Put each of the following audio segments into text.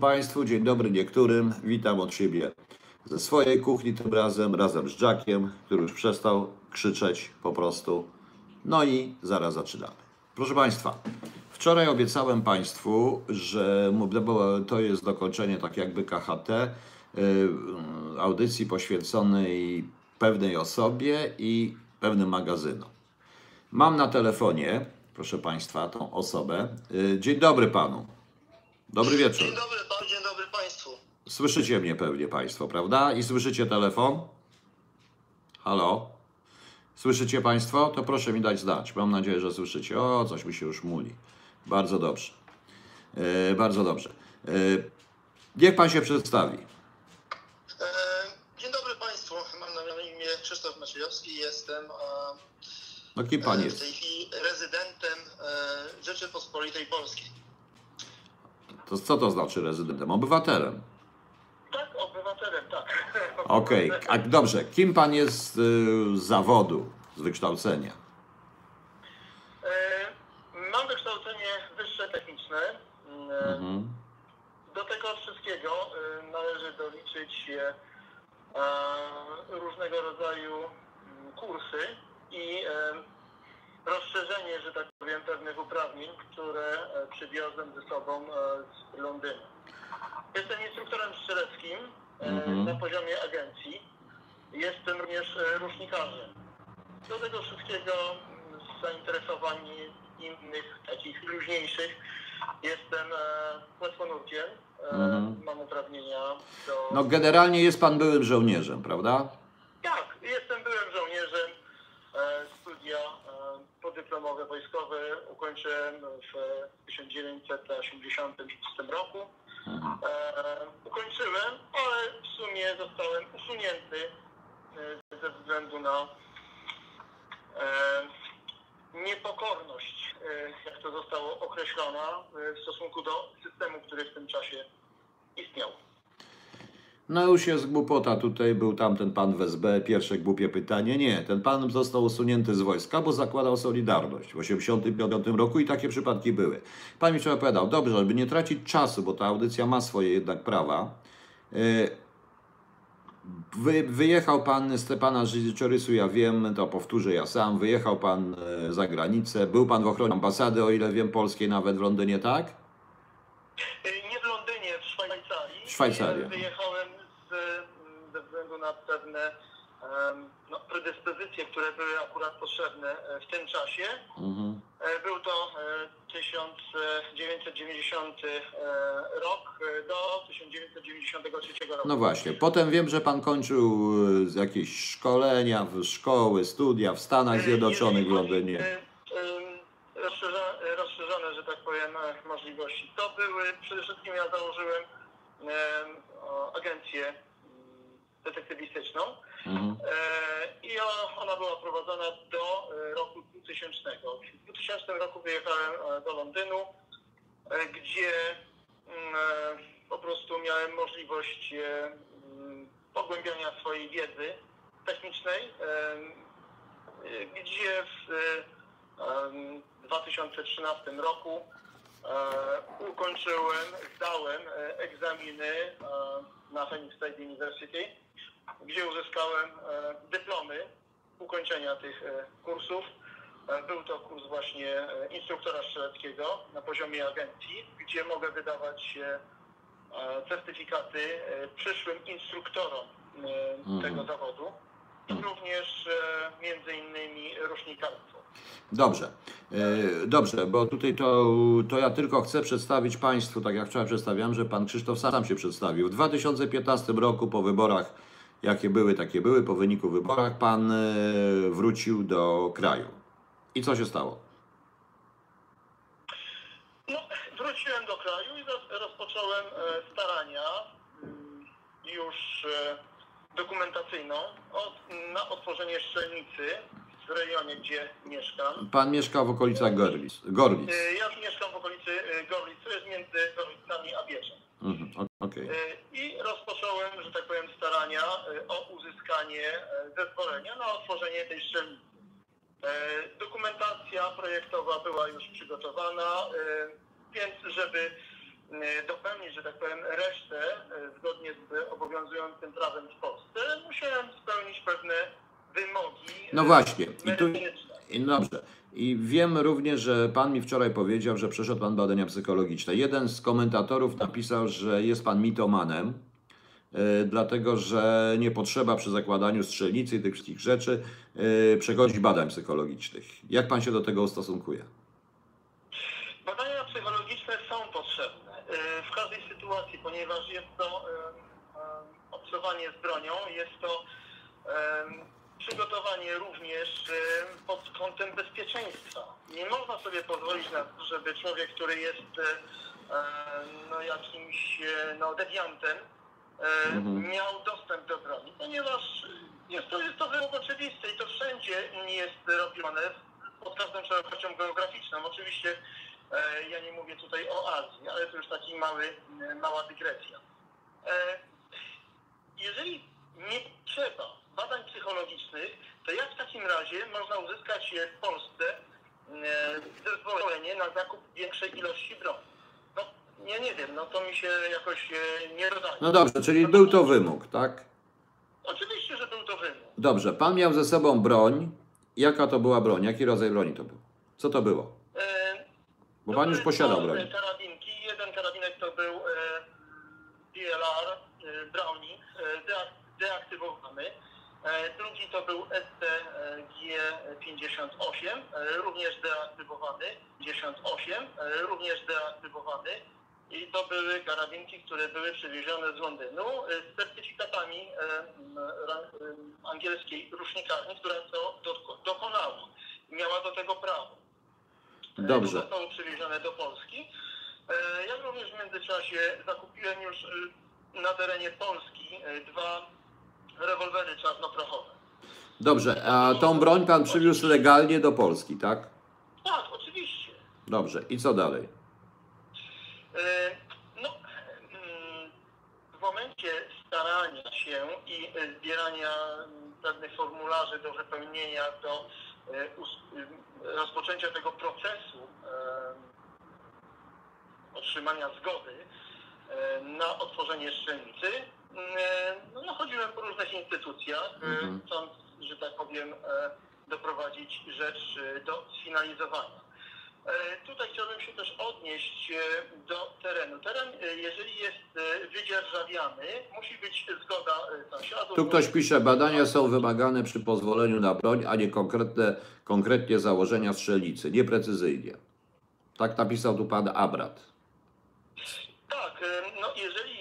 Państwu, dzień dobry niektórym. Witam od siebie ze swojej kuchni tym razem, razem z Jackiem, który już przestał krzyczeć po prostu. No i zaraz zaczynamy. Proszę Państwa, wczoraj obiecałem Państwu, że to jest dokończenie tak jakby KHT, y, audycji poświęconej pewnej osobie i pewnym magazynom. Mam na telefonie, proszę Państwa, tą osobę. Y, Dzień dobry Panu. Dobry wieczór. Dzień dobry panu, dzień dobry państwu. Słyszycie mnie pewnie Państwo, prawda? I słyszycie telefon? Halo? Słyszycie Państwo? To proszę mi dać znać. Mam nadzieję, że słyszycie. O, coś mi się już muli. Bardzo dobrze. E, bardzo dobrze. E, niech Pan się przedstawi. E, dzień dobry państwu, mam na imię Krzysztof Maciejowski, jestem e, No kim Pan e, w jest? tej chwili rezydentem Rzeczypospolitej Polskiej. To, co to znaczy rezydentem? Obywatelem. Tak, obywatelem, tak. Okej. A dobrze. Kim Pan jest y, z zawodu, z wykształcenia? E, mam wykształcenie wyższe techniczne. Mhm. Do tego wszystkiego należy doliczyć różnego rodzaju mm, kursy i rozszerzenie, że tak powiem, pewnych uprawnień, które e, przywiozłem ze sobą e, z Londynu. Jestem instruktorem strzeleckim e, Mhm. na poziomie agencji. Jestem również rusznikarzem. Do tego wszystkiego mm, zainteresowań innych, takich luźniejszych, jestem płetwonurkiem. Mhm. Mam uprawnienia do... No generalnie jest Pan byłym żołnierzem, prawda? Tak, jestem byłym żołnierzem. Studia podyplomowe wojskowe ukończyłem w 1986 roku. E, Ukończyłem, ale w sumie zostałem usunięty e, ze względu na e, niepokorność, e, jak to zostało określona, w stosunku do systemu, który w tym czasie istniał. No już jest głupota. Tutaj był tamten pan w SB, pierwsze głupie pytanie. Nie, ten pan został usunięty z wojska, bo zakładał Solidarność w 1985 roku i takie przypadki były. Pan mi wczoraj opowiadał, dobrze, żeby nie tracić czasu, bo ta audycja ma swoje jednak prawa. e, Wy, wyjechał pan z pana życiorysu, ja wiem, to powtórzę ja sam. Wyjechał pan e, za granicę, był pan w ochronie ambasady, o ile wiem, polskiej nawet w Londynie, tak? Y, Nie w Londynie, w Szwajcarii. W Szwajcarii. Ja Wyjechałem z, mm, ze względu na pewne no, predyspozycje, które były akurat potrzebne e, w tym czasie. Mhm. E, Był to e, 1990 e, rok do 1993 roku. No właśnie. Potem wiem, że pan kończył jakieś szkolenia, w- szkoły, studia w Stanach Zjednoczonych w Londynie. rozszerzone, że tak powiem, możliwości. To były, przede wszystkim ja założyłem agencję detektywistyczną Mhm. e, i ona była prowadzona do e, roku 2000. W 2000 roku wyjechałem e, do Londynu, gdzie mm, po prostu miałem możliwość mm, pogłębiania swojej wiedzy technicznej, gdzie w e, em, 2013 roku ukończyłem, zdałem egzaminy na Phoenix State University, gdzie uzyskałem e, dyplomy ukończenia tych e, kursów. E, Był to kurs właśnie instruktora strzeleckiego na poziomie agencji, gdzie mogę wydawać certyfikaty przyszłym instruktorom Mhm. tego zawodu, również e, między innymi rusznikarstwo. Dobrze. Dobrze, bo tutaj to, to ja tylko chcę przedstawić Państwu, tak jak wczoraj przedstawiałem, że Pan Krzysztof sam się przedstawił. W 2015 roku po wyborach, jakie były, takie były, po wyniku wyborach, Pan e, wrócił do kraju. I co się stało? No, wróciłem do kraju i roz- rozpocząłem e, starania mm, już e, dokumentacyjną na otworzenie strzelnicy w rejonie, gdzie mieszkam. Pan mieszka w okolicach Gorlic. Gorlic. Ja mieszkam w okolicy Gorlic, to jest między Gorlicami a Bieszem. Mhm, o- Okej. E, I rozpocząłem, że tak powiem, starania e, o uzyskanie e, zezwolenia na otworzenie tej strzelnicy. E, Dokumentacja projektowa była już przygotowana, więc żeby dopełnić, że tak powiem, resztę zgodnie z obowiązującym prawem w Polsce, musiałem spełnić pewne wymogi. No właśnie. I tu. I dobrze. I wiem również, że pan mi wczoraj powiedział, że przeszedł pan badania psychologiczne. Jeden z komentatorów napisał, że jest pan mitomanem, e, dlatego że nie potrzeba przy zakładaniu strzelnicy i tych wszystkich rzeczy e, przechodzić badań psychologicznych. Jak pan się do tego ustosunkuje? Badania psychologiczne są potrzebne e, w każdej sytuacji, ponieważ jest to obcowanie z bronią, jest to przygotowanie również pod kątem bezpieczeństwa. Nie można sobie pozwolić na to, żeby człowiek, który jest no, jakimś no, dewiantem, Mhm. miał dostęp do broni, ponieważ jest to, jest to wymóg oczywisty i to wszędzie jest robione pod każdą szerokością geograficzną. Oczywiście ja nie mówię tutaj o Azji, ale to już taki mały, mała dygresja. Jeżeli nie trzeba badań psychologicznych, to jak w takim razie można uzyskać w Polsce e, zezwolenie na zakup większej ilości broni? No, ja nie wiem, no to mi się jakoś e, nie dodaje. No dobrze, czyli był to wymóg, tak? Oczywiście, że był to wymóg. Dobrze, pan miał ze sobą broń. Jaka to była broń? Jaki rodzaj broni to był? Co to było? E, Bo to pan już posiadał broń. Karabinki. Jeden karabinek to był DLR Browning deak- deaktywowany. E, drugi to był STG-58, e, również deaktywowany. 58, e, również deaktywowany. I to były karabinki, które były przywiezione z Londynu e, z certyfikatami e, angielskiej rusznikarni, która to do, dokonała. Miała do tego prawo. Dobrze. Zostało przywiezione do Polski. E, Ja również w międzyczasie zakupiłem już e, na terenie Polski e, dwa rewolwery czarnoprochowe. Dobrze, a tą broń pan przywiózł legalnie do Polski, tak? Tak, oczywiście. Dobrze, i co dalej? E, No, mm, w momencie starania się i zbierania pewnych formularzy do wypełnienia, do e, e, rozpoczęcia tego procesu otrzymania zgody na otworzenie strzelnicy, e, no, no, chodziłem po różnych instytucjach, e, Mhm. chcąc, że tak powiem, e, doprowadzić rzecz e, do sfinalizowania. E, Tutaj chciałbym się też odnieść e, do terenu. Teren, jeżeli jest wydzierżawiany, musi być zgoda sąsiadów. Tu ktoś pisze, badania są wymagane przy pozwoleniu na broń, a nie konkretne, konkretnie założenia strzelnicy, nieprecyzyjnie. Tak napisał tu pan Abrat. Tak, no jeżeli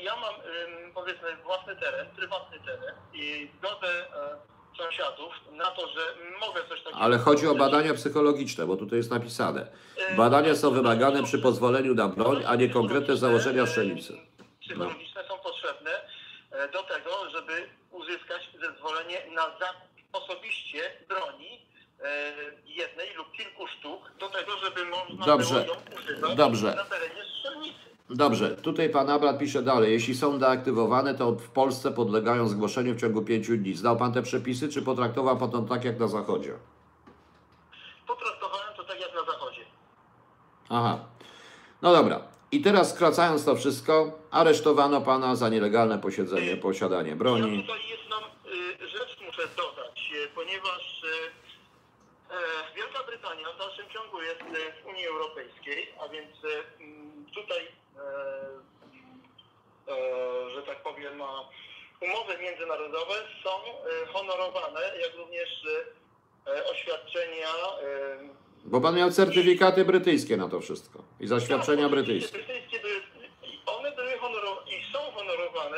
powiedzmy własny teren, prywatny teren i zgodę e, sąsiadów na to, że mogę coś takiego... Ale chodzi o badania psychologiczne, bo tutaj jest napisane. e, Badania są wymagane przy pozwoleniu na broń, a nie konkretne założenia strzelnicy. Psychologiczne są potrzebne e, do tego, żeby uzyskać zezwolenie na zakup osobiście broni jednej lub kilku sztuk, do tego, żeby można Dobrze. było ją używać Dobrze. na terenie strzelnicy. Dobrze, tutaj pan Abrat pisze dalej. Jeśli są deaktywowane, to w Polsce podlegają zgłoszeniu w ciągu pięciu dni. Znał pan te przepisy, czy potraktował pan to tak jak na Zachodzie? Potraktowałem to tak jak na zachodzie. Aha. No dobra. I teraz skracając to wszystko, aresztowano pana za nielegalne posiedzenie, posiadanie Ja broni. tutaj jedną y, rzecz muszę dodać, y, ponieważ y, e, Wielka Brytania w dalszym ciągu jest y, w Unii Europejskiej, a więc tutaj, że tak powiem, ma umowy międzynarodowe są y, honorowane, jak również e, oświadczenia Bo pan miał certyfikaty brytyjskie na to wszystko. I zaświadczenia tak, brytyjskie. brytyjskie one były honorowane i są honorowane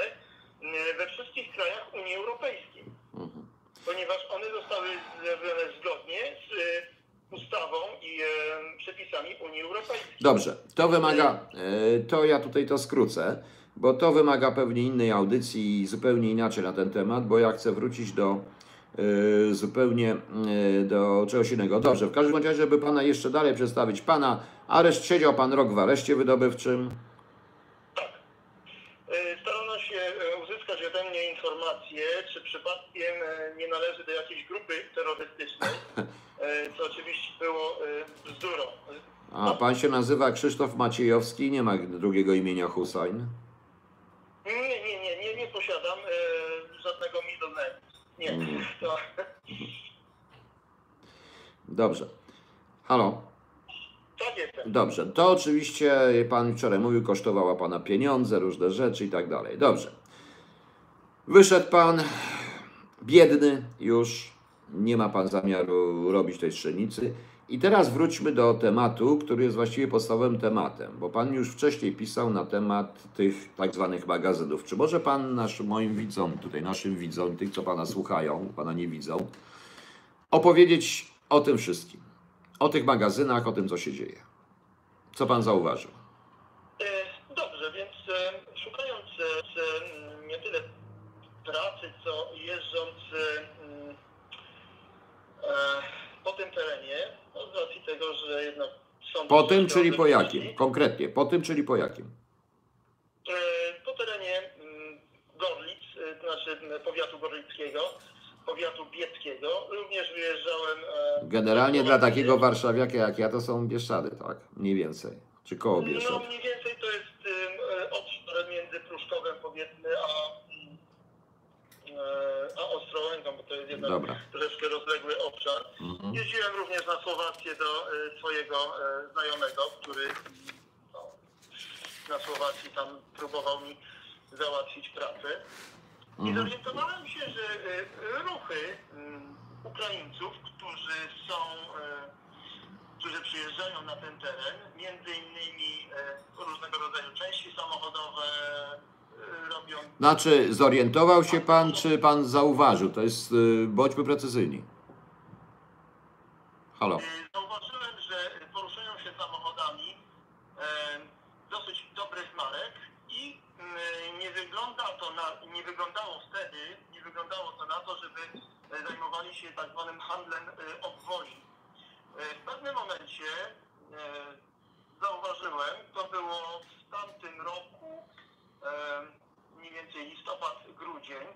we wszystkich krajach Unii Europejskiej. Mhm. ponieważ one zostały zrobione zgodnie z e, ustawą i e, przepisami Unii Europejskiej. Dobrze, to wymaga, e, to ja tutaj to skrócę, bo to wymaga pewnie innej audycji i zupełnie inaczej na ten temat, bo ja chcę wrócić do e, zupełnie do czegoś innego. Dobrze, w każdym razie, żeby pana jeszcze dalej przedstawić. Pana areszt, siedział pan rok w areszcie wydobywczym. Tak. Starano się uzyskać ode mnie informacje, czy przypadkiem nie należy do jakiejś grupy terrorystycznej, co oczywiście było e, bzdurą. A pan się nazywa Krzysztof Maciejowski, nie ma drugiego imienia Hussein? Nie, nie, nie, nie, nie posiadam e, żadnego middle name. Nie, Mhm. to... Dobrze. Halo? Tak jestem. Dobrze. To oczywiście pan wczoraj mówił, kosztowała pana pieniądze, różne rzeczy i tak dalej. Dobrze. Wyszedł pan biedny już, nie ma pan zamiaru robić tej strzelnicy. I teraz wróćmy do tematu, który jest właściwie podstawowym tematem, bo pan już wcześniej pisał na temat tych tak zwanych magazynów. Czy może pan naszym moim widzom, tutaj naszym widzom, tych co pana słuchają, pana nie widzą, opowiedzieć o tym wszystkim? O tych magazynach, o tym co się dzieje. Co pan zauważył? E, Dobrze, więc e, szukając e, e, nie tyle pracy, co jeżdżąc e, mm, e, po tym terenie, no, z racji tego, że jednak są... Po tym, czyli po jakim? Konkretnie, po tym, czyli po jakim? e, Po terenie mm, Gorlic, e, to znaczy powiatu gorlickiego, powiatu bieckiego, również wyjeżdżałem... e, Generalnie dla takiego warszawiaka jak ja to są Bieszczady, tak? Mniej więcej. Czy koło No Bieszczad. mniej więcej to jest obszar między Pruszkowem powiedzmy, a, mm, a Ostrołęką, bo to jest jednak Dobra. troszeczkę rozległy obszar. Mhm. Jeździłem również na Słowację do e, swojego e, znajomego, który no, na Słowacji tam próbował mi załatwić pracę. I Mhm. zorientowałem się, że e, ruchy mm, Ukraińców, którzy są, którzy przyjeżdżają na ten teren, między innymi różnego rodzaju części samochodowe robią. Znaczy, zorientował się pan, czy pan zauważył? To jest, bądźmy precyzyjni. Halo. E, Zauważyłem, że poruszają się samochodami e, dosyć dobrych marek i mm, nie wygląda to na, nie wyglądało wtedy, nie wyglądało to na to, żeby e, zajmowali się tak zwanym handlem e, obwozi. E, W pewnym momencie e, zauważyłem, to było w tamtym roku, e, mniej więcej listopad, grudzień,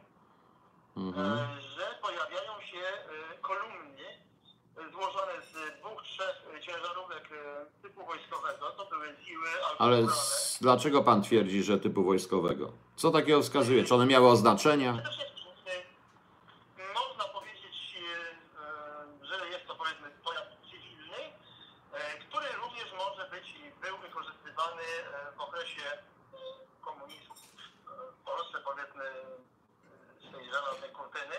Mhm. e, że pojawiają się e, kolumny e, złożone z dwóch, trzech ciężarówek e, typu wojskowego. To były siły Ale dlaczego pan twierdzi, że typu wojskowego? Co takiego wskazuje? Czy one miały oznaczenia? E, można powiedzieć, e, że jest to powiedzmy pojazd cywilny, który również może być i był wykorzystywany w okresie komunizmu w Polsce powiedzmy z tej żelaznej kurtyny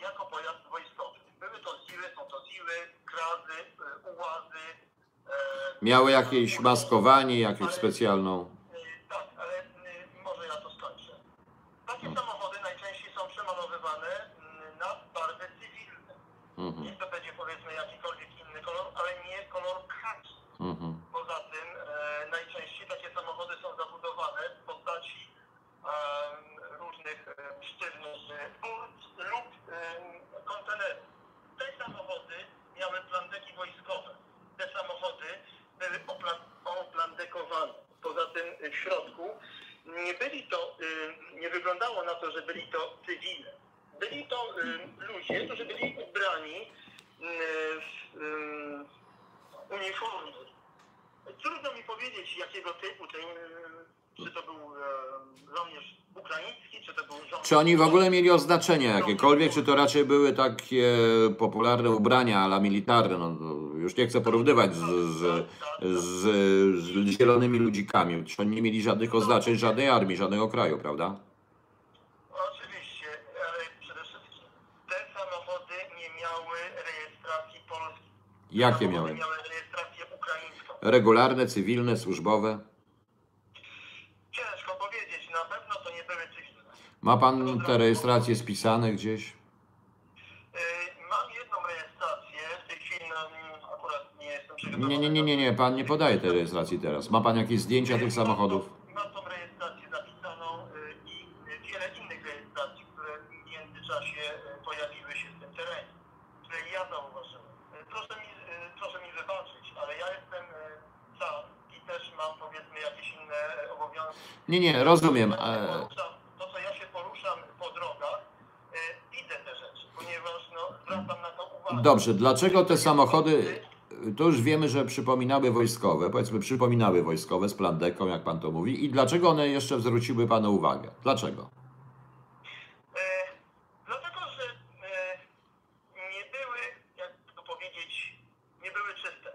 jako pojazd wojskowy. Były to siły, krazy, e, ułazy. e, Miały jakieś maskowanie, jakąś specjalną... Y, Tak, ale y, może ja to skończę. Takie Hmm. samochody najczęściej są przemalowywane y, na barwy cywilne. Mhm. Niech to będzie powiedzmy jakikolwiek inny kolor, ale nie kolor kaki. Mhm. Poza tym e, najczęściej takie samochody są zabudowane w postaci e, różnych e, sztywnych e, burt lub e, kontenerów. Te samochody miały plandeki wojskowe. Te samochody były opla- oplandekowane. Poza tym e, w środku nie byli to, e, nie wyglądało na to, że byli to cywile. Byli to e, ludzie, którzy byli ubrani e, w e, uniformy. Trudno mi powiedzieć, jakiego typu, czy, czy to był e, żołnierz ukraiński, czy oni w ogóle mieli oznaczenia jakiekolwiek, czy to raczej były takie popularne ubrania ala militarne? No, to już nie chcę porównywać z, z, z, z zielonymi ludzikami. Czy oni nie mieli żadnych oznaczeń żadnej armii, żadnego kraju, prawda? Oczywiście, ale przede wszystkim te samochody nie miały rejestracji polskiej. Jakie miały? miały rejestrację ukraińską. Regularne, cywilne, służbowe? Ciężko powiedzieć, na pewno to nie były cywilne. Ma pan te rejestracje spisane gdzieś? Y, Mam jedną rejestrację, w tej chwili akurat nie jestem przygotowany. Nie, nie, nie, nie, nie, pan nie podaje tej rejestracji teraz. Ma pan jakieś zdjęcia tych samochodów? Mam tą rejestrację zapisaną y, i y, wiele innych rejestracji, które w międzyczasie y, pojawiły się w tym terenie, które ja zauważyłem. Y, Proszę mi, y, proszę mi wybaczyć, ale ja jestem y, sam i też mam powiedzmy jakieś inne y, obowiązki. Nie, nie, rozumiem. To, co się e, poruszam, to, co ja się poruszam po drogach, y, widzę te rzeczy, ponieważ no, zwracam na to uwagę. Dobrze, dlaczego te samochody... to już wiemy, że przypominały wojskowe, powiedzmy przypominały wojskowe z plandeką, jak pan to mówi. I dlaczego one jeszcze zwróciły panu uwagę? Dlaczego? Dlatego, że nie były, jak to powiedzieć, nie były czyste.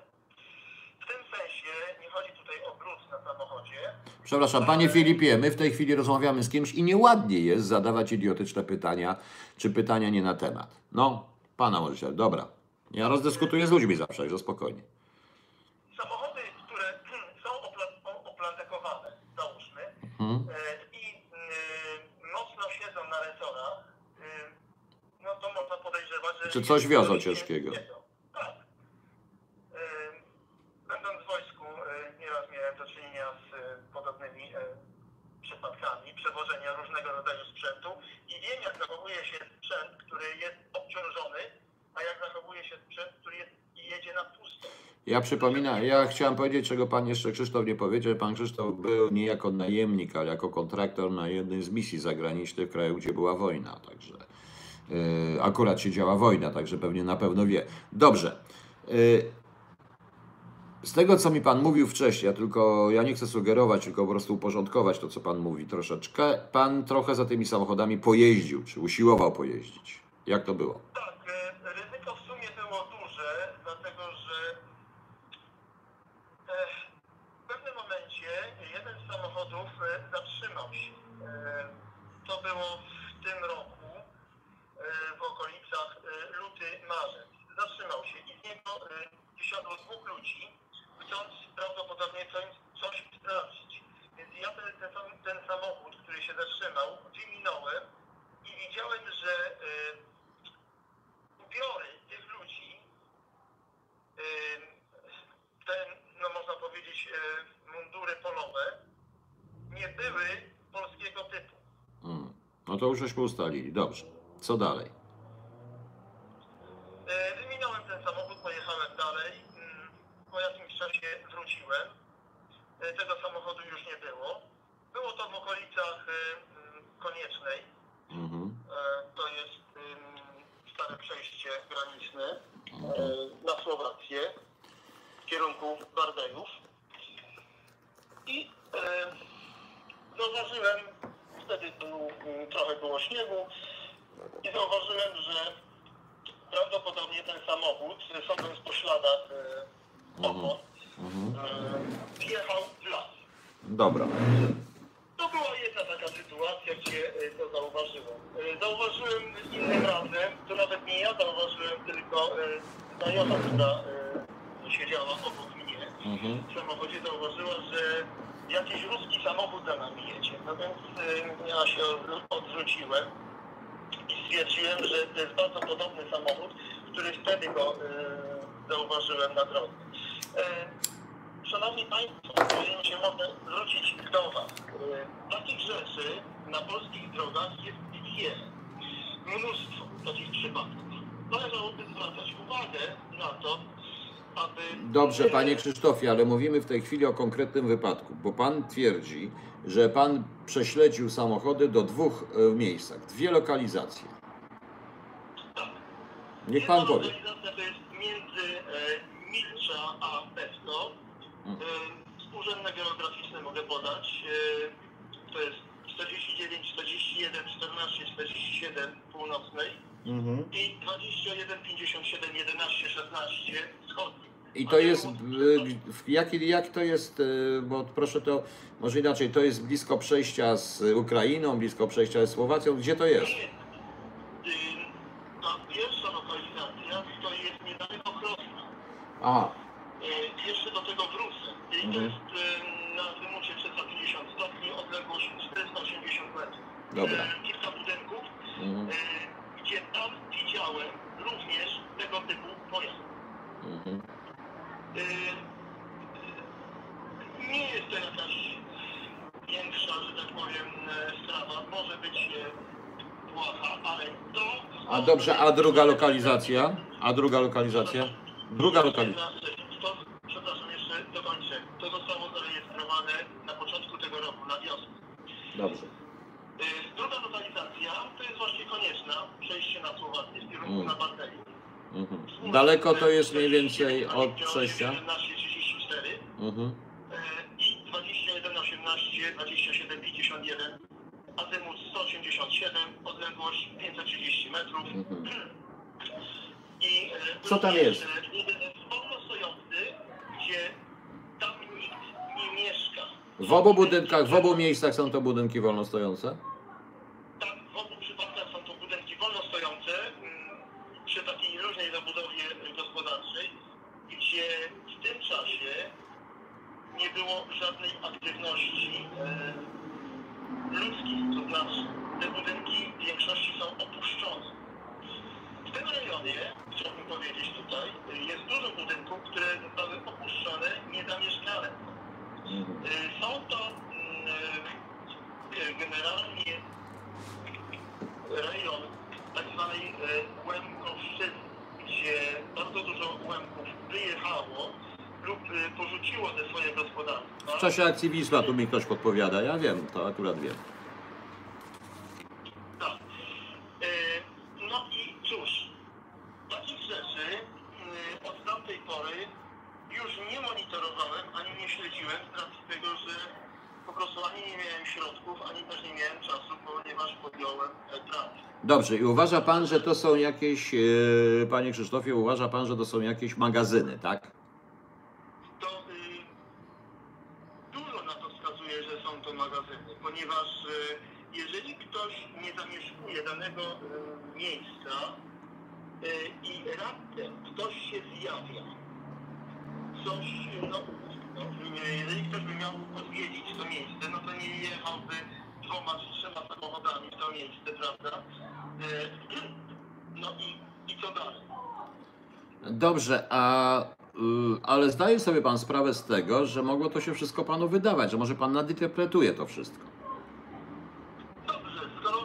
W tym sensie nie chodzi tutaj o brud na samochodzie. Przepraszam, panie Filipie, my w tej chwili rozmawiamy z kimś i nieładnie jest zadawać idiotyczne pytania, czy pytania nie na temat. No, pana możecie, dobra. Ja rozdyskutuję z ludźmi zawsze, także spokojnie. Samochody, które są opla- o- oplandekowane, załóżmy, Mhm. e, i y, mocno siedzą na resorach, y, no to można podejrzewać, że... Czy coś wiozą ciężkiego? siedzą. Tak. Y, Będąc w wojsku, y, nieraz miałem do czynienia z y, podobnymi y, przypadkami przewożenia różnego rodzaju sprzętu i wiem, jak zachowuje się sprzęt, który jest obciążony, a jak zachowuje się sprzęt, który jest, jedzie na pusto. Ja przypominam, ja chciałem powiedzieć, czego pan jeszcze Krzysztof nie powiedział. Pan Krzysztof był nie jako najemnik, ale jako kontraktor na jednej z misji zagranicznych w kraju, gdzie była wojna. Także yy, akurat się działa wojna, także pewnie na pewno wie. Dobrze. Yy, z tego, co mi pan mówił wcześniej, ja tylko ja nie chcę sugerować, tylko po prostu uporządkować to, co pan mówi troszeczkę. Pan trochę za tymi samochodami pojeździł, czy usiłował pojeździć. Jak to było? Tak, e, ryzyko w sumie było duże, dlatego że e, w pewnym momencie jeden z samochodów e, zatrzymał się. E, To było w tym roku, e, w okolicach e, luty, marzec. Zatrzymał się i z niego e, wysiadło dwóch ludzi, chcąc prawdopodobnie coś, coś sprawdzić. Więc ja ten, ten, sam- ten samochód, który się zatrzymał, wyminąłem i widziałem, że e, ubiory tych ludzi, ym, te, no można powiedzieć, y, mundury polowe, nie były polskiego typu. Hmm. No to już żeśmy ustalili. Dobrze. Co dalej? Y, Wyminąłem ten samochód, pojechałem dalej. Ym, Po jakimś czasie wróciłem. Y, Tego samochodu już nie było. Było to w okolicach y, ym, Koniecznej. Mhm. E, To jest ym, stare przejście graniczne e, na Słowację w kierunku Bardejów. I e, zauważyłem, wtedy był, ym, trochę było śniegu i zauważyłem, że prawdopodobnie ten samochód, e, sądząc po śladach e, opon, Mhm. e, wjechał w las. Dobra. To była jedna taka sytuacja, gdzie e, to zauważyłem. E, Zauważyłem innym razem, to nawet nie ja zauważyłem, tylko e, znajoma, która e, siedziała obok mnie Mhm. w samochodzie, zauważyła, że jakiś ruski samochód za nami jedzie. No więc e, ja się odwró- odwróciłem i stwierdziłem, że to jest bardzo podobny samochód, który wtedy go e, zauważyłem na drodze. E, Szanowni Państwo, jeżeli się mogę zwrócić do Was, e, takich rzeczy na polskich drogach jest wiele. Mnóstwo takich przypadków. Należałoby zwracać uwagę na to, aby... Dobrze, panie Krzysztofie, ale mówimy w tej chwili o konkretnym wypadku, bo pan twierdzi, że pan prześledził samochody do dwóch e, miejscach, dwie lokalizacje. Tak. Niech pan powie. lokalizacja to jest między e, Milcza a Pesto. Mhm. E, Współrzędne geograficzne mogę podać. E, to jest 49, 41, 14, 47 północnej i 21, 57, 11, 16 wschodniej. I to jest, jak, jak to jest, e, bo proszę to, może inaczej, to jest blisko przejścia z Ukrainą, blisko przejścia ze Słowacją, gdzie to jest? Y, Ta pierwsza lokalizacja to jest niedaleko Krosna. Aha, E, Jeszcze do tego wrócę. I to Mhm. jest e, na wymucie 350 stopni, odległość 480 metrów. Dobra. E, Kilka budynków, mhm, gdzie tam widziałem również tego typu pojazd. mhm. E, e, Nie jest to jakaś większa, że tak powiem, e, sprawa. Może być e, błaha, ale to... A dobrze, a druga lokalizacja? A druga lokalizacja? Druga lokalizacja. To, przepraszam, jeszcze dokończę. To zostało zarejestrowane na początku tego roku, na wiosnę. Dobrze. Y, Druga lokalizacja to jest właśnie konieczna, przejście na Słowację w kierunku Mm. na Bardejów. Mhm. Daleko to jest mniej więcej od przejścia? 1134 Mhm. e, i 21 18 27 51 azymut 187 odległość 530 metrów Mhm. i e, Co tam jest? e, budynek wolno stojący, gdzie tam nikt nie mieszka. W obu budynkach, w obu miejscach są to budynki wolno stojące? Tak, w obu przypadkach są to budynki wolno stojące, mm, przy takiej luźnej zabudowie gospodarczej, gdzie w tym czasie nie było żadnej aktywności e, ludzkiej, to znaczy te budynki w większości są opuszczone. W tym rejonie, chciałbym powiedzieć tutaj, jest dużo budynków, które zostały opuszczone, niezamieszkane. Mhm. Y, Są to mm, y, generalnie rejon tak zwanej y, Łemkowszczyzny, gdzie bardzo dużo Łemków wyjechało lub y, porzuciło te swoje gospodarstwa. W czasie akcji Wisła tu mi ktoś podpowiada, ja wiem, to akurat wiem. Y, No i cóż, takich rzeczy y, od tamtej pory już nie monitorowałem, ani nie śledziłem z racji tego, że po prostu ani nie miałem środków, ani też nie miałem czasu, ponieważ podjąłem e, pracę. Dobrze, i uważa pan, że to są jakieś, e, panie Krzysztofie, uważa pan, że to są jakieś magazyny, tak? To y, dużo na to wskazuje, że są to magazyny, ponieważ y, jeżeli ktoś nie zamieszkuje danego y, miejsca y, i raptem ktoś się zjawia, coś, no, no, y, jeżeli ktoś by miał odwiedzić to miejsce, no to nie jechałby dwoma czy trzema samochodami w to miejsce, prawda? Y, no i, i co dalej? Dobrze, a, y, ale zdaje sobie pan sprawę z tego, że mogło to się wszystko panu wydawać, że może pan nadinterpretuje to wszystko. Dobrze, skoro e,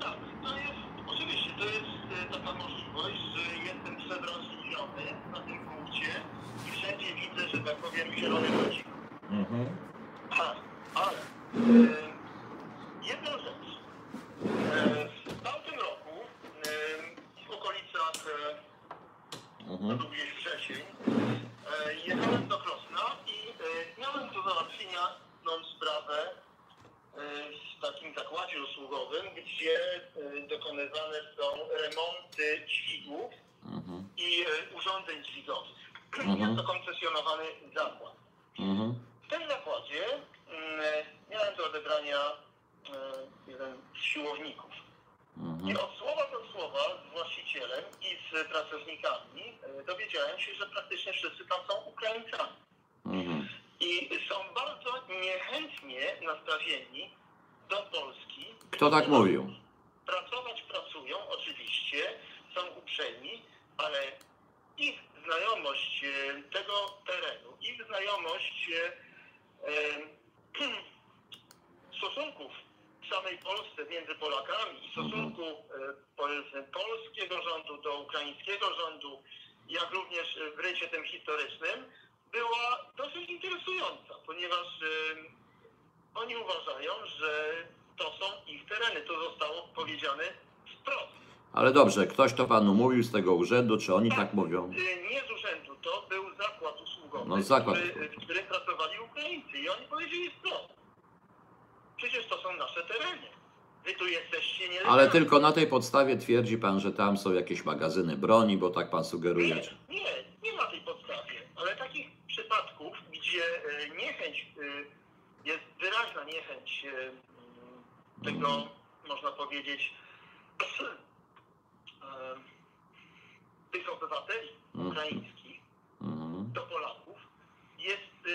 tak, to jest oczywiście to jest e, taka możliwość, że jestem przewrażliwiony na tym punkcie i wszędzie widzę, że tak powiem, zielony ludzi. Tak, ale jedna rzecz. W tamtym roku w okolicach Mhm. gdzieś wrzesień, e, jechałem do Krosna i e, miałem do sprawę e, w takim zakładzie usługowym, gdzie dokonywane są remonty dźwigów Mhm. i urządzeń dźwigowych. Mhm. Jest to koncesjonowany zakład. Mhm. W tym zakładzie mm, miałem do odebrania jeden z siłowników. I Mhm. od słowa do słowa z właścicielem i z pracownikami e, dowiedziałem się, że praktycznie wszyscy tam są Ukraińcami. Mhm. I są bardzo niechętnie nastawieni do Polski. Kto tak mówił? Pracować pracują, oczywiście, są uprzejmi, ale ich znajomość e, tego terenu, ich znajomość e, e, stosunków w samej Polsce między Polakami i stosunku e, polskiego rządu do ukraińskiego rządu, jak również e, w rycie tym historycznym, była dosyć interesująca, ponieważ e, oni uważają, że to są ich tereny. To zostało powiedziane wprost. Ale dobrze, ktoś to panu mówił z tego urzędu, czy oni tak mówią? Y, Nie z urzędu, to był zakład usługowy, No, zakład który, w którym pracowali Ukraińcy i oni powiedzieli wprost. Przecież to są nasze tereny. Wy tu jesteście nie Ale tylko na tej podstawie twierdzi pan, że tam są jakieś magazyny broni, bo tak pan sugeruje. Nie, nie, nie ma tej podstawie. Ale takich przypadków, gdzie e, niechęć, e, jest wyraźna niechęć e, tego, Mhm. można powiedzieć, tych obywateli Mhm. ukraińskich Mhm. do Polaków jest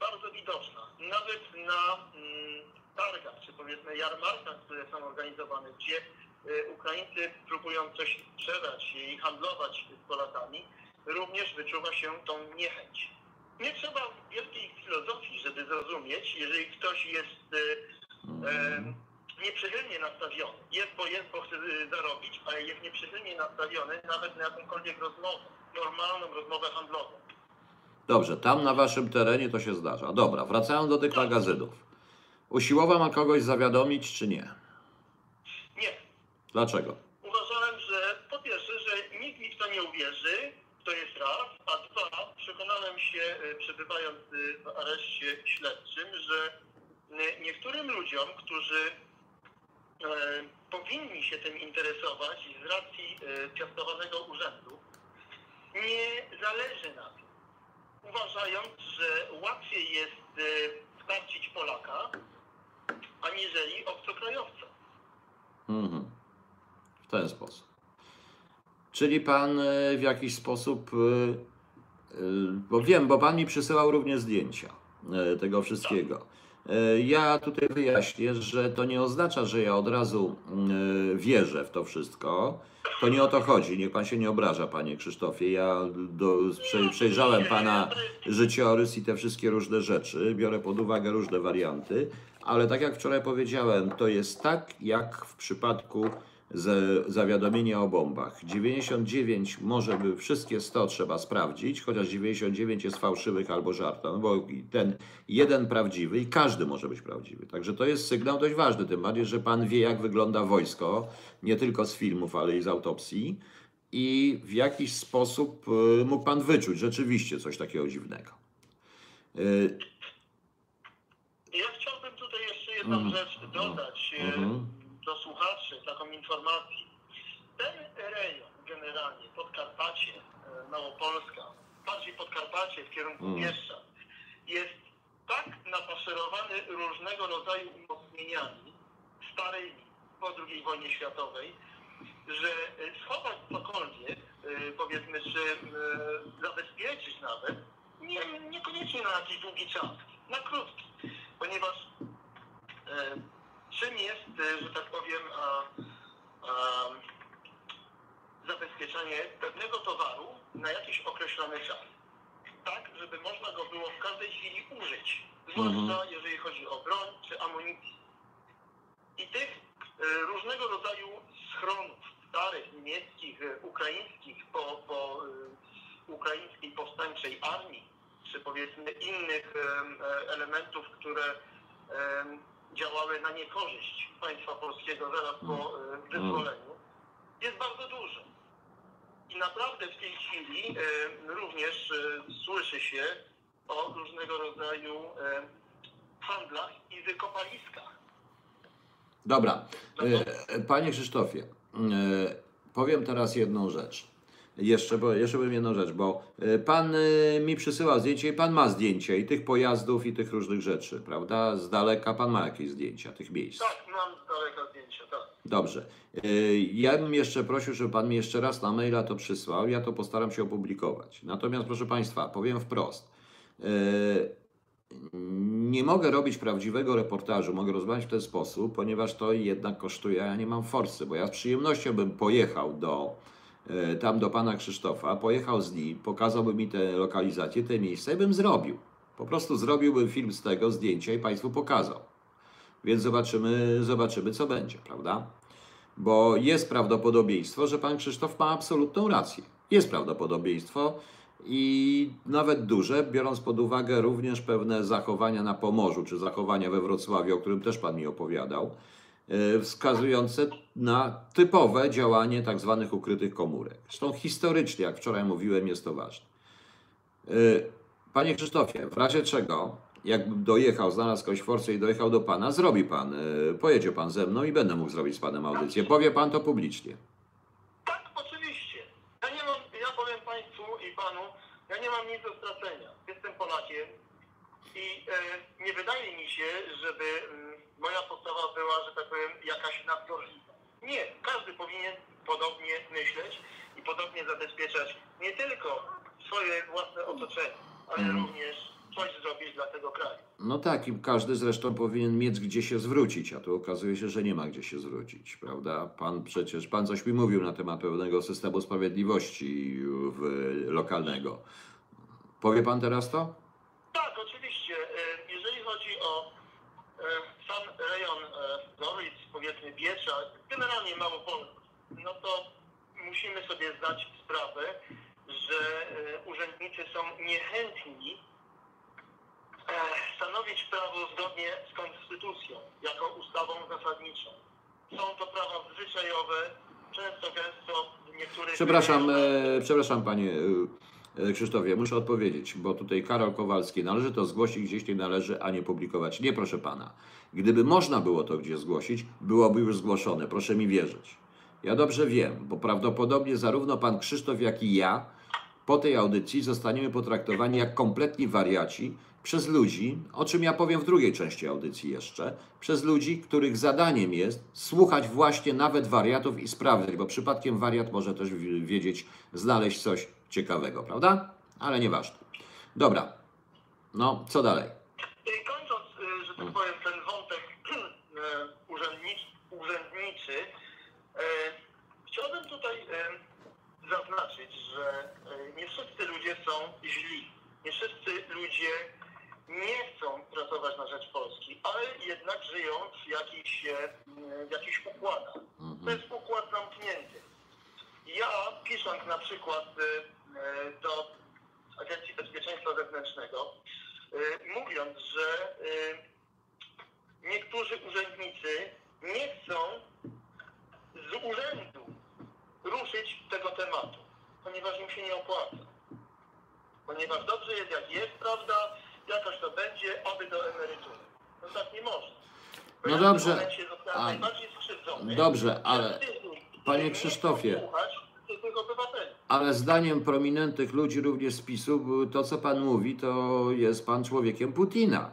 bardzo widoczna. Nawet na mm, targach, czy powiedzmy jarmarkach, które są organizowane, gdzie e, Ukraińcy próbują coś sprzedać i handlować z Polakami, również wyczuwa się tą niechęć. Nie trzeba wielkiej filozofii, żeby zrozumieć, jeżeli ktoś jest e, nieprzychylnie nastawiony. Jest, bo jest, bo chce e, zarobić, ale jest nieprzychylnie nastawiony nawet na jakąkolwiek rozmowę, normalną rozmowę handlową. Dobrze, tam na waszym terenie to się zdarza. Dobra, wracając do tych magazynów. Usiłował pan kogoś zawiadomić, czy nie? Nie, Dlaczego? uważałem, że po pierwsze, że nikt mi w To jest raz, a dwa, przekonałem się, e, przebywając e, w areszcie śledczym, że e, niektórym ludziom, którzy powinni się tym interesować z racji piastowanego urzędu, nie zależy na tym. Uważając, że łatwiej jest e, skarcić Polaka, aniżeli obcokrajowca. Mhm. W ten sposób. Czyli pan e, w jakiś sposób, e, bo wiem, bo pan mi przysyłał również zdjęcia tego wszystkiego. E, Ja tutaj wyjaśnię, że to nie oznacza, że ja od razu e, wierzę w to wszystko. To nie o to chodzi. Niech pan się nie obraża, panie Krzysztofie. Ja do, prze- przejrzałem pana życiorys i te wszystkie różne rzeczy. Biorę pod uwagę różne warianty, ale tak jak wczoraj powiedziałem, to jest tak jak w przypadku ze zawiadomienia o bombach. 99 może by wszystkie 100 trzeba sprawdzić, chociaż 99 jest fałszywych albo żarta, no bo ten jeden prawdziwy i każdy może być prawdziwy. Także to jest sygnał dość ważny, tym bardziej, że pan wie jak wygląda wojsko, nie tylko z filmów, ale i z autopsji i w jakiś sposób y, mógł pan wyczuć rzeczywiście coś takiego dziwnego. Y, Ja chciałbym tutaj jeszcze jedną Mhm. rzecz dodać e, Mhm. Do słuchaczy, taką informację. Ten rejon generalnie, Podkarpacie, e, Małopolska, bardziej Podkarpacie w kierunku. Bieszczad, jest tak nafaszerowany różnego rodzaju umocnieniami starymi po II wojnie światowej, że e, schować cokolwiek, e, powiedzmy, czy zabezpieczyć nawet, nie, niekoniecznie na jakiś długi czas, na krótki, ponieważ czym jest, e, że tak powiem, a, a, zabezpieczenie pewnego towaru na jakiś określony czas. Tak, żeby można go było w każdej chwili użyć, zwłaszcza Mhm. jeżeli chodzi o broń czy amunicję. I tych e, różnego rodzaju schronów starych, niemieckich, e, ukraińskich, po, po e, ukraińskiej powstańczej armii, czy powiedzmy innych e, elementów, które działały na niekorzyść państwa polskiego zaraz po e, wyzwoleniu, jest bardzo dużo. I naprawdę w tej chwili e, również e, słyszy się o różnego rodzaju handlach i wykopaliskach. Dobra, E, panie Krzysztofie, powiem teraz jedną rzecz. Jeszcze, bo, jeszcze powiem jedną rzecz, bo e, pan e, mi przysyła zdjęcie i pan ma zdjęcie i tych pojazdów i tych różnych rzeczy, prawda? Z daleka pan ma jakieś zdjęcia tych miejsc. Tak, mam z daleka zdjęcia, tak. Dobrze. E, Ja bym jeszcze prosił, żeby Pan mi jeszcze raz na maila to przysłał. Ja to postaram się opublikować. Natomiast, proszę Państwa, powiem wprost. Nie mogę robić prawdziwego reportażu, mogę rozmawiać w ten sposób, ponieważ to jednak kosztuje, ja nie mam forsy, bo ja z przyjemnością bym pojechał do, tam do Pana Krzysztofa, pojechał z nim, pokazałby mi te lokalizacje, te miejsca i bym zrobił. Po prostu zrobiłbym film z tego, zdjęcia i Państwu pokazał. Więc zobaczymy, zobaczymy, co będzie, prawda? Bo jest prawdopodobieństwo, że pan Krzysztof ma absolutną rację. Jest prawdopodobieństwo i nawet duże, biorąc pod uwagę również pewne zachowania na Pomorzu, czy zachowania we Wrocławiu, o którym też pan mi opowiadał, e, wskazujące na typowe działanie tak zwanych ukrytych komórek. Zresztą historycznie, jak wczoraj mówiłem, jest to ważne. E, Panie Krzysztofie, w razie czego, jakbym dojechał, znalazł jakąś forsę i dojechał do Pana, zrobi Pan, e, pojedzie Pan ze mną i będę mógł zrobić z Panem audycję. Powie Pan to publicznie. Tak, oczywiście. Ja nie mam, ja powiem Państwu i Panu, ja nie mam nic do stracenia. Jestem Polakiem i e, nie wydaje mi się, żeby mm, moja postawa była, że tak powiem, jakaś nadgorliwa. Nie, każdy powinien podobnie myśleć i podobnie zabezpieczać nie tylko swoje własne otoczenie, ale Mhm. również coś zrobić dla tego kraju. No tak, i każdy zresztą powinien mieć gdzie się zwrócić, a tu okazuje się, że nie ma gdzie się zwrócić, prawda? Pan przecież, Pan coś mi mówił na temat pewnego systemu sprawiedliwości w, lokalnego. Powie Pan teraz to? Tak, oczywiście. E, Jeżeli chodzi o e, sam rejon e, Gorlic, Biecza, generalnie Małopolski, no to musimy sobie zdać sprawę, że e, urzędnicy są niechętni e, stanowić prawo zgodnie z konstytucją, jako ustawą zasadniczą. Są to prawa zwyczajowe, często, gęsto w niektórych... Przepraszam, e, przepraszam panie e, Krzysztofie, muszę odpowiedzieć, bo tutaj Karol Kowalski, należy to zgłosić gdzieś nie należy, a nie publikować. Nie, proszę pana. Gdyby można było to gdzieś zgłosić, byłoby już zgłoszone, proszę mi wierzyć. Ja dobrze wiem, bo prawdopodobnie zarówno pan Krzysztof, jak i ja po tej audycji zostaniemy potraktowani jak kompletni wariaci przez ludzi, o czym ja powiem w drugiej części audycji jeszcze, przez ludzi, których zadaniem jest słuchać właśnie nawet wariatów i sprawdzać, bo przypadkiem wariat może też wi- wiedzieć, znaleźć coś ciekawego, prawda? Ale nieważne. Dobra. No, co dalej? I kończąc, y, że tak powiem, ten wątek y, urzędniczy, urzędniczy y, chciałbym tutaj y, zaznaczyć, że y, nie wszyscy ludzie są źli. Nie wszyscy ludzie nie chcą pracować na rzecz Polski, ale jednak żyją w jakichś, w jakichś układach. To jest układ zamknięty. Ja pisząc na przykład y, y, do Agencji Bezpieczeństwa Wewnętrznego, y, mówiąc, że y, niektórzy urzędnicy nie chcą z urzędu ruszyć tego tematu, ponieważ im się nie opłaca. Ponieważ dobrze jest jak jest, prawda, jakoś to będzie, oby do emerytury. No tak nie można. Bo No dobrze, a-. Dobrze, ale panie Krzysztofie, słuchać tych obywateli. Ale zdaniem prominentnych ludzi również z PiSu, to co pan mówi, to jest pan człowiekiem Putina.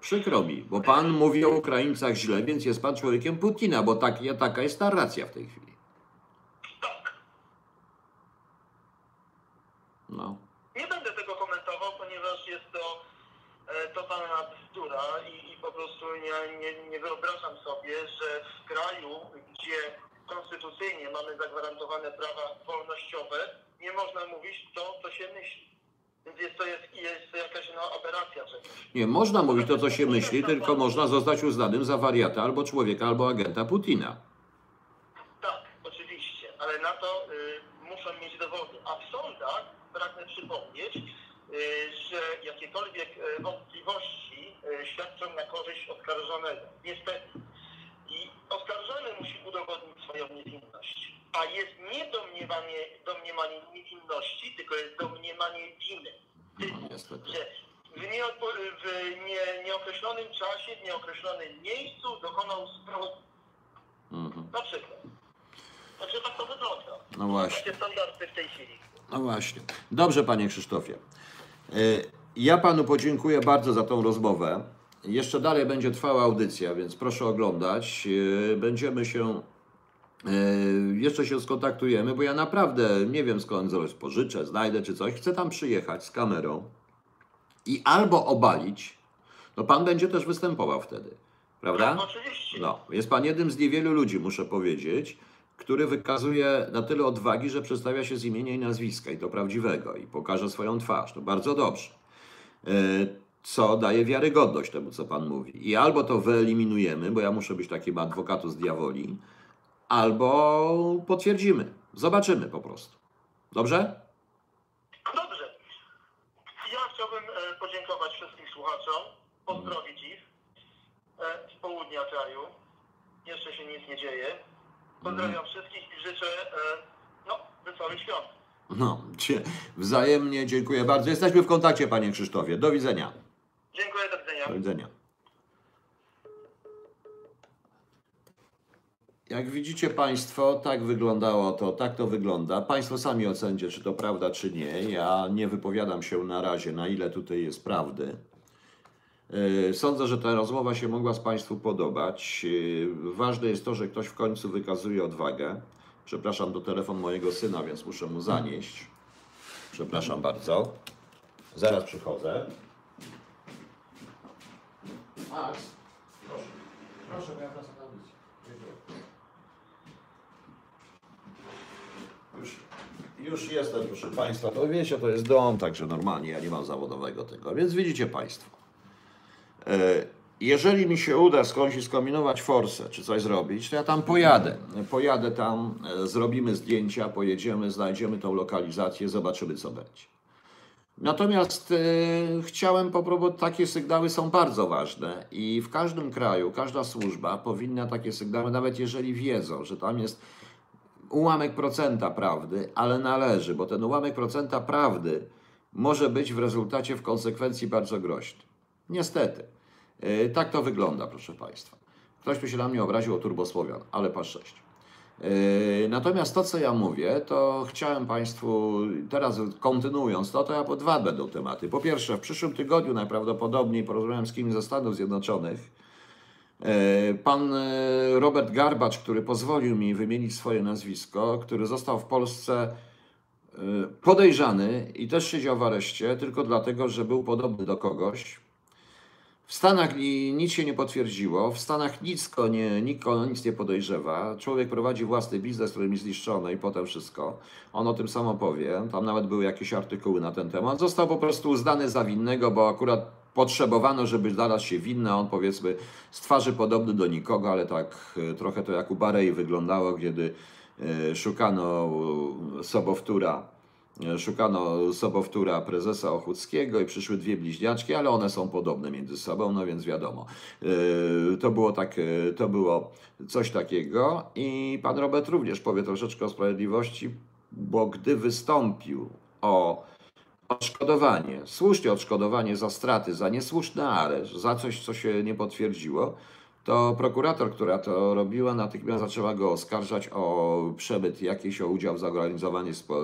Przykro mi, bo pan mówi o Ukraińcach źle, więc jest pan człowiekiem Putina, bo tak, taka jest narracja w tej chwili. Tak. No. Nie będę tego komentował, ponieważ jest to e, totalna bzdura i, i po prostu nie, nie, nie wyobrażam sobie, że w kraju, gdzie konstytucyjnie mamy zagwarantowane prawa wolnościowe, nie można mówić to, co się myśli. Więc jest to jest, jest to jakaś no, aberracja czegoś. Nie, można mówić to, co się myśli, tylko można zostać uznanym za wariata albo człowieka, albo agenta Putina. Tak, oczywiście, ale na to y, muszą mieć dowody. A w sądach pragnę przypomnieć, y, że jakiekolwiek y, wątpliwości y, świadczą na korzyść oskarżonego. Niestety. I oskarżony musi udowodnić swoją niewinność. A jest nie domniemanie, domniemanie niewinności, tylko jest domniemanie winy. No. Że w, nieodpo- w nie, nieokreślonym czasie, w nieokreślonym miejscu dokonał zbrodni. Mhm. Na przykład. Znaczy tak to wygląda. No właśnie. Takie standardy w tej chwili. No właśnie. Dobrze, panie Krzysztofie. Y, Ja panu podziękuję bardzo za tą rozmowę. Jeszcze dalej będzie trwała audycja, więc proszę oglądać. Y, Będziemy się. y, Jeszcze się skontaktujemy, bo ja naprawdę nie wiem skąd coś pożyczę, znajdę czy coś. Chcę tam przyjechać z kamerą i albo obalić, no pan będzie też występował wtedy, prawda? No, oczywiście. No, jest pan jednym z niewielu ludzi, muszę powiedzieć, który wykazuje na tyle odwagi, że przedstawia się z imienia i nazwiska i to prawdziwego i pokaże swoją twarz. To bardzo dobrze. Co daje wiarygodność temu, co pan mówi. I albo to wyeliminujemy, bo ja muszę być takim adwokatus diaboli, albo potwierdzimy. Zobaczymy po prostu. Dobrze? Dobrze. Ja chciałbym e, podziękować wszystkim słuchaczom, pozdrowić ich e, z południa kraju. Jeszcze się nic nie dzieje. Pozdrawiam wszystkich i życzę e, no, wesołych świąt. No, wzajemnie dziękuję bardzo. Jesteśmy w kontakcie, panie Krzysztofie. Do widzenia. Dziękuję, do widzenia. Do widzenia. Jak widzicie Państwo, tak wyglądało to, tak to wygląda. Państwo sami ocencie, czy to prawda, czy nie. Ja nie wypowiadam się na razie, na ile tutaj jest prawdy. Yy, Sądzę, że ta rozmowa się mogła z Państwu podobać. Yy, Ważne jest to, że ktoś w końcu wykazuje odwagę. Przepraszam, to telefon mojego syna, więc muszę mu zanieść. Przepraszam bardzo. Zaraz przychodzę. Max, proszę. Proszę, bo ja audycję. Dziękuję. Już, już jestem, proszę Państwa. To wiecie, to jest dom, także normalnie ja nie mam zawodowego tego. Więc widzicie Państwo. E, Jeżeli mi się uda skądś skombinować forsę, czy coś zrobić, to ja tam pojadę. Pojadę tam, e, zrobimy zdjęcia, pojedziemy, znajdziemy tą lokalizację, zobaczymy co będzie. Natomiast e, chciałem popróbować, takie sygnały są bardzo ważne i w każdym kraju, każda służba powinna takie sygnały, nawet jeżeli wiedzą, że tam jest ułamek procenta prawdy, ale należy, bo ten ułamek procenta prawdy może być w rezultacie, w konsekwencji bardzo groźny. Niestety. E, Tak to wygląda, proszę Państwa. Ktoś tu się na mnie obraził o turbosłowian, ale pas 6. Yy, Natomiast to, co ja mówię, to chciałem Państwu, teraz kontynuując to, to ja po dwa będą tematy. Po pierwsze, w przyszłym tygodniu najprawdopodobniej porozmawiam z kimś ze Stanów Zjednoczonych. Yy, Pan yy, Robert Garbacz, który pozwolił mi wymienić swoje nazwisko, który został w Polsce podejrzany i też siedział w areszcie tylko dlatego, że był podobny do kogoś, w Stanach ni- nic się nie potwierdziło, w Stanach nic nie, nikt nic nie podejrzewa. Człowiek prowadzi własny biznes, który mi zniszczono i potem wszystko. On o tym samo powie. Tam nawet były jakieś artykuły na ten temat. Został po prostu uznany za winnego, bo akurat potrzebowano, żeby znalazł się winny. On powiedzmy z twarzy podobny do nikogo, ale tak e, trochę to jak u Barei wyglądało, kiedy e, szukano e, sobowtóra Szukano sobowtóra prezesa Ochódzkiego i przyszły dwie bliźniaczki, ale one są podobne między sobą, no więc wiadomo. E, To było, tak, e, to było coś takiego i pan Robert również powie troszeczkę o sprawiedliwości, bo gdy wystąpił o odszkodowanie, słusznie odszkodowanie za straty, za niesłuszny areszt, za coś, co się nie potwierdziło, to prokurator, która to robiła, natychmiast zaczęła go oskarżać o przemyt jakiś, o udział w zorganizowanej spo-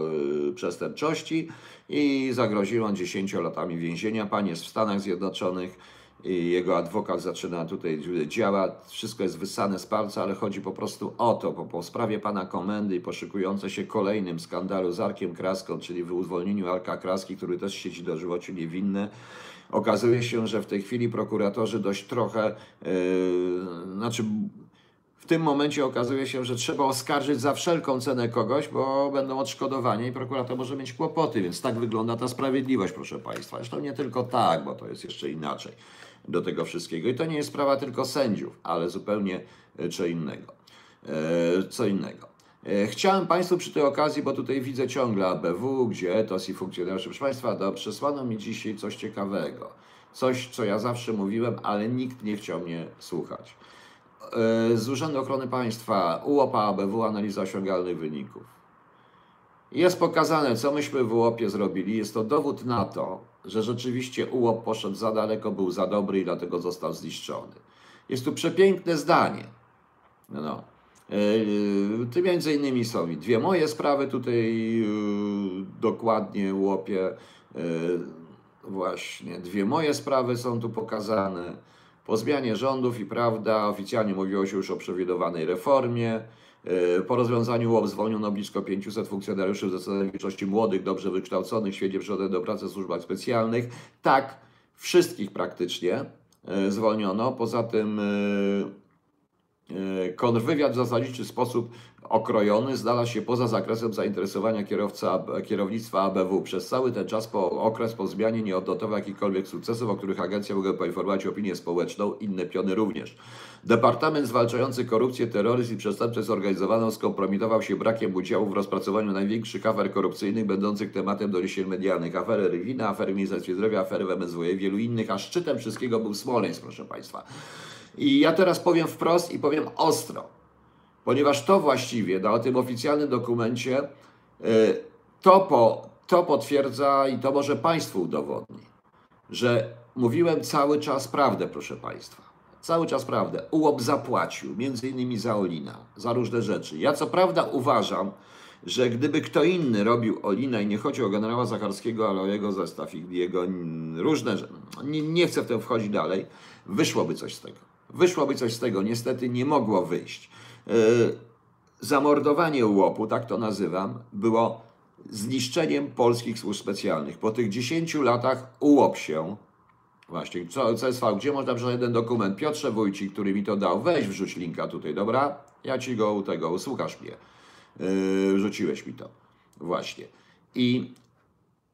przestępczości i zagroziła 10 latami więzienia. Pan jest w Stanach Zjednoczonych i jego adwokat zaczyna tutaj działa. Wszystko jest wyssane z palca, ale chodzi po prostu o to, bo po sprawie pana komendy i poszukujące się kolejnym skandalu z Arkiem Kraską, czyli w uwolnieniu Arka Kraski, który też siedzi do żywocie niewinny, Okazuje się, że w tej chwili prokuratorzy dość trochę, yy, znaczy w tym momencie okazuje się, że trzeba oskarżyć za wszelką cenę kogoś, bo będą odszkodowania i prokurator może mieć kłopoty, więc tak wygląda ta sprawiedliwość, proszę Państwa. Zresztą nie tylko tak, bo to jest jeszcze inaczej do tego wszystkiego. I to nie jest sprawa tylko sędziów, ale zupełnie e, co innego. E, Co innego. E, Chciałem Państwu przy tej okazji, bo tutaj widzę ciągle ABW, gdzie etos i funkcjonariusze. Proszę Państwa, do, przesłano mi dzisiaj coś ciekawego. Coś, co ja zawsze mówiłem, ale nikt nie chciał mnie słuchać. E, Z Urzędu Ochrony Państwa, UOPA ABW, analiza osiągalnych wyników. Jest pokazane, co myśmy w UOP-ie zrobili. Jest to dowód na to, że rzeczywiście UOP poszedł za daleko, był za dobry i dlatego został zniszczony. Jest tu przepiękne zdanie. No, no. Yy, Tu między innymi są i dwie moje sprawy tutaj yy, dokładnie łopię. Yy, Właśnie, dwie moje sprawy są tu pokazane. Po zmianie rządów i prawda, oficjalnie mówiło się już o przewidywanej reformie. Po rozwiązaniu łob zwolniono blisko 500 funkcjonariuszy, w zdecydowanej większości młodych, dobrze wykształconych, świetnie przygotowanych do pracy w służbach specjalnych. Tak, wszystkich praktycznie zwolniono. Poza tym E, Kontrwywiad w zasadniczy sposób okrojony znalazł się poza zakresem zainteresowania kierowca, kierownictwa ABW. Przez cały ten czas, po okres po zmianie nie odnotował jakichkolwiek sukcesów, o których agencja mogła poinformować opinię społeczną, inne piony również. Departament zwalczający korupcję, terroryzm i przestępczość zorganizowaną skompromitował się brakiem udziału w rozpracowaniu największych afer korupcyjnych będących tematem doniesień medialnych. Afery Rywina, afery Ministerstwie Zdrowia, afery w MSWiA i wielu innych, a szczytem wszystkiego był Smoleńsk, proszę Państwa. I ja teraz powiem wprost i powiem ostro, ponieważ to właściwie na tym oficjalnym dokumencie y, to, po, to potwierdza i to może Państwu udowodni, że mówiłem cały czas prawdę, proszę Państwa. Cały czas prawdę. UOP zapłacił, między innymi za Olina, za różne rzeczy. Ja co prawda uważam, że gdyby kto inny robił Olina i nie chodzi o generała Zacharskiego, ale o jego zestaw i jego różne rzeczy, nie, nie chcę w to wchodzić dalej, wyszłoby coś z tego. Wyszłoby coś z tego. Niestety nie mogło wyjść. Yy, zamordowanie UOP-u, tak to nazywam, było zniszczeniem polskich służb specjalnych. Po tych 10 latach UOP się, właśnie, co, CSV, gdzie można przeczytać jeden dokument? Piotrze Wójcik, który mi to dał, weź wrzuć linka tutaj, dobra? Ja ci go tego, usłuchasz mnie. Yy, wrzuciłeś mi to. Właśnie. I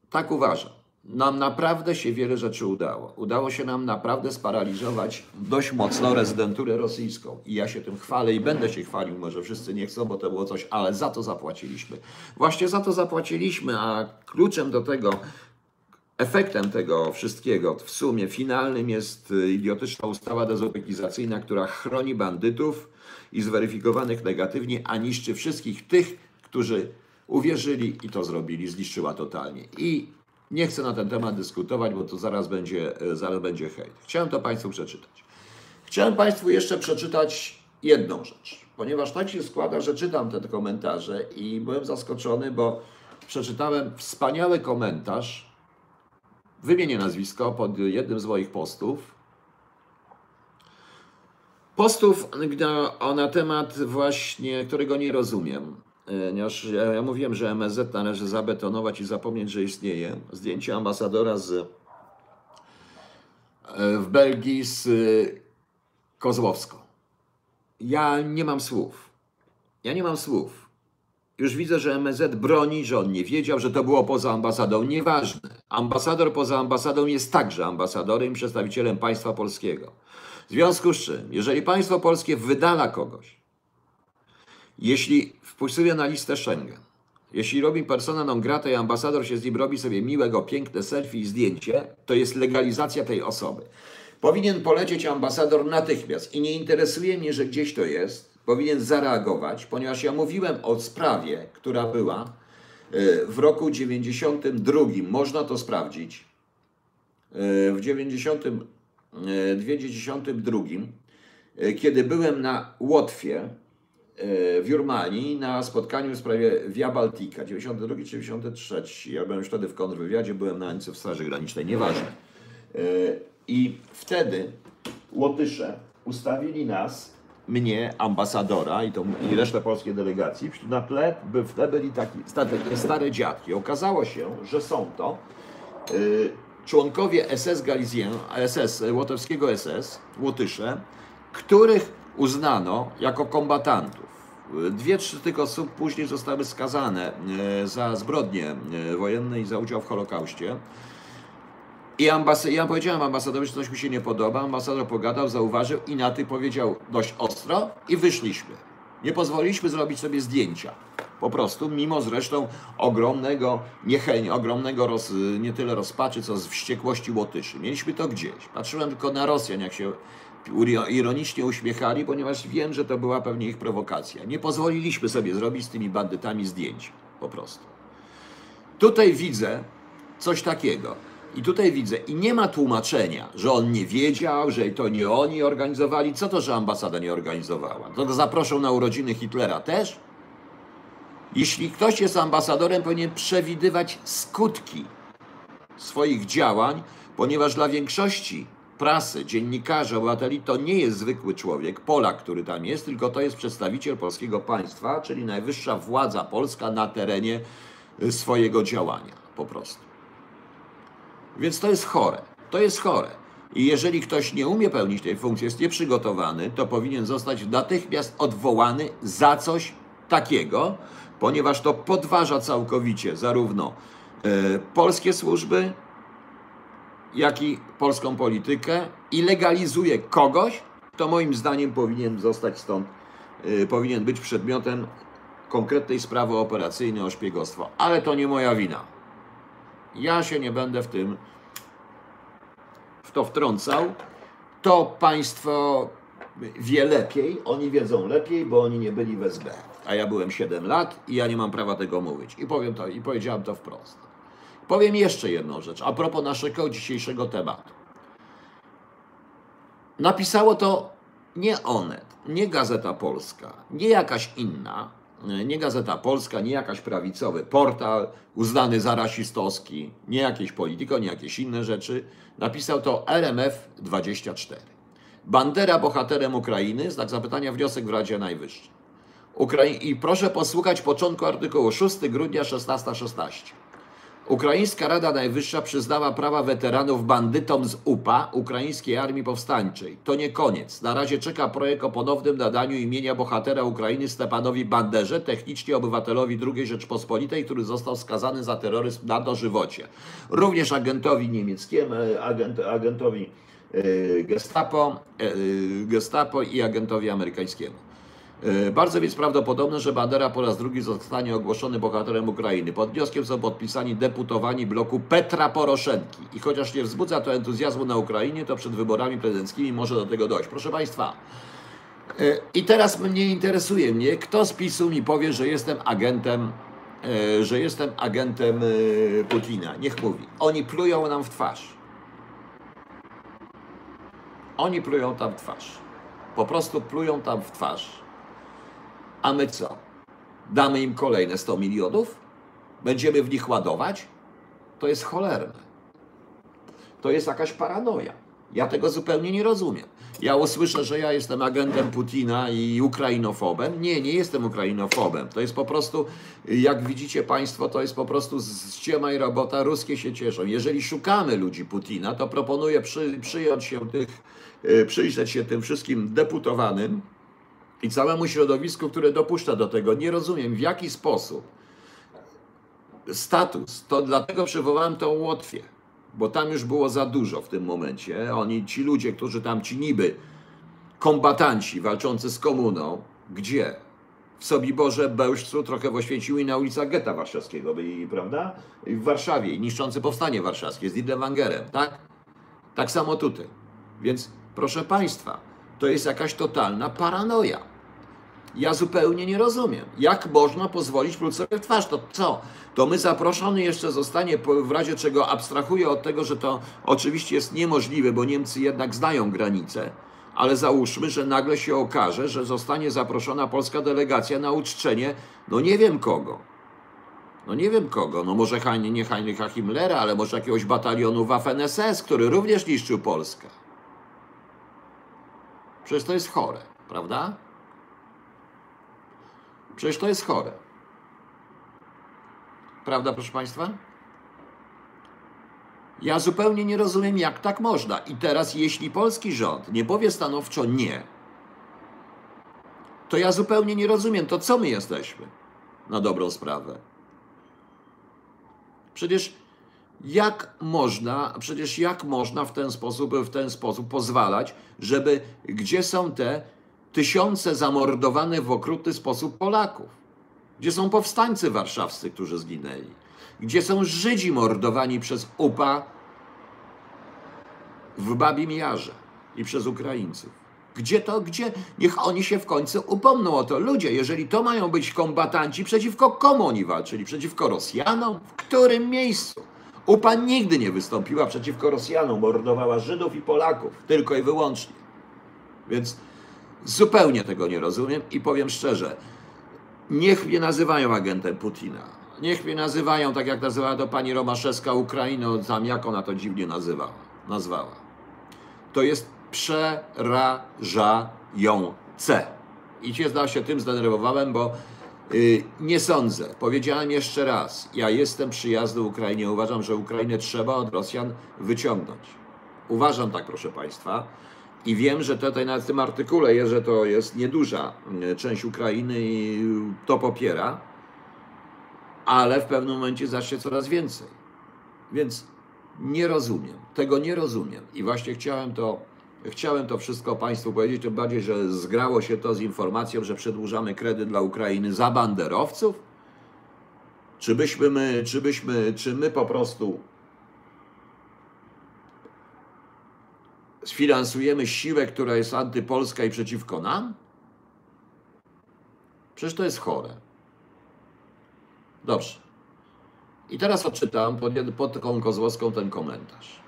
tak uważam. Nam naprawdę się wiele rzeczy udało. Udało się nam naprawdę sparaliżować dość mocno rezydenturę rosyjską. I ja się tym chwalę i będę się chwalił. Może wszyscy nie chcą, bo to było coś, ale za to zapłaciliśmy. Właśnie za to zapłaciliśmy, a kluczem do tego, efektem tego wszystkiego w sumie finalnym jest y, idiotyczna ustawa dezubekizacyjna, która chroni bandytów i zweryfikowanych negatywnie, a niszczy wszystkich tych, którzy uwierzyli i to zrobili, zniszczyła totalnie. I nie chcę na ten temat dyskutować, bo to zaraz będzie, y, zaraz będzie hejt. Chciałem to Państwu przeczytać. Chciałem Państwu jeszcze przeczytać jedną rzecz, ponieważ tak się składa, że czytam te komentarze i byłem zaskoczony, bo przeczytałem wspaniały komentarz, wymienię nazwisko pod jednym z moich postów. Postów na, na temat właśnie, którego nie rozumiem. Ponieważ ja, mówiłem, że MSZ należy zabetonować i zapomnieć, że istnieje. Zdjęcie ambasadora z, w Belgii z Kozłowską. Ja nie mam słów. Ja nie mam słów. Już widzę, że MSZ broni, że on nie wiedział, że to było poza ambasadą. Nieważne. Ambasador poza ambasadą jest także ambasadorem i przedstawicielem państwa polskiego. W związku z czym, jeżeli państwo polskie wydala kogoś, jeśli wpisuje na listę Schengen, jeśli robi persona non grata i ambasador się z nim robi sobie miłego, piękne selfie i zdjęcie, to jest legalizacja tej osoby. Powinien polecieć ambasador natychmiast i nie interesuje mnie, że gdzieś to jest. Powinien zareagować, ponieważ ja mówiłem o sprawie, która była e, w roku 92. Można to sprawdzić. E, w 92, e, kiedy byłem na Łotwie w Jurmanii na spotkaniu w sprawie Via Baltica, 92 czy 93. Ja byłem już wtedy w kontrwywiadzie, byłem na Anicy w Straży Granicznej, nieważne. I wtedy Łotysze ustawili nas, mnie, ambasadora i, tą, i resztę polskiej delegacji. Na tle by, wtedy byli taki, takie stare dziadki. Okazało się, że są to y, członkowie SS Galizien, SS, łotewskiego SS, Łotysze, których uznano jako kombatantów. Dwie, trzy tych osób później zostały skazane y, za zbrodnie y, wojenne i za udział w Holokauście. I ambasy, ja powiedziałem ambasadorowi, że coś mi się nie podoba. Ambasador pogadał, zauważył i na ty powiedział dość ostro i wyszliśmy. Nie pozwoliliśmy zrobić sobie zdjęcia. Po prostu, mimo zresztą ogromnego niechęci, ogromnego roz, nie tyle rozpaczy, co z wściekłości Łotyszy. Mieliśmy to gdzieś. Patrzyłem tylko na Rosjan, jak się ironicznie uśmiechali, ponieważ wiem, że to była pewnie ich prowokacja. Nie pozwoliliśmy sobie zrobić z tymi bandytami zdjęć. Po prostu. Tutaj widzę coś takiego. I tutaj widzę, i nie ma tłumaczenia, że on nie wiedział, że to nie oni organizowali. Co to, że ambasada nie organizowała? To zaproszą na urodziny Hitlera też? Jeśli ktoś jest ambasadorem, powinien przewidywać skutki swoich działań, ponieważ dla większości prasy, dziennikarzy, obywateli to nie jest zwykły człowiek, Polak, który tam jest, tylko to jest przedstawiciel polskiego państwa, czyli najwyższa władza polska na terenie swojego działania po prostu. Więc to jest chore. To jest chore. I jeżeli ktoś nie umie pełnić tej funkcji, jest nieprzygotowany, to powinien zostać natychmiast odwołany za coś takiego, ponieważ to podważa całkowicie zarówno e, polskie służby, jak i polską politykę i legalizuje kogoś, kto moim zdaniem powinien zostać stąd, e, powinien być przedmiotem konkretnej sprawy operacyjnej o szpiegostwo. Ale to nie moja wina. Ja się nie będę w tym w to wtrącał. To państwo wie lepiej, oni wiedzą lepiej, bo oni nie byli w SB. A ja byłem 7 lat i ja nie mam prawa tego mówić. I powiem to, i powiedziałem to wprost. Powiem jeszcze jedną rzecz a propos naszego dzisiejszego tematu. Napisało to nie Onet, nie Gazeta Polska, nie jakaś inna, nie Gazeta Polska, nie jakaś prawicowy portal uznany za rasistowski, nie jakieś polityko, nie jakieś inne rzeczy. Napisał to RMF24. Bandera bohaterem Ukrainy, znak zapytania, wniosek w Radzie Najwyższej. Ukrai I proszę posłuchać początku artykułu 6 grudnia 1616. 16. Ukraińska Rada Najwyższa przyznała prawa weteranów bandytom z UPA, Ukraińskiej Armii Powstańczej. To nie koniec. Na razie czeka projekt o ponownym nadaniu imienia bohatera Ukrainy Stepanowi Banderze, technicznie obywatelowi II Rzeczpospolitej, który został skazany za terroryzm na dożywocie. Również agentowi niemieckiemu, agent, agentowi e, gestapo, e, gestapo i agentowi amerykańskiemu. E, Bardzo więc prawdopodobne, że Bandera po raz drugi zostanie ogłoszony bohaterem Ukrainy. Pod wnioskiem są podpisani deputowani bloku Petra Poroszenki. I chociaż nie wzbudza to entuzjazmu na Ukrainie, to przed wyborami prezydenckimi może do tego dojść. Proszę Państwa, e, i teraz mnie interesuje mnie, kto z PiSu mi powie, że jestem agentem, e, że jestem agentem Putina. Niech mówi. Oni plują nam w twarz. Oni plują tam w twarz. Po prostu plują tam w twarz. A my co? Damy im kolejne 100 milionów? Będziemy w nich ładować? To jest cholerne. To jest jakaś paranoja. Ja tego zupełnie nie rozumiem. Ja usłyszę, że ja jestem agentem Putina i ukrainofobem. Nie, nie jestem ukrainofobem. To jest po prostu, jak widzicie Państwo, to jest po prostu ściema i robota. Ruskie się cieszą. Jeżeli szukamy ludzi Putina, to proponuję przy, przyjąć się tych, e, przyjrzeć się tym wszystkim deputowanym, i całemu środowisku, które dopuszcza do tego. Nie rozumiem, w jaki sposób status, to dlatego przywołałem tą Łotwię, bo tam już było za dużo w tym momencie. Oni, ci ludzie, którzy tam, ci niby kombatanci walczący z komuną, gdzie? W Sobiborze, Bełżcu, trochę w Oświęcimiu i na ulicach getta warszawskiego, byli, prawda? I w Warszawie, niszczący powstanie warszawskie z Dietlewangerem, tak? Tak samo tutaj. Więc proszę Państwa, to jest jakaś totalna paranoja. Ja zupełnie nie rozumiem, jak można pozwolić sobie w twarz. To co? To my zaproszony jeszcze zostanie, w razie czego abstrahuję od tego, że to oczywiście jest niemożliwe, bo Niemcy jednak znają granice, ale załóżmy, że nagle się okaże, że zostanie zaproszona polska delegacja na uczczenie, no nie wiem kogo. No nie wiem kogo, no może nie Heinricha Himmlera, ale może jakiegoś batalionu Waffen-SS, który również niszczył Polskę. Przecież to jest chore, prawda? Przecież to jest chore. Prawda, proszę Państwa? Ja zupełnie nie rozumiem, jak tak można. I teraz, jeśli polski rząd nie powie stanowczo nie, to ja zupełnie nie rozumiem, to co my jesteśmy na dobrą sprawę. Przecież jak można, przecież jak można w ten sposób, w ten sposób pozwalać, żeby gdzie są te tysiące zamordowanych w okrutny sposób Polaków? Gdzie są powstańcy warszawscy, którzy zginęli? Gdzie są Żydzi mordowani przez UPA w Babim Jarze i przez Ukraińców? Gdzie to, gdzie? Niech oni się w końcu upomną o to. Ludzie, jeżeli to mają być kombatanci, przeciwko komu oni walczyli? Przeciwko Rosjanom? W którym miejscu? UPA nigdy nie wystąpiła przeciwko Rosjanom, mordowała Żydów i Polaków, tylko i wyłącznie. Więc zupełnie tego nie rozumiem i powiem szczerze, niech mnie nazywają agentem Putina. Niech mnie nazywają, tak jak nazywała to pani Romaszewska Ukrainą, tam jak ona to dziwnie nazywała, nazwała. To jest przerażające. I się, zda się tym zdenerwowałem, bo nie sądzę. Powiedziałem jeszcze raz, ja jestem przyjazny Ukrainie. Uważam, że Ukrainę trzeba od Rosjan wyciągnąć. Uważam tak, proszę Państwa. I wiem, że tutaj na tym artykule jest, że to jest nieduża y, część Ukrainy i to popiera, ale w pewnym momencie zacznie coraz więcej. Więc nie rozumiem, tego nie rozumiem. I właśnie chciałem to, chciałem to wszystko Państwu powiedzieć, tym bardziej, że zgrało się to z informacją, że przedłużamy kredyt dla Ukrainy za banderowców. Czy byśmy my, czy byśmy, czy my po prostu sfinansujemy siłę, która jest antypolska i przeciwko nam? Przecież to jest chore. Dobrze. I teraz odczytam pod, pod taką Kozłowską ten komentarz.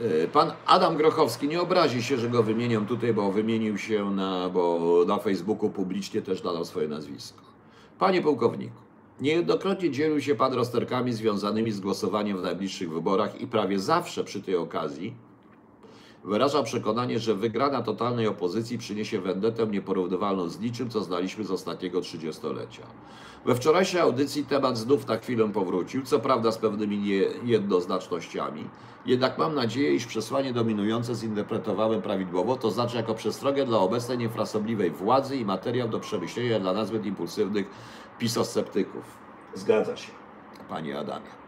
Yy, Pan Adam Grochowski nie obrazi się, że go wymieniam tutaj, bo wymienił się na, bo na Facebooku publicznie też dodał swoje nazwisko. Panie pułkowniku, niejednokrotnie dzielił się Pan rozterkami związanymi z głosowaniem w najbliższych wyborach i prawie zawsze przy tej okazji wyraża przekonanie, że wygrana totalnej opozycji przyniesie wendetę nieporównywalną z niczym, co znaliśmy z ostatniego trzydziestolecia. We wczorajszej audycji temat znów na chwilę powrócił, co prawda z pewnymi niejednoznacznościami, jednak mam nadzieję, iż przesłanie dominujące zinterpretowałem prawidłowo, to znaczy jako przestrogę dla obecnej niefrasobliwej władzy i materiał do przemyślenia dla nazbyt impulsywnych pisosceptyków. Zgadza się, panie Adamie.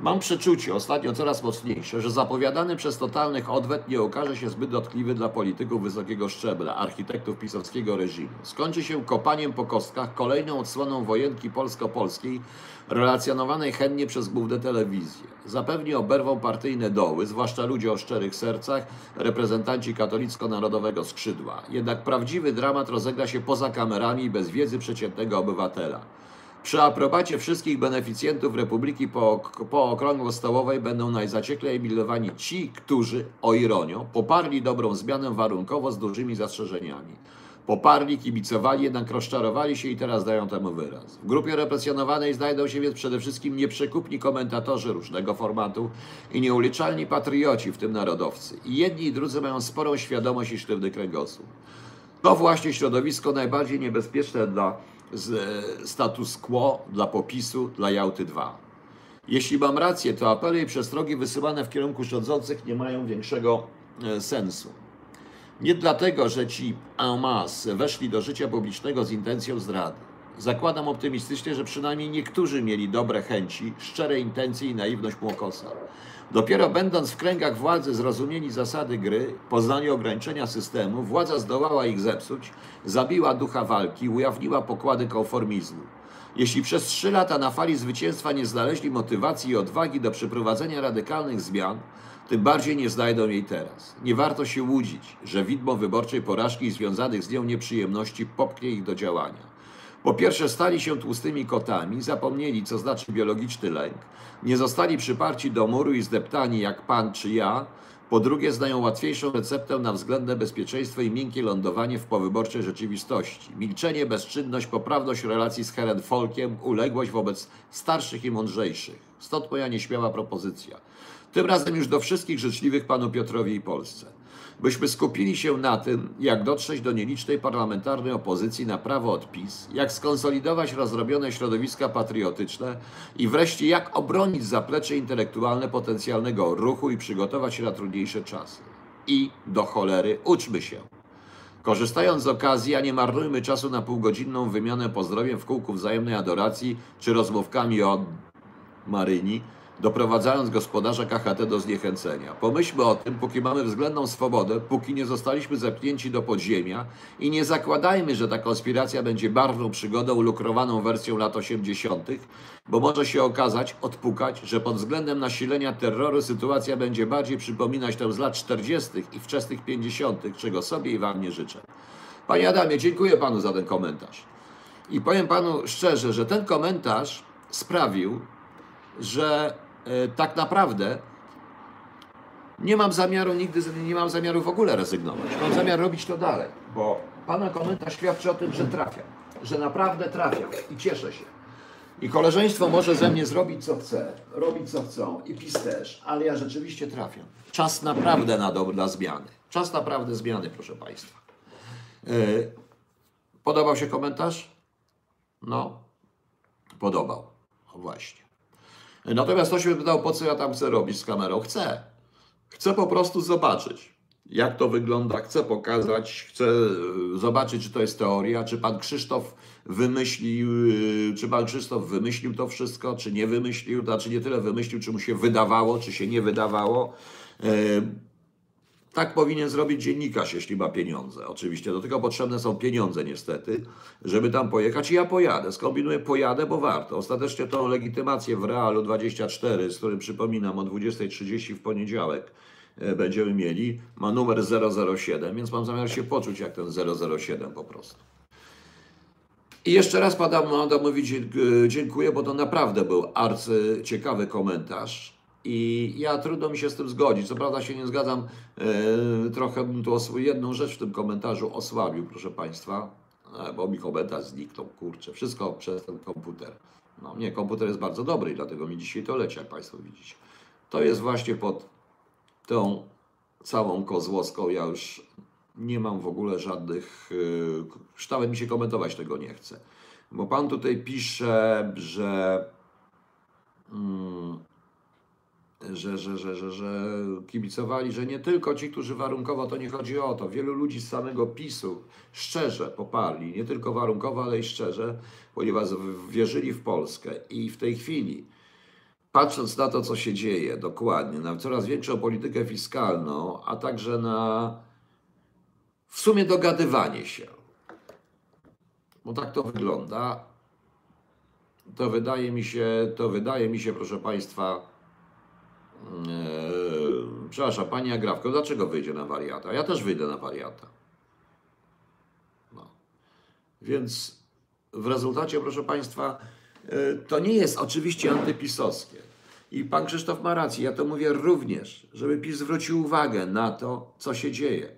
Mam przeczucie, ostatnio coraz mocniejsze, że zapowiadany przez totalnych odwet nie okaże się zbyt dotkliwy dla polityków wysokiego szczebla, architektów pisowskiego reżimu. Skończy się kopaniem po kostkach, kolejną odsłoną wojenki polsko-polskiej, relacjonowanej chętnie przez główne telewizje. Zapewni oberwą partyjne doły, zwłaszcza ludzie o szczerych sercach, reprezentanci katolicko-narodowego skrzydła. Jednak prawdziwy dramat rozegra się poza kamerami i bez wiedzy przeciętnego obywatela. Przy aprobacie wszystkich beneficjentów Republiki po, po okrągło-stołowej będą najzacieklej milowani ci, którzy, o ironią, poparli dobrą zmianę warunkowo z dużymi zastrzeżeniami. Poparli, kibicowali, jednak rozczarowali się i teraz dają temu wyraz. W grupie represjonowanej znajdą się więc przede wszystkim nieprzekupni komentatorzy różnego formatu i nieuliczalni patrioci, w tym narodowcy. I jedni i drudzy mają sporą świadomość i sztywny kręgosłup. To właśnie środowisko najbardziej niebezpieczne dla z, status quo, dla popisu, dla Jałty 2. Jeśli mam rację, to apele i przestrogi wysyłane w kierunku rządzących nie mają większego e, sensu. Nie dlatego, że ci en masse weszli do życia publicznego z intencją zdrady. Zakładam optymistycznie, że przynajmniej niektórzy mieli dobre chęci, szczere intencje i naiwność młokosa. Dopiero będąc w kręgach władzy zrozumieli zasady gry, poznali ograniczenia systemu, władza zdołała ich zepsuć, zabiła ducha walki, ujawniła pokłady konformizmu. Jeśli przez trzy lata na fali zwycięstwa nie znaleźli motywacji i odwagi do przeprowadzenia radykalnych zmian, tym bardziej nie znajdą jej teraz. Nie warto się łudzić, że widmo wyborczej porażki i związanych z nią nieprzyjemności popchnie ich do działania. Po pierwsze, stali się tłustymi kotami, zapomnieli, co znaczy biologiczny lęk, nie zostali przyparci do muru i zdeptani jak pan czy ja. Po drugie, znają łatwiejszą receptę na względne bezpieczeństwo i miękkie lądowanie w powyborczej rzeczywistości. Milczenie, bezczynność, poprawność relacji z Herenfolkiem, uległość wobec starszych i mądrzejszych. Stąd moja nieśmiała propozycja. Tym razem już do wszystkich życzliwych panu Piotrowi i Polsce byśmy skupili się na tym, jak dotrzeć do nielicznej parlamentarnej opozycji na prawo odpis, jak skonsolidować rozrobione środowiska patriotyczne i wreszcie jak obronić zaplecze intelektualne potencjalnego ruchu i przygotować się na trudniejsze czasy. I do cholery uczmy się. Korzystając z okazji, a nie marnujmy czasu na półgodzinną wymianę pozdrowień w kółku wzajemnej adoracji czy rozmówkami o Maryni, doprowadzając gospodarza KHT do zniechęcenia. Pomyślmy o tym, póki mamy względną swobodę, póki nie zostaliśmy zepchnięci do podziemia i nie zakładajmy, że ta konspiracja będzie barwną przygodą lukrowaną wersją lat 80., bo może się okazać, odpukać, że pod względem nasilenia terroru sytuacja będzie bardziej przypominać tę z lat 40. i wczesnych 50., czego sobie i Wam nie życzę. Panie Adamie, dziękuję Panu za ten komentarz. I powiem Panu szczerze, że ten komentarz sprawił, że tak naprawdę nie mam zamiaru nigdy, nie mam zamiaru w ogóle rezygnować. Mam zamiar robić to dalej, bo Pana komentarz świadczy o tym, że trafia, że naprawdę trafia i cieszę się. I koleżeństwo może ze mnie zrobić co chce, robić co chcą i PiS też, ale ja rzeczywiście trafiam. Czas naprawdę na, do, na zmiany. Czas naprawdę zmiany, proszę Państwa. Yy, podobał się komentarz? No, podobał. Właśnie. Natomiast ktoś mnie pytał, po co ja tam chcę robić z kamerą? Chcę. Chcę po prostu zobaczyć, jak to wygląda. Chcę pokazać, chcę e, zobaczyć, czy to jest teoria, czy pan Krzysztof wymyślił, e, czy pan Krzysztof wymyślił to wszystko, czy nie wymyślił, znaczy nie tyle wymyślił, czy mu się wydawało, czy się nie wydawało. Tak powinien zrobić dziennikarz, jeśli ma pieniądze. Oczywiście do tego potrzebne są pieniądze niestety, żeby tam pojechać i ja pojadę. Skombinuję, pojadę, bo warto. Ostatecznie tą legitymację w Realu 24, z którym przypominam o 20.30 w poniedziałek e, będziemy mieli, ma numer 007, więc mam zamiar się poczuć jak ten 007 po prostu. I jeszcze raz Panu Adamowi dziękuję, bo to naprawdę był arcy ciekawy komentarz. I ja trudno mi się z tym zgodzić. Co prawda się nie zgadzam, e, trochę bym tu jedną rzecz w tym komentarzu osłabił, proszę Państwa, e, bo mi komentarz zniknął, kurczę, wszystko przez ten komputer. No nie, komputer jest bardzo dobry i dlatego mi dzisiaj to leci, jak Państwo widzicie. To jest właśnie pod tą całą kozłowską, ja już nie mam w ogóle żadnych, yy, mi się komentować tego nie chcę. Bo Pan tutaj pisze, że... Mm, że, że, że, że, że kibicowali, że nie tylko ci, którzy warunkowo, to nie chodzi o to. Wielu ludzi z samego PiSu szczerze poparli, nie tylko warunkowo, ale i szczerze, ponieważ wierzyli w Polskę. I w tej chwili patrząc na to, co się dzieje dokładnie, na coraz większą politykę fiskalną, a także na w sumie dogadywanie się, bo tak to wygląda, to wydaje mi się, to wydaje mi się, proszę Państwa, Eee, przepraszam, Pani Agrawko, dlaczego wyjdzie na wariata? Ja też wyjdę na wariata. No. Więc w rezultacie, proszę Państwa, e, to nie jest oczywiście antypisowskie. I Pan Krzysztof ma rację, ja to mówię również, żeby PiS zwrócił uwagę na to, co się dzieje.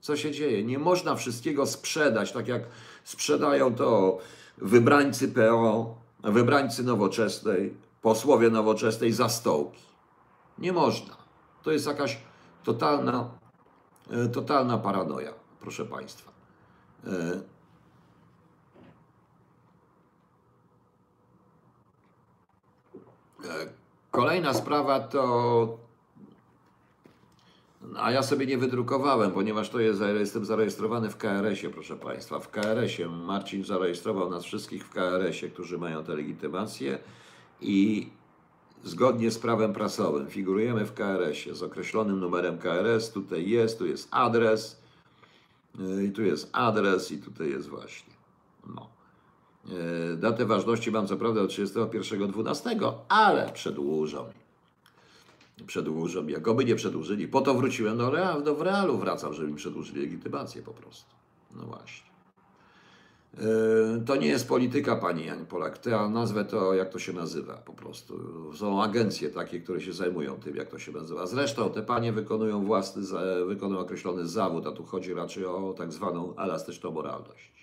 Co się dzieje? Nie można wszystkiego sprzedać, tak jak sprzedają to wybrańcy PO, wybrańcy nowoczesnej, posłowie nowoczesnej za stołki. Nie można. To jest jakaś totalna, e, totalna paranoja, proszę Państwa. E, e, kolejna sprawa to. A ja sobie nie wydrukowałem, ponieważ to jest, jestem zarejestrowany w KRS-ie, proszę Państwa. W KRS-ie Marcin zarejestrował nas wszystkich w KRS-ie, którzy mają tę legitymację i zgodnie z prawem prasowym. Figurujemy w KRS-ie z określonym numerem KRS. Tutaj jest, tu jest adres, yy, i tu jest adres, i tutaj jest właśnie. No. Yy, datę ważności mam co prawda do 31.12, ale przedłużą. Przedłużą. Jakoby nie przedłużyli. Po to wróciłem do, real, do realu, wracam, żeby mi przedłużyli legitymację po prostu. No właśnie. Yy, to nie jest polityka, pani Jan Polak. Ja nazwę to, jak to się nazywa po prostu. Są agencje takie, które się zajmują tym, jak to się nazywa. Zresztą te panie wykonują własny, wykonują określony zawód, a tu chodzi raczej o tak zwaną elastyczną moralność.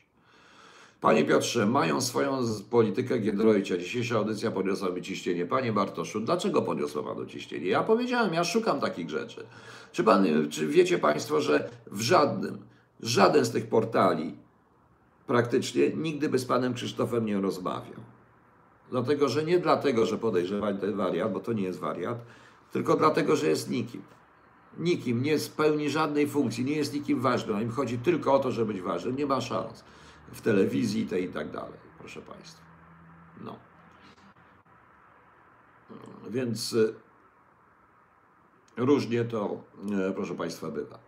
Panie Piotrze, mają swoją politykę Giedroycia. Dzisiejsza audycja podniosła mi ciśnienie. Panie Bartoszu, dlaczego podniosła panu ciśnienie? Ja powiedziałem, ja szukam takich rzeczy. Czy, pan, czy wiecie państwo, że w żadnym, żaden z tych portali praktycznie nigdy by z panem Krzysztofem nie rozmawiał. Dlatego, że nie dlatego, że podejrzewam ten wariat, bo to nie jest wariat, tylko dlatego, że jest nikim. Nikim, nie spełni żadnej funkcji, nie jest nikim ważnym. A im chodzi tylko o to, żeby być ważnym. Nie ma szans w telewizji te i tak dalej, proszę Państwa. No. Więc y, różnie to, y, proszę Państwa, bywa.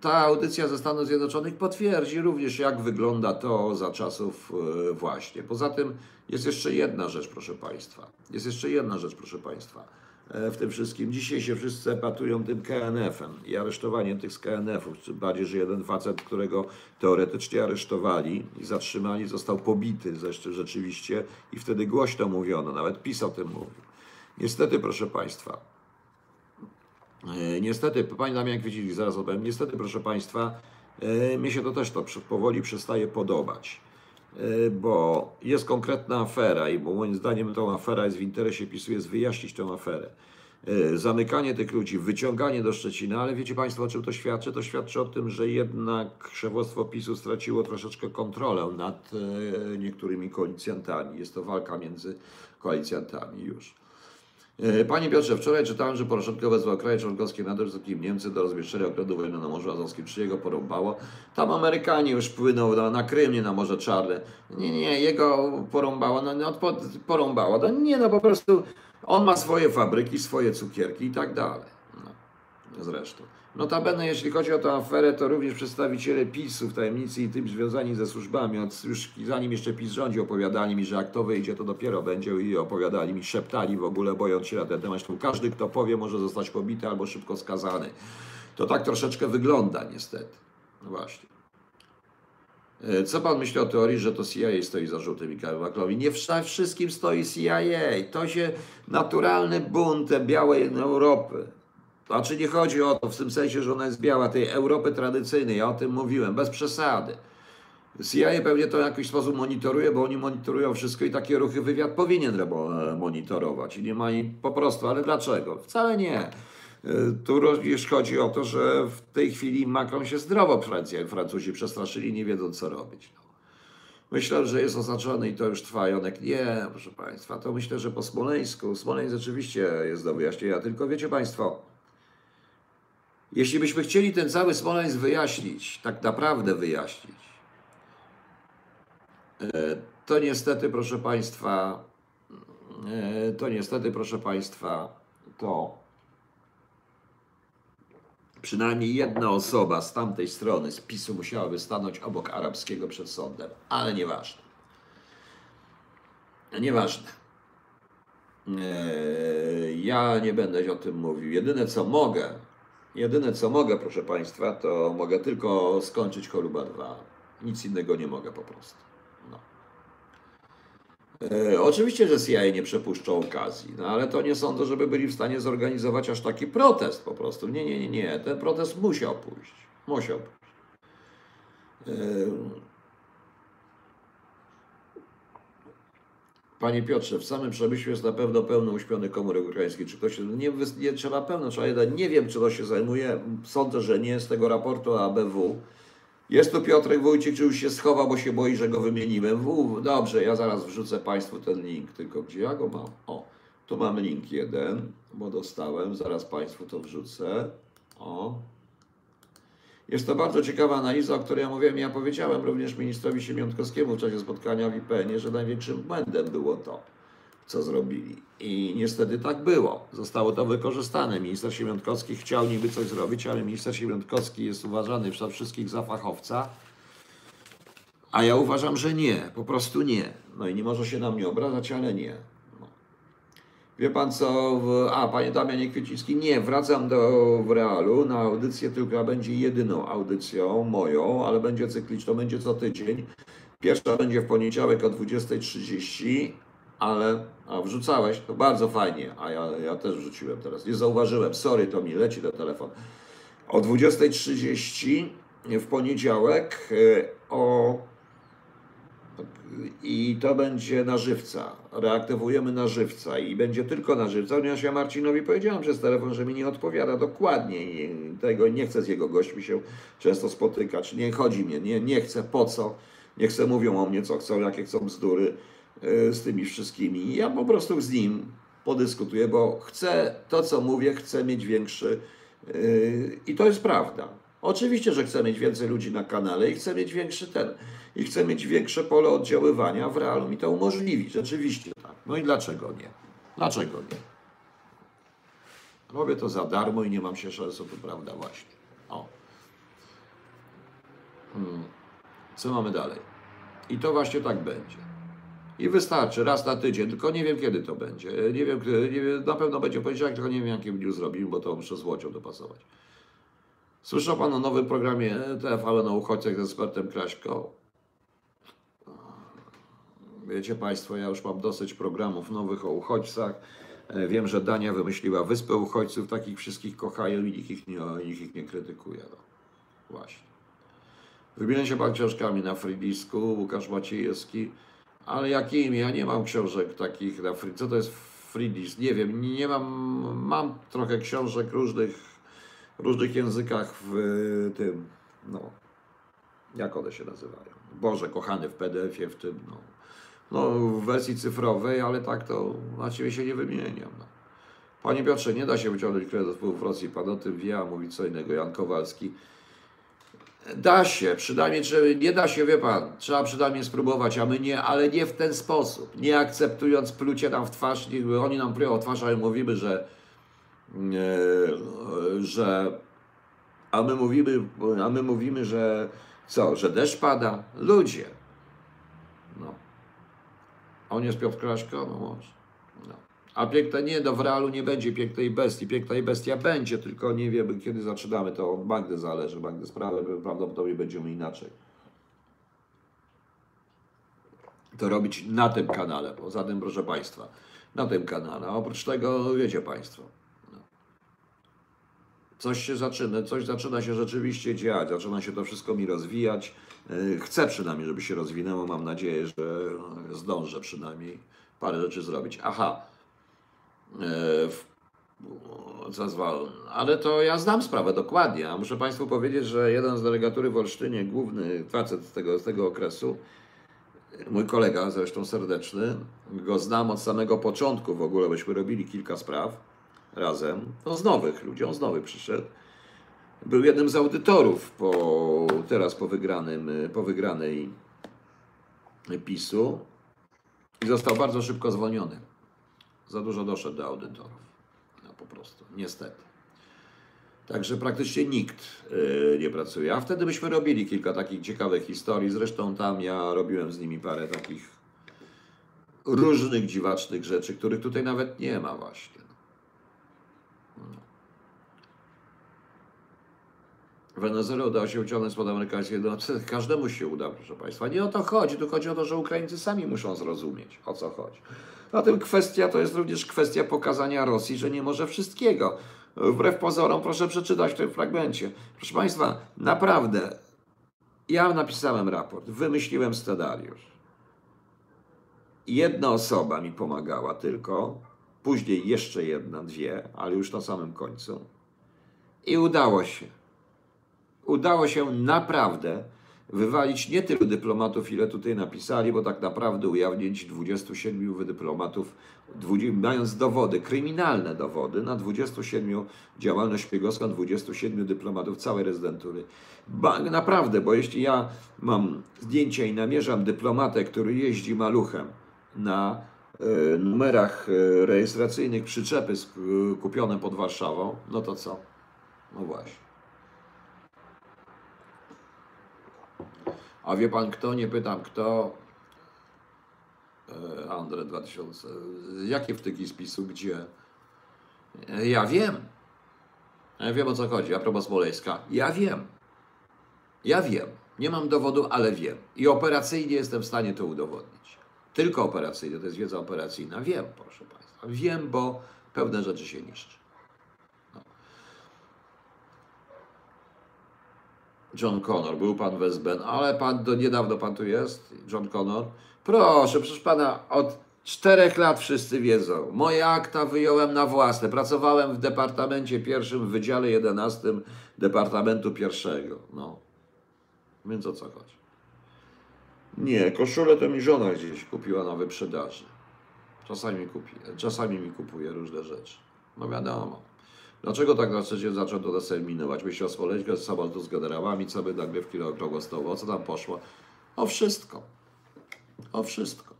Ta audycja ze Stanów Zjednoczonych potwierdzi również, jak wygląda to za czasów e, właśnie. Poza tym jest jeszcze jedna rzecz, proszę Państwa. Jest jeszcze jedna rzecz, proszę Państwa. E, w tym wszystkim. Dzisiaj się wszyscy epatują tym KNF-em i aresztowaniem tych z KNF-ów. Bardziej, że jeden facet, którego teoretycznie aresztowali i zatrzymali, został pobity zresztą rzeczywiście i wtedy głośno mówiono, nawet PiS o tym mówił. Niestety, proszę Państwa, niestety, pani Damian Kwiecili, zaraz opowiem, niestety proszę Państwa, e, mi się to też to powoli przestaje podobać, e, bo jest konkretna afera i bo moim zdaniem tą afera jest w interesie PiSu, jest wyjaśnić tę aferę. Zamykanie tych ludzi, wyciąganie do Szczecina, ale wiecie Państwo o czym to świadczy? To świadczy o tym, że jednak szefostwo PiSu straciło troszeczkę kontrolę nad niektórymi koalicjantami. Jest to walka między koalicjantami już. E, panie Piotrze, wczoraj czytałem, że Poroszenko wezwał kraje członkowskie NATO, zanim Niemcy do rozmieszczenia okrętu wojennego na Morzu Azowskim. Czy jego porąbało? Tam Amerykanie już płyną na, na Krym, nie na Morze Czarne. Nie, nie, jego porąbało. No, no porąbało. No, nie, no po prostu on ma swoje fabryki, swoje cukierki i tak dalej. No, zresztą. Notabene, jeśli chodzi o tę aferę, to również przedstawiciele PiSu w tajemnicy i tym związani ze służbami, od, już zanim jeszcze PiS rządzi, opowiadali mi, że jak to wyjdzie, to dopiero będzie i opowiadali mi, szeptali w ogóle, bojąc się na ten temat. Każdy, kto powie, może zostać pobity albo szybko skazany. To tak troszeczkę wygląda niestety. No właśnie. E, co pan myśli o teorii, że to CIA stoi za żółtym i Maklowi? Nie wszystkim stoi CIA. To się naturalny bunt białej Europy. Znaczy nie chodzi o to w tym sensie, że ona jest biała, tej Europy tradycyjnej, ja o tym mówiłem, bez przesady. CIA pewnie to w jakiś sposób monitoruje, bo oni monitorują wszystko i takie ruchy wywiad powinien e, monitorować i nie ma im po prostu, ale dlaczego? Wcale nie. E, tu również chodzi o to, że w tej chwili Macron się zdrowo Francja, Francuzi przestraszyli, nie wiedzą co robić. No. Myślę, że jest oznaczony i to już trwa. Jonek, nie, proszę Państwa, to myślę, że po Smoleńsku. Smoleńsk rzeczywiście jest do wyjaśnienia, tylko wiecie Państwo, jeśli byśmy chcieli ten cały Smoleńsk wyjaśnić, tak naprawdę wyjaśnić, e, to niestety, proszę Państwa, e, to niestety, proszę Państwa, to przynajmniej jedna osoba z tamtej strony, z PiSu, musiałaby stanąć obok arabskiego przed sądem. Ale nieważne. Nieważne. Eee, Ja nie będę o tym mówił. Jedyne co mogę, jedyne co mogę, proszę Państwa, to mogę tylko skończyć choluba 2. Nic innego nie mogę po prostu. No. E, oczywiście, że CIA nie przepuszczą okazji, no ale to nie sądzę, żeby byli w stanie zorganizować aż taki protest po prostu. Nie, nie, nie, nie. Ten protest musiał pójść. Musiał pójść. E, Panie Piotrze, w samym Przemyślu jest na pewno pełno uśpionych komórek ukraińskich. Czy ktoś nie, wys- nie trzeba pełno, trzeba jeden. Nie wiem, czy to się zajmuje. Sądzę, że nie z tego raportu ABW. Jest tu Piotrek Wójcik, czy już się schował, bo się boi, że go wymieniłem. W, dobrze, ja zaraz wrzucę Państwu ten link, tylko gdzie ja go mam? O, tu mam link jeden, bo dostałem, zaraz Państwu to wrzucę. O. Jest to bardzo ciekawa analiza, o której ja mówiłem. Ja powiedziałem również ministrowi Siemiątkowskiemu w czasie spotkania w IPN-ie, że największym błędem było to, co zrobili. I niestety tak było. Zostało to wykorzystane. Minister Siemiątkowski chciał niby coś zrobić, ale minister Siemiątkowski jest uważany przez wszystkich za fachowca, a ja uważam, że nie. Po prostu nie. No i nie może się na mnie obrażać, ale nie. Wie pan co? A, panie Damianie Kwieciński, nie, wracam do w realu na audycję, tylko będzie jedyną audycją moją, ale będzie cykliczną, będzie co tydzień. Pierwsza będzie w poniedziałek o 20.30, ale a wrzucałeś, to bardzo fajnie, a ja, ja też wrzuciłem teraz. Nie zauważyłem, sorry, to mi leci ten telefon. O 20.30 w poniedziałek e, o i to będzie na żywca. Reaktywujemy na żywca i będzie tylko na żywca, ponieważ ja Marcinowi powiedziałem przez telefon, że mi nie odpowiada dokładnie i tego nie chcę z jego gośćmi się często spotykać. Nie chodzi mnie, nie, nie chcę, po co. Nie chcę, mówią o mnie co chcą, jakie chcą bzdury y, z tymi wszystkimi. Ja po prostu z nim podyskutuję, bo chcę to, co mówię, chcę mieć większy yy, i to jest prawda. Oczywiście, że chcę mieć więcej ludzi na kanale i chcę mieć większy ten. I chcę mieć większe pole oddziaływania, w realu mi to umożliwi. Rzeczywiście tak. No i dlaczego nie? Dlaczego nie? Robię to za darmo i nie mam się szansy, to prawda właśnie. O. Hmm. Co mamy dalej? I to właśnie tak będzie. I wystarczy raz na tydzień, tylko nie wiem kiedy to będzie. Nie wiem, nie wiem na pewno będzie poniedziałek, tylko nie wiem jakim dniu zrobimy, bo to muszę z Łocią dopasować. Słyszał Pan o nowym programie TVN o uchodźcach z ekspertem Kraśko? Wiecie Państwo, ja już mam dosyć programów nowych o uchodźcach. E, Wiem, że Dania wymyśliła wyspę uchodźców, takich wszystkich kochają i nikt ich nie, nikt ich nie krytykuje. No. Właśnie. Wymienia się Pan książkami na Frydisku, Łukasz Maciejewski, ale jakimi? Ja nie mam książek takich na Frydisku. Co to jest Frydis? Nie wiem, nie mam, mam trochę książek różnych, różnych językach w y, tym, no, jak one się nazywają? Boże, kochany w PDF-ie, w tym, no, no, w wersji cyfrowej, ale tak to na Ciebie się nie wymieniam. No. Panie Piotrze, nie da się wyciągnąć kredytów w Rosji, Pan o tym wie, a mówi co innego Jan Kowalski. Da się, przynajmniej czy nie da się, wie Pan, trzeba przynajmniej spróbować, a my nie, ale nie w ten sposób, nie akceptując plucie nam w twarz, niech oni nam plują w twarz, ale mówimy, że, e, że a my mówimy, a my mówimy, że co, że deszcz pada? Ludzie. On jest Piotr Kraśko? No może. No. A piękne nie, no w realu nie będzie pięknej bestii. Piękna i bestia będzie, tylko nie wiemy kiedy zaczynamy. To od Magdy zależy. Magdy sprawę prawdopodobnie będziemy inaczej. To robić na tym kanale. Poza tym, proszę Państwa, na tym kanale. A oprócz tego, wiecie Państwo, no. coś się zaczyna, coś zaczyna się rzeczywiście dziać, zaczyna się to wszystko mi rozwijać. Yy, Chcę przynajmniej, żeby się rozwinęło. Mam nadzieję, że zdążę przynajmniej parę rzeczy zrobić. Aha. Co zwał, ale to ja znam sprawę dokładnie. A muszę Państwu powiedzieć, że jeden z delegatury w Olsztynie, główny facet z tego, z tego okresu, mój kolega, zresztą serdeczny, go znam od samego początku w ogóle, byśmy robili kilka spraw razem. No z nowych ludzi, on z nowych przyszedł. Był jednym z audytorów po, teraz po, wygranym, po wygranej PiSu i został bardzo szybko zwolniony. Za dużo doszedł do audytorów. No po prostu, niestety. Także praktycznie nikt yy, nie pracuje. A wtedy byśmy robili kilka takich ciekawych historii. Zresztą tam ja robiłem z nimi parę takich różnych dziwacznych rzeczy, których tutaj nawet nie ma właśnie. Wenezuela udało się uciągnąć spod amerykańskiej. No, to każdemu się uda, proszę Państwa. Nie o to chodzi. Tu chodzi o to, że Ukraińcy sami muszą zrozumieć, o co chodzi. Zatem kwestia to jest również kwestia pokazania Rosji, że nie może wszystkiego. Wbrew pozorom, proszę przeczytać w tym fragmencie. Proszę Państwa, naprawdę, ja napisałem raport, wymyśliłem scenariusz. Jedna osoba mi pomagała tylko, później jeszcze jedna, dwie, ale już na samym końcu. I udało się. Udało się naprawdę wywalić nie tylu dyplomatów, ile tutaj napisali, bo tak naprawdę ujawnić 27 dyplomatów, mając dowody, kryminalne dowody na 27 działalność szpiegowska, 27 dyplomatów całej rezydentury. Ba, naprawdę, bo jeśli ja mam zdjęcie i namierzam dyplomatę, który jeździ maluchem na e, numerach e, rejestracyjnych przyczepy sp- kupione pod Warszawą, no to co? No właśnie. A wie pan kto? Nie pytam kto. E, Andre 2000. Jakie wtyki z PiSu? Gdzie? E, Ja wiem. Ja wiem o co chodzi. A propos Smoleńska. Ja wiem. Ja wiem. Nie mam dowodu, ale wiem. I operacyjnie jestem w stanie to udowodnić. Tylko operacyjnie, to jest wiedza operacyjna. Wiem, proszę Państwa. Wiem, bo pewne rzeczy się niszczy. John Connor, był pan Westben, ale pan do niedawno pan tu jest, John Connor. Proszę, przecież pana od czterech lat wszyscy wiedzą. Moje akta wyjąłem na własne. Pracowałem w departamencie pierwszym, w Wydziale 11 Departamentu Pierwszego. No. Więc o co chodzi? Nie, koszulę to mi żona gdzieś kupiła na wyprzedaży. Czasami mi kupi, czasami mi kupuje różne rzeczy. No wiadomo. Dlaczego tak na trzecie zaczął to determinować? Myślał Smoleńska z samolotu z generałami, co by nagrywki na okrągło stołu. O co tam poszło? O wszystko. O wszystko.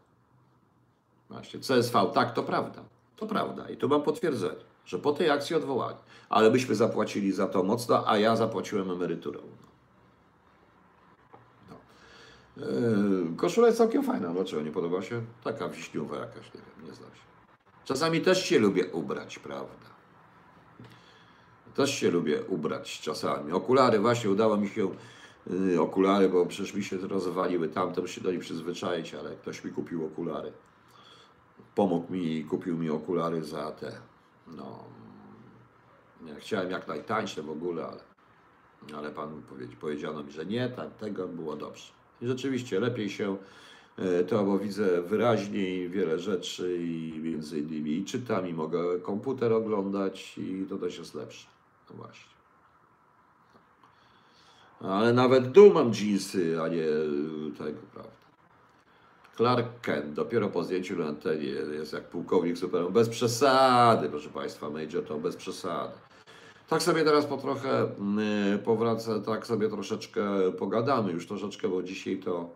Właśnie, CSV, tak, to prawda. To prawda. I tu mam potwierdzenie, że po tej akcji odwołali. Ale byśmy zapłacili za to mocno, a ja zapłaciłem emeryturą. No. Yy, koszula jest całkiem fajna. Dlaczego nie podoba się? Taka wiśniowa jakaś, nie wiem, nie znam się. Czasami też się lubię ubrać, prawda? Też się lubię ubrać czasami. Okulary, właśnie udało mi się yy, okulary, bo przecież mi się rozwaliły tamte, muszę się do nich przyzwyczaić, ale ktoś mi kupił okulary. Pomógł mi i kupił mi okulary za te, no, nie, chciałem jak najtańsze w ogóle, ale, ale pan powie- powiedziano mi, że nie, tak, tego było dobrze. I rzeczywiście lepiej się e, to, bo widzę wyraźniej wiele rzeczy i między innymi i czytam, i mogę komputer oglądać i to też jest lepsze. No właśnie. Ale nawet dół mam dżinsy, a nie y, tego, prawda. Clark Kent, dopiero po zdjęciu na antenie jest jak pułkownik super, bez przesady, proszę Państwa, Major to bez przesady. Tak sobie teraz po trochę y, powraca, tak sobie troszeczkę pogadamy już troszeczkę, bo dzisiaj to,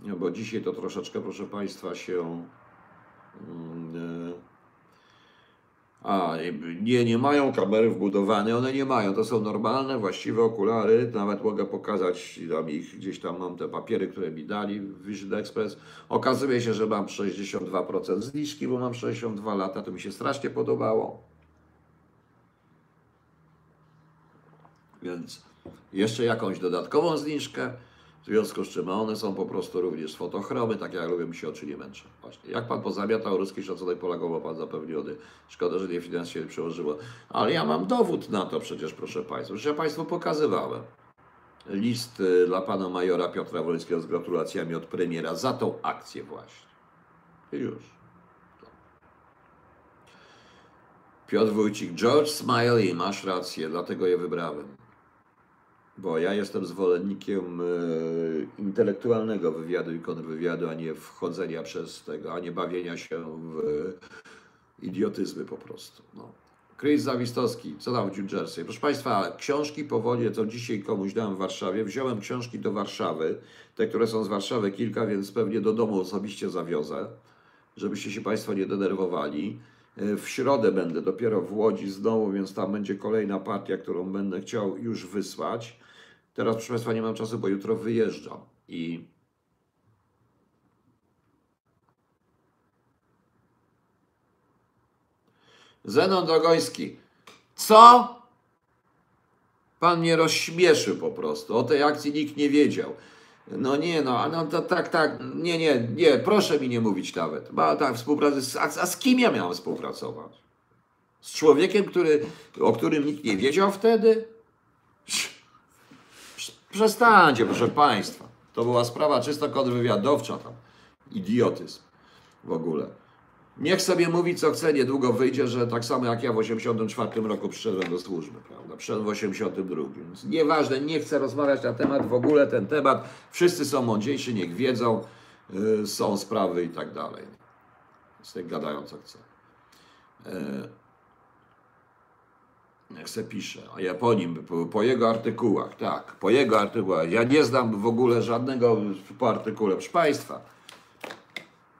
bo dzisiaj to troszeczkę, proszę Państwa, się y, a, nie, nie mają kamery wbudowane, one nie mają, to są normalne, właściwe okulary, nawet mogę pokazać tam ich, gdzieś tam mam te papiery, które mi dali w Vision Express. Okazuje się, że mam 62% zniżki, bo mam 62 lata, to mi się strasznie podobało. Więc jeszcze jakąś dodatkową zniżkę, w związku z czym one są po prostu również fotochromy, tak jak mi się oczy nie męczą. Właśnie. Jak pan pozamiatał ruski szacunek Polaków, ma pan zapewniony. Szkoda, że nie finansowo przełożyło. Ale ja mam dowód na to przecież, proszę państwa. Że ja państwu pokazywałem. List y, dla pana majora Piotra Wolickiego z gratulacjami od premiera za tą akcję właśnie. I już. Piotr Wójcik, George Smiley, masz rację, dlatego je wybrałem. Bo ja jestem zwolennikiem e, intelektualnego wywiadu i kontrwywiadu, a nie wchodzenia przez tego, a nie bawienia się w idiotyzmy po prostu. No. Chris Zawistowski, co tam w New Jersey? Proszę Państwa, książki powoli, co dzisiaj komuś dałem w Warszawie, wziąłem książki do Warszawy, te, które są z Warszawy kilka, więc pewnie do domu osobiście zawiozę, żebyście się Państwo nie denerwowali. E, W środę będę dopiero w Łodzi znowu, więc tam będzie kolejna partia, którą będę chciał już wysłać. Teraz, proszę Państwa, nie mam czasu, bo jutro wyjeżdżam i Zenon Dogoński. Co? Pan mnie rozśmieszył po prostu. O tej akcji nikt nie wiedział. No nie, no, no to, tak, tak, nie, nie, nie, proszę mi nie mówić nawet. Bo tak, współpracy, a, a z kim ja miałem współpracować? Z człowiekiem, który, o którym nikt nie wiedział wtedy? Prze- Przestańcie, proszę Państwa. To była sprawa czysto kontrwywiadowcza tam. Idiotyzm w ogóle. Niech sobie mówi, co chce, niedługo wyjdzie, że tak samo jak ja w 84 roku przyszedłem do służby, prawda? Przyszedłem w 82. Więc nieważne, nie chcę rozmawiać na temat, w ogóle ten temat. Wszyscy są mądrzejsi, niech wiedzą, y, są sprawy i tak dalej. Niech gadają, co chcą. E, Jak se pisze, a ja po nim, po, po jego artykułach, tak, po jego artykułach. Ja nie znam w ogóle żadnego po artykule. Proszę Państwa,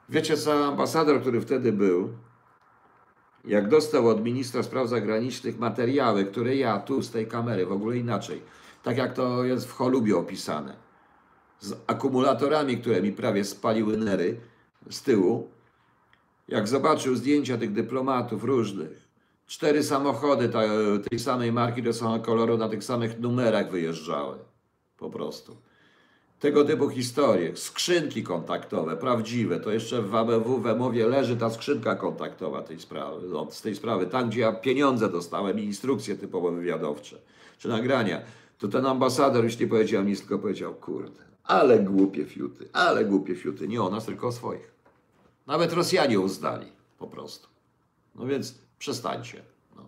Wiecie co, ambasador, który wtedy był, jak dostał od ministra spraw zagranicznych materiały, które ja tu z tej kamery, w ogóle inaczej, tak jak to jest w Cholubie opisane, z akumulatorami, które mi prawie spaliły nery z tyłu, jak zobaczył zdjęcia tych dyplomatów różnych, cztery samochody tej samej marki, tego samego koloru, na tych samych numerach wyjeżdżały. Po prostu tego typu historie, skrzynki kontaktowe, prawdziwe, to jeszcze w ABW w Emowie leży ta skrzynka kontaktowa tej sprawy, no, z tej sprawy, tam gdzie ja pieniądze dostałem i instrukcje typowo wywiadowcze, czy nagrania, to ten ambasador już nie powiedział nic, tylko powiedział, kurde, ale głupie fiuty, ale głupie fiuty, nie o nas, tylko o swoich. Nawet Rosjanie uznali, po prostu. No więc przestańcie. No.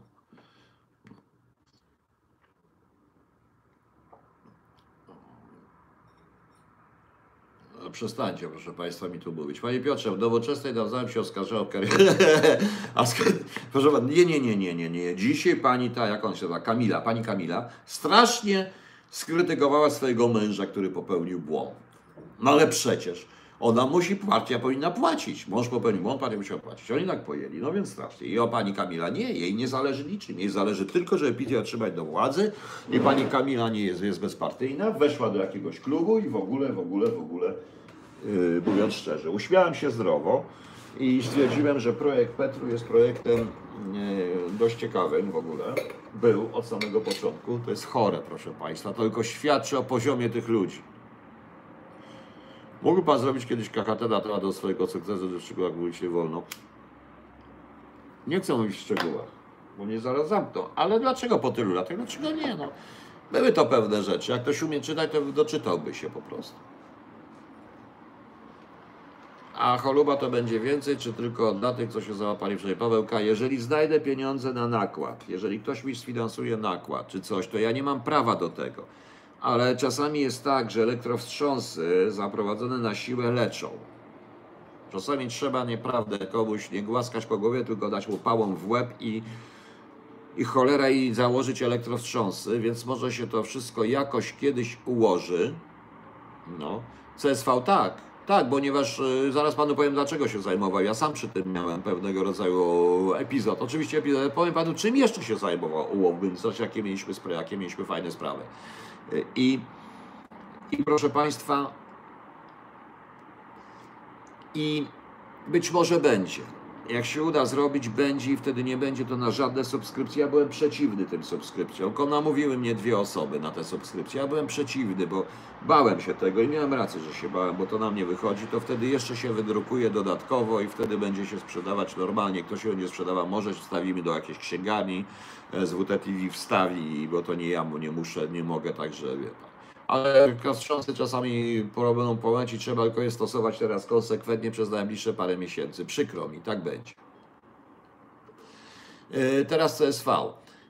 No, Przestańcie, proszę Państwa, mi tu mówić. Panie Piotrze, w nowoczesnej nawzajem się oskarżają o karierę. Proszę Pana, nie, nie, nie, nie, nie, nie. Dzisiaj pani ta, jak on się nazywa, Kamila, pani Kamila, strasznie skrytykowała swojego męża, który popełnił błąd. No ale przecież ona musi, partia powinna płacić. Mąż popełnił błąd, partia musiała płacić. Oni tak pojęli, no więc strasznie. I o pani Kamila nie, jej nie zależy niczym. Jej zależy tylko, żeby PiS ją trzymać do władzy i pani Kamila nie jest, jest bezpartyjna, weszła do jakiegoś klubu i w ogóle, w ogóle, w ogóle, yy, mówiąc szczerze, uśmiałem się zdrowo i stwierdziłem, że projekt Petru jest projektem yy, dość ciekawym w ogóle. Był od samego początku. To jest chore, proszę Państwa. To tylko świadczy o poziomie tych ludzi. Mógłby Pan zrobić kiedyś KKT na temat do swojego sukcesu, w szczegółach mówić nie wolno? Nie chcę mówić w szczegółach, bo mnie zaraz zamkną. Ale dlaczego po tylu latach? Dlaczego nie? No, były to pewne rzeczy. Jak ktoś umie czytać, to doczytałby się po prostu. A choluba to będzie więcej, czy tylko dla tych, co się załapali wczoraj? Pawełka, jeżeli znajdę pieniądze na nakład, jeżeli ktoś mi sfinansuje nakład, czy coś, to ja nie mam prawa do tego. Ale czasami jest tak, że elektrowstrząsy zaprowadzone na siłę leczą. Czasami trzeba nieprawdę komuś nie głaskać po głowie, tylko dać mu pałą w łeb i, i cholera i założyć elektrowstrząsy, więc może się to wszystko jakoś kiedyś ułoży. No. CSV tak, tak, ponieważ y, zaraz panu powiem, dlaczego się zajmował. Ja sam przy tym miałem pewnego rodzaju epizod. Oczywiście epizod, powiem panu, czym jeszcze się zajmował Ułowbyn, coś, jakie mieliśmy, jakie mieliśmy fajne sprawy. I, I proszę państwa, i być może będzie. Jak się uda zrobić, będzie i wtedy nie będzie to na żadne subskrypcje. Ja byłem przeciwny tym subskrypcjom. Namówiły mnie dwie osoby na te subskrypcje. Ja byłem przeciwny, bo bałem się tego i miałem rację, że się bałem, bo to na mnie wychodzi. To wtedy jeszcze się wydrukuje dodatkowo i wtedy będzie się sprzedawać normalnie. Kto się będzie sprzedawał, może wstawimy do jakiejś księgarni, e, z WTTV wstawi, bo to nie ja, bo nie muszę, nie mogę, także wie pan. Ale wstrząsy czasami będą połęć i trzeba tylko je stosować teraz konsekwentnie przez najbliższe parę miesięcy. Przykro mi, tak będzie. E, Teraz CSV.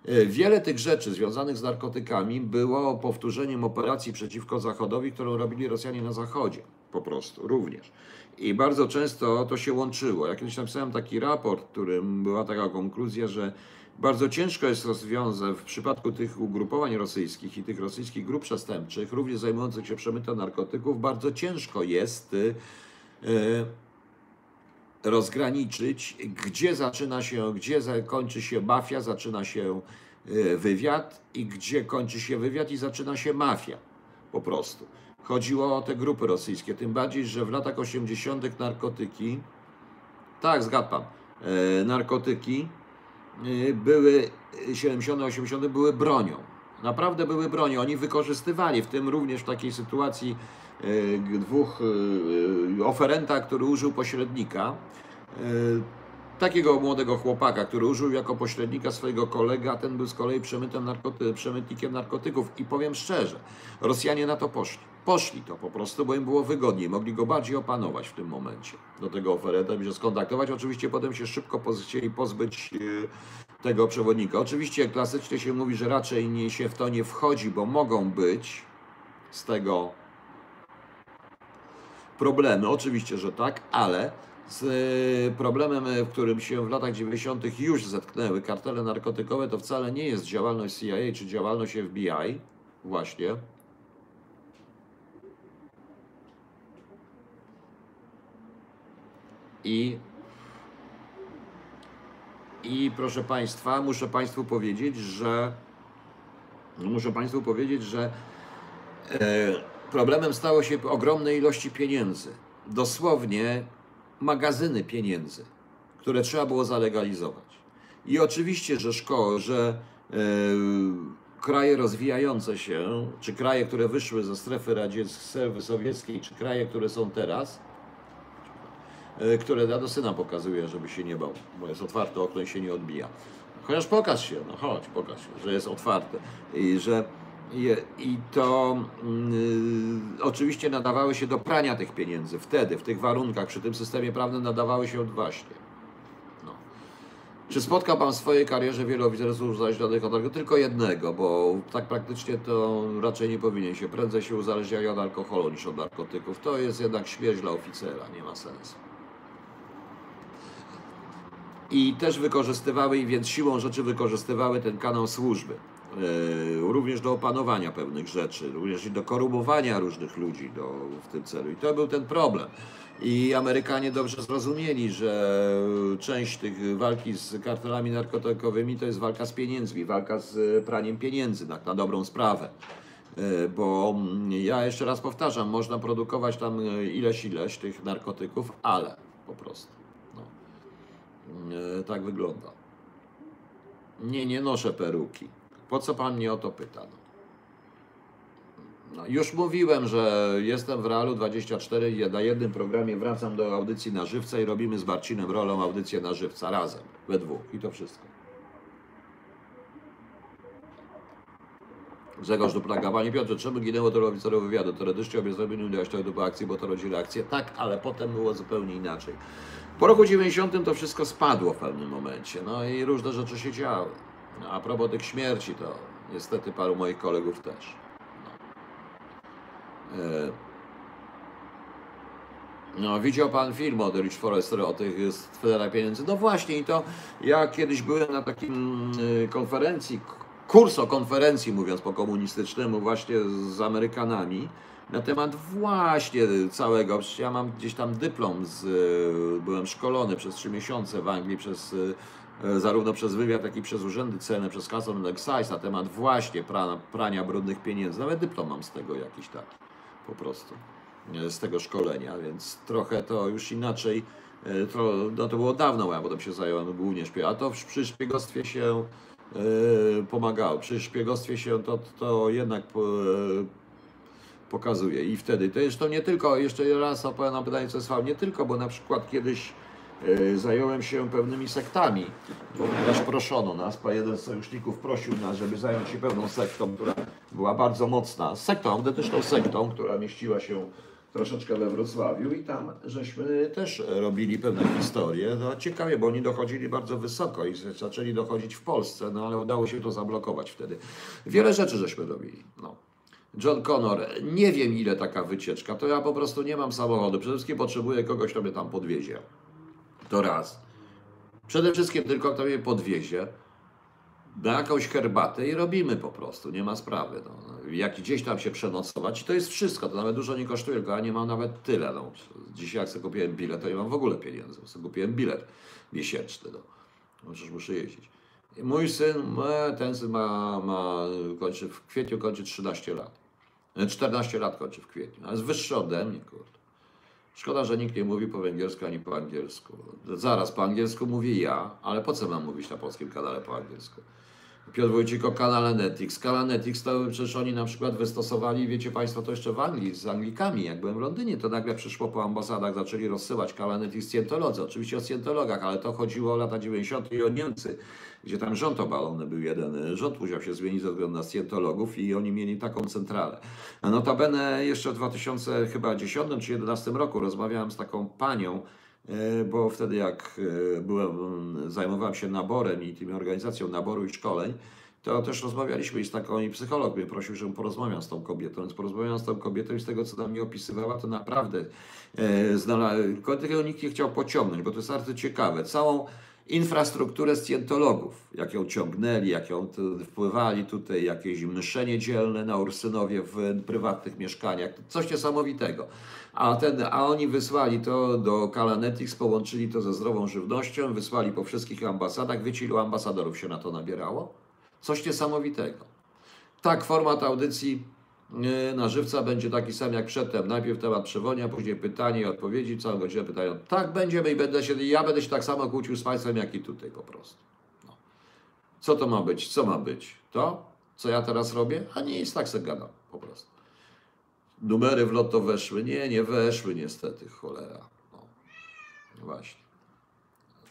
E, Wiele tych rzeczy związanych z narkotykami było powtórzeniem operacji przeciwko Zachodowi, którą robili Rosjanie na Zachodzie. Po prostu, również. I bardzo często to się łączyło. Ja kiedyś napisałem taki raport, w którym była taka konkluzja, że bardzo ciężko jest rozwiązać w przypadku tych ugrupowań rosyjskich i tych rosyjskich grup przestępczych, również zajmujących się przemytem narkotyków, bardzo ciężko jest y, y, rozgraniczyć, gdzie zaczyna się, gdzie kończy się mafia, zaczyna się e, wywiad i gdzie kończy się wywiad i zaczyna się mafia. Po prostu. Chodziło o te grupy rosyjskie, tym bardziej, że w latach 80. narkotyki, tak, zgadłam, narkotyki były, 70., 80. były bronią. Naprawdę były bronią. Oni wykorzystywali, w tym również w takiej sytuacji g- dwóch oferenta, który użył pośrednika, takiego młodego chłopaka, który użył jako pośrednika swojego kolegę, a ten był z kolei przemytem narkoty, przemytnikiem narkotyków. I powiem szczerze, Rosjanie na to poszli. Poszli to po prostu, bo im było wygodniej, mogli go bardziej opanować w tym momencie. Do tego oferenta i się skontaktować. Oczywiście potem się szybko chcieli pozbyć e, tego przewodnika. Oczywiście klasycznie się mówi, że raczej nie się w to nie wchodzi, bo mogą być z tego problemy. Oczywiście, że tak, ale z e, problemem, e, w którym się w latach 90. już zetknęły kartele narkotykowe, to wcale nie jest działalność CIA czy działalność FBI, właśnie. I i proszę Państwa, muszę Państwu powiedzieć, że muszę Państwu powiedzieć, że e, problemem stało się ogromne ilości pieniędzy. Dosłownie magazyny pieniędzy, które trzeba było zalegalizować. I oczywiście, że szkoły, że e, kraje rozwijające się, czy kraje, które wyszły ze strefy radzieckiej, sowieckiej, czy kraje, które są teraz, które ja do syna pokazuję, żeby się nie bał, bo jest otwarte okno i się nie odbija. Chociaż pokaż się, no chodź, pokaż się, że jest otwarte i że i, to mm, oczywiście nadawały się do prania tych pieniędzy wtedy, w tych warunkach, przy tym systemie prawnym nadawały się właśnie. No. Czy spotkał Pan w swojej karierze wielu oficerów uzależnionych od alkoholu? Tylko jednego, bo tak praktycznie to raczej nie powinien się. Prędzej się uzależniali od alkoholu niż od narkotyków. To jest jednak śmierć dla oficera, nie ma sensu. I też wykorzystywały, więc siłą rzeczy wykorzystywały ten kanał służby. Yy, również do opanowania pewnych rzeczy, również i do korumowania różnych ludzi do, w tym celu. I to był ten problem. I Amerykanie dobrze zrozumieli, że część tych walki z kartelami narkotykowymi to jest walka z pieniędzmi, walka z praniem pieniędzy na, na dobrą sprawę. Yy, Bo ja jeszcze raz powtarzam, można produkować tam ileś, ileś tych narkotyków, ale po prostu. Yy, Tak wygląda. Nie, nie noszę peruki. Po co pan mnie o to pyta? No. No, już mówiłem, że jestem w Realu 24 i na jednym programie wracam do audycji na żywca i robimy z Marcinem rolą audycję na żywca razem, we dwóch i to wszystko. Grzegorz Duplaga. Panie Piotrze, czemu ginęło tylu oficerów wywiadu? Teoretycznie obie udziałać do akcji, bo to rodzili akcję. Tak, ale potem było zupełnie inaczej. Po roku 90 to wszystko spadło w pewnym momencie, no i różne rzeczy się działy. No, a propos tych śmierci, to niestety paru moich kolegów też. No, E, no widział Pan film o Rich Forrester, o tych stwerach pieniędzy. No właśnie i to ja kiedyś byłem na takim y, konferencji, kurs o konferencji, mówiąc po komunistycznemu, właśnie z Amerykanami na temat właśnie całego, przecież ja mam gdzieś tam dyplom, z, y, byłem szkolony przez trzy miesiące w Anglii przez y, zarówno przez wywiad, jak i przez urzędy celne, przez Custom and Excise na temat właśnie prania, prania brudnych pieniędzy. Nawet dyplom mam z tego jakiś taki, po prostu, y, z tego szkolenia, więc trochę to już inaczej, to, no to było dawno, ja potem się zająłem głównie szpiegostwem, a to przy szpiegostwie się pomagało. Przy szpiegostwie się to, to jednak y, pokazuje. I wtedy to jest to nie tylko, jeszcze raz odpowiem na pytanie, fał, nie tylko, bo na przykład kiedyś e, zająłem się pewnymi sektami, ponieważ proszono nas, jeden z sojuszników prosił nas, żeby zająć się pewną sektą, która była bardzo mocna. Sektą, autentyczną sektą, która mieściła się troszeczkę we Wrocławiu i tam żeśmy też robili pewne historie. No, ciekawie, bo oni dochodzili bardzo wysoko i zaczęli dochodzić w Polsce, no ale udało się to zablokować wtedy. Wiele rzeczy żeśmy robili. No. John Connor, nie wiem ile taka wycieczka, to ja po prostu nie mam samochodu. Przede wszystkim potrzebuję kogoś, kto mnie tam podwiezie. To raz. Przede wszystkim tylko kto mnie podwiezie. na jakąś herbatę i robimy po prostu, nie ma sprawy. No. Jak gdzieś tam się przenocować, to jest wszystko, to nawet dużo nie kosztuje, tylko ja nie mam nawet tyle. No. Dzisiaj jak sobie kupiłem bilet, to nie mam w ogóle pieniędzy, sobie kupiłem bilet miesięczny. No. No, Przecież muszę jeździć. Mój syn, e, ten syn ma, ma kończy, w kwietniu kończy 13 lat. E, 14 lat kończy w kwietniu, ale jest wyższy ode mnie, kurde. Szkoda, że nikt nie mówi po węgiersku ani po angielsku. Zaraz po angielsku mówię ja, ale po co mam mówić na polskim kanale po angielsku? Piotr Wójcik o kanale Netix. Kanał Netix to przecież oni na przykład wystosowali, wiecie Państwo, to jeszcze w Anglii z Anglikami. Jak byłem w Londynie, to nagle przyszło po ambasadach, zaczęli rozsyłać kanał Netix Scientolodzy. Oczywiście o Scientologach, ale to chodziło o lata 90. i o Niemcy, gdzie tam rząd obalony był jeden. Rząd musiał się zmienić ze względu na Scientologów i oni mieli taką centralę. Notabene jeszcze w 2010 czy 2011 roku rozmawiałem z taką panią, E, bo wtedy jak e, byłem, zajmowałem się naborem i tym organizacją naboru i szkoleń, to też rozmawialiśmy i z taką i psycholog mnie prosił, żebym porozmawiał z tą kobietą, więc porozmawiałem z tą kobietą i z tego, co tam mi opisywała, to naprawdę e, znalazłem, tego nikt nie chciał pociągnąć, bo to jest bardzo ciekawe. Całą infrastrukturę scjentologów, jak ją ciągnęli, jak ją wpływali tutaj, jakieś msze niedzielne na Ursynowie w prywatnych mieszkaniach, coś niesamowitego. A, ten, a oni wysłali to do Kalanetix, połączyli to ze zdrową żywnością, wysłali po wszystkich ambasadach. Wiecie, ilu ambasadorów się na to nabierało? Coś niesamowitego. Tak, format audycji e, na żywca będzie taki sam jak przedtem. Najpierw temat przewonia, później pytanie i odpowiedzi, całą godzinę pytają. Tak będziemy i będę się, ja będę się tak samo kłócił z Państwem, jak i tutaj po prostu. No. Co to ma być? Co ma być? To, co ja teraz robię? A nie jest tak se gadam po prostu. Numery w loto weszły? Nie, nie weszły niestety, cholera. No. Właśnie.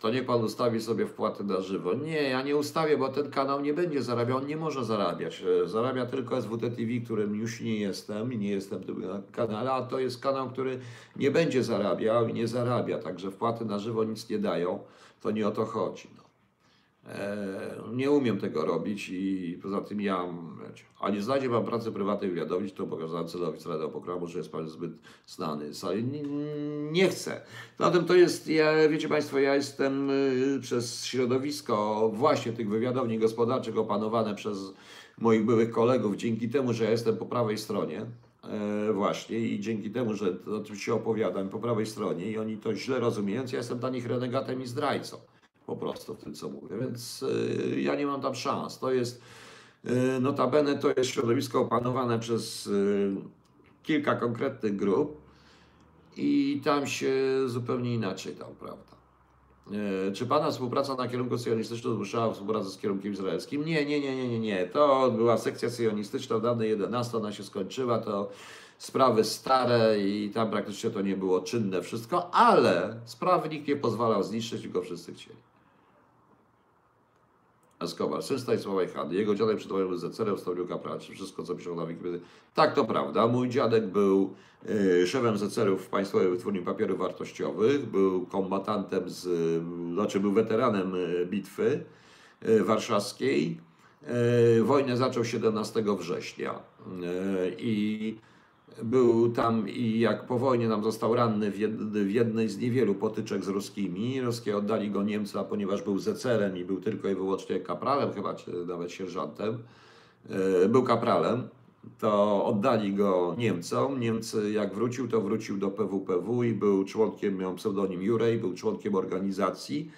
To niech pan ustawi sobie wpłaty na żywo. Nie, ja nie ustawię, bo ten kanał nie będzie zarabiał, on nie może zarabiać. E, Zarabia tylko SWT TV, którym już nie jestem i nie jestem tym kanale, a to jest kanał, który nie będzie zarabiał i nie zarabia, także wpłaty na żywo nic nie dają. To nie o to chodzi. No. E, nie umiem tego robić i poza tym ja, a nie znajdzie pan pracy prywatnej wywiadowicz, to pokazałem celowi z radioprogramu, że jest pan zbyt znany. Nie, nie chcę. Zatem to jest, ja, wiecie państwo, ja jestem y, przez środowisko właśnie tych wywiadowni gospodarczych opanowane przez moich byłych kolegów, dzięki temu, że ja jestem po prawej stronie, e, właśnie i dzięki temu, że to oczywiście opowiadam po prawej stronie i oni to źle rozumiejąc, ja jestem dla nich renegatem i zdrajcą po prostu w tym, co mówię, więc y, ja nie mam tam szans. To jest, y, notabene to jest środowisko opanowane przez y, kilka konkretnych grup i tam się zupełnie inaczej tam, prawda. Czy Pana współpraca na kierunku sionistycznym zmuszała współpracę z kierunkiem izraelskim? Nie, nie, nie, nie, nie, nie. To była sekcja sionistyczna w danej 11, ona się skończyła, to sprawy stare i tam praktycznie to nie było czynne wszystko, ale sprawy nikt nie pozwalał zniszczyć, tylko wszyscy chcieli. Escobar, syn Stanisława i Hady. Jego dziadek przytomny był zecerem, stopniu kaprala, czy wszystko, co piszą na Wikipedii. Tak, to prawda. Mój dziadek był y, szefem zecerów w Państwowej Wytwórni Papierów Wartościowych, był kombatantem, z, y, znaczy był weteranem y, bitwy warszawskiej. Wojnę zaczął 17 września i był tam i jak po wojnie nam został ranny w, jed, w jednej z niewielu potyczek z ruskimi. Ruskie oddali go Niemcy, a ponieważ był zecerem i był tylko i wyłącznie kapralem, chyba nawet sierżantem, e, był kapralem, to oddali go Niemcom. Niemcy jak wrócił, to wrócił do PWPW i był członkiem, miał pseudonim Jurej, był członkiem organizacji,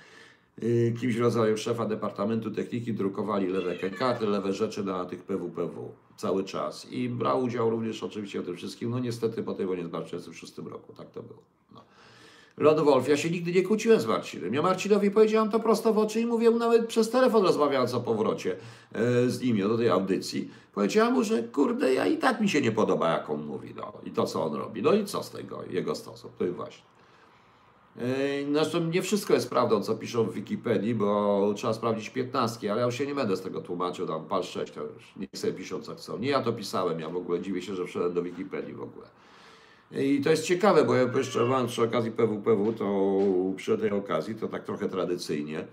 kimś w rodzaju szefa Departamentu Techniki, drukowali lewe kenkaty, lewe rzeczy na tych PWPW cały czas. I brał udział również oczywiście w tym wszystkim. No niestety po tej wojnie w 1936 roku, tak to było. No. Lord Wolf, ja się nigdy nie kłóciłem z Marcinem. Ja Marcinowi powiedziałem to prosto w oczy i mówię mu nawet przez telefon rozmawiając o powrocie e, z nim do tej audycji. Powiedziałem mu, że kurde, ja i tak mi się nie podoba, jak on mówi, no i to, co on robi. No i co z tego, jego sposób, to i właśnie. Yy, Zresztą nie wszystko jest prawdą, co piszą w Wikipedii, bo trzeba sprawdzić piętnastki, ale ja już się nie będę z tego tłumaczył, tam pal 6, to już niech sobie piszą co chcą. Nie ja to pisałem, ja w ogóle dziwię się, że wszedłem do Wikipedii w ogóle. I to jest ciekawe, bo ja jeszcze mam przy okazji PWPW, to przy tej okazji, to tak trochę tradycyjnie,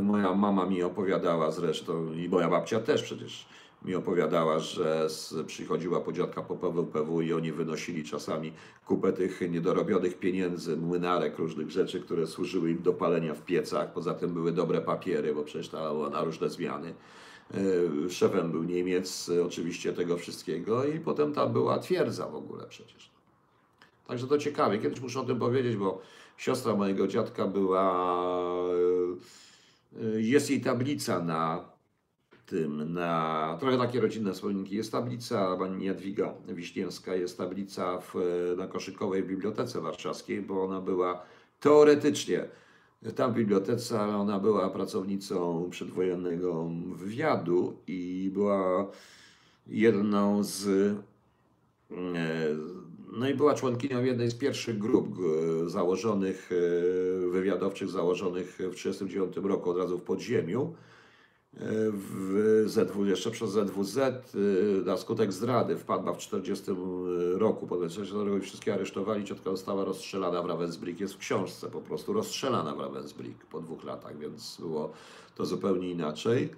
moja mama mi opowiadała zresztą i moja babcia też przecież mi opowiadała, że przychodziła po dziadka po PWPW i oni wynosili czasami kupę tych niedorobionych pieniędzy, młynarek, różnych rzeczy, które służyły im do palenia w piecach. Poza tym były dobre papiery, bo przecież to było na różne zmiany. E, Szefem był Niemiec, oczywiście tego wszystkiego, i potem tam była twierdza w ogóle przecież. Także to ciekawe. Kiedyś muszę o tym powiedzieć, bo siostra mojego dziadka była. e, Jest jej tablica na tym, na. Trochę takie rodzinne wspomnienki. Jest tablica, pani Jadwiga Wiśniewska, jest tablica w, na Koszykowej Bibliotece Warszawskiej, bo ona była teoretycznie tam w bibliotece, ale ona była pracownicą przedwojennego wywiadu i była jedną z. e, No i była członkinią jednej z pierwszych grup e, założonych, e, wywiadowczych, założonych w 1939 roku od razu w podziemiu. W ZW, jeszcze przez ZWZ e, na skutek zdrady wpadła w 1940 roku. Po 1940 roku wszystkie aresztowali. Ciotka została rozstrzelana w Ravensbrück. Jest w książce po prostu rozstrzelana w Ravensbrück po dwóch latach, więc było to zupełnie inaczej.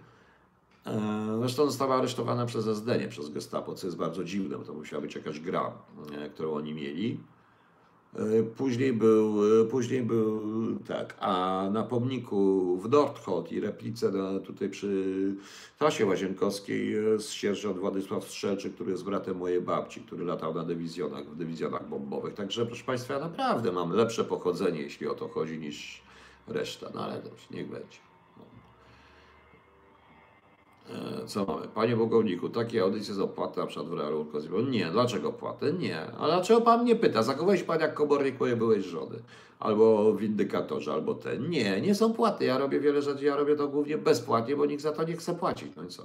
E, Zresztą została aresztowana przez SD, nie przez Gestapo, co jest bardzo dziwne, bo to musiała być jakaś gra, e, którą oni mieli. E, Później był, e, później był tak, a na pomniku w Nordhot i replice na, tutaj przy trasie łazienkowskiej jest sierżant Władysław Strzelczy, który jest bratem mojej babci, który latał na dywizjonach, w dywizjonach bombowych. Także proszę Państwa, ja naprawdę mam lepsze pochodzenie, jeśli o to chodzi, niż reszta. No ale dobrze, niech będzie. E, Co mamy? Panie Bogowniku, takie audycje z opłaty na przykład w realu. Nie, dlaczego płatę? Nie. A dlaczego pan mnie pyta? Zachowałeś pan jak komornik, moje byłeś żony. Albo w indykatorze, albo ten. Nie, nie są płaty. Ja robię wiele rzeczy, ja robię to głównie bezpłatnie, bo nikt za to nie chce płacić. No i co?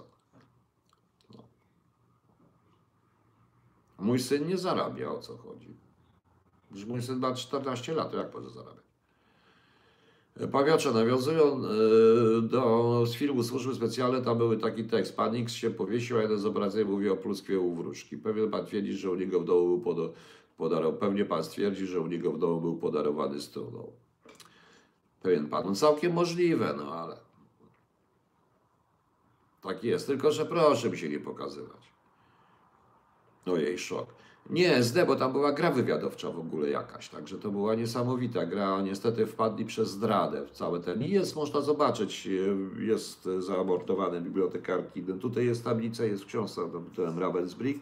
No. Mój syn nie zarabia, o co chodzi. Już mój syn ma 14 lat, jak może zarabiać? Pawiocze, nawiązują e, do filmu Służby Specjalne, tam był taki tekst. Pan X się powiesił, a jeden z obrażeń mówi o pluskwie u wróżki. Pewnie pan twierdzi, że u niego w domu był podo, podarow... Pewnie pan stwierdzi, że u niego w domu był podarowany stół. No. Pewien pan. No całkiem możliwe, no ale... Tak jest, tylko że proszę mi się nie pokazywać. Ojej, szok. Nie, SD, bo tam była gra wywiadowcza w ogóle jakaś, także to była niesamowita gra. Niestety wpadli przez zdradę w cały ten. I jest, można zobaczyć, e, jest zamordowany bibliotekarki. No, tutaj jest tablica, jest w książce pod tytułem Ravensbrück.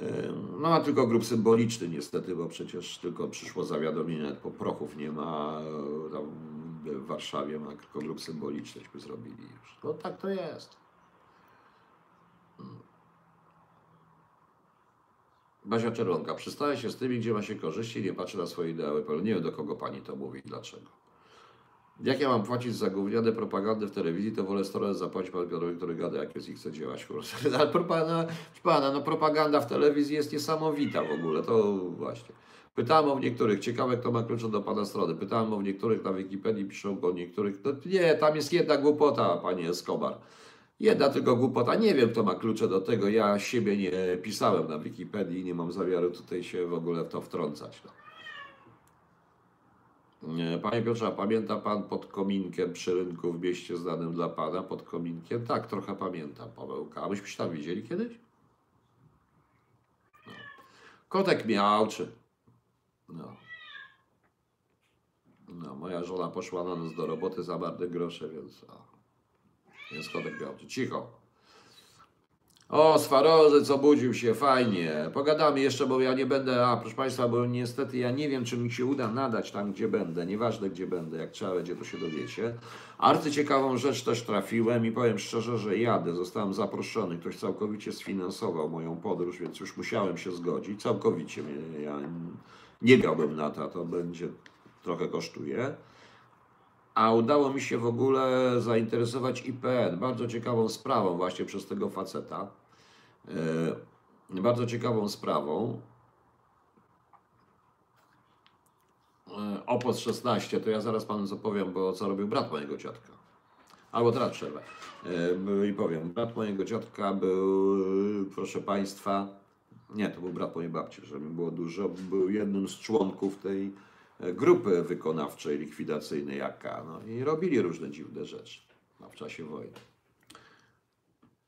E, No ma tylko grób symboliczny niestety, bo przecież tylko przyszło zawiadomienie, po prochów nie ma, e, tam w Warszawie ma tylko grób symbolicznyśmy zrobili już. No tak to jest. Basia Czerwonka, przystaje się z tymi, gdzie ma się korzyści, nie patrzy na swoje ideały. Nie wiem, do kogo pani to mówi i dlaczego. Jak ja mam płacić za gówniane propagandy w telewizji, to wolę 100 razy zapłacić panu Piotrowi, który gada, jak jest i chce działać. prostu. Ale propaganda, pana, no propaganda w telewizji jest niesamowita w ogóle, to właśnie. Pytałem o niektórych, ciekawe kto ma klucze do pana strony. Pytałem o niektórych na Wikipedii, piszą o niektórych. No nie, tam jest jedna głupota, panie Escobar. Jedna tylko głupota. Nie wiem, kto ma klucze do tego. Ja siebie nie pisałem na Wikipedii i nie mam zamiaru tutaj się w ogóle w to wtrącać. No. Nie, Panie Piotrze, pamięta Pan pod kominkiem przy rynku w mieście znanym dla Pana? Pod kominkiem? Tak, trochę pamiętam, Pawełka. A myśmy się tam widzieli kiedyś? No. Kotek miałczy. No. No, moja żona poszła na noc do roboty za marne grosze, więc... Więc kotek miałczy. Cicho. O, Swarozy, co budził się, fajnie. Pogadamy jeszcze, bo ja nie będę, a proszę Państwa, bo niestety ja nie wiem, czy mi się uda nadać tam, gdzie będę. Nieważne, gdzie będę, jak trzeba będzie, to się dowiecie. Arcyciekawą rzecz też trafiłem i powiem szczerze, że jadę. Zostałem zaproszony. Ktoś całkowicie sfinansował moją podróż, więc już musiałem się zgodzić. Całkowicie. Ja nie miałbym na to, to będzie, trochę kosztuje. A udało mi się w ogóle zainteresować IPN. Bardzo ciekawą sprawą właśnie przez tego faceta. Yy, bardzo ciekawą sprawą. Yy, Opos 16, to ja zaraz panu zapowiem, bo co robił brat mojego dziadka. Albo teraz przerwę. Yy, I powiem, brat mojego dziadka był, proszę państwa, nie, to był brat mojej babci, żeby było dużo, był jednym z członków tej e, grupy wykonawczej, likwidacyjnej AK. No, I robili różne dziwne rzeczy no, w czasie wojny.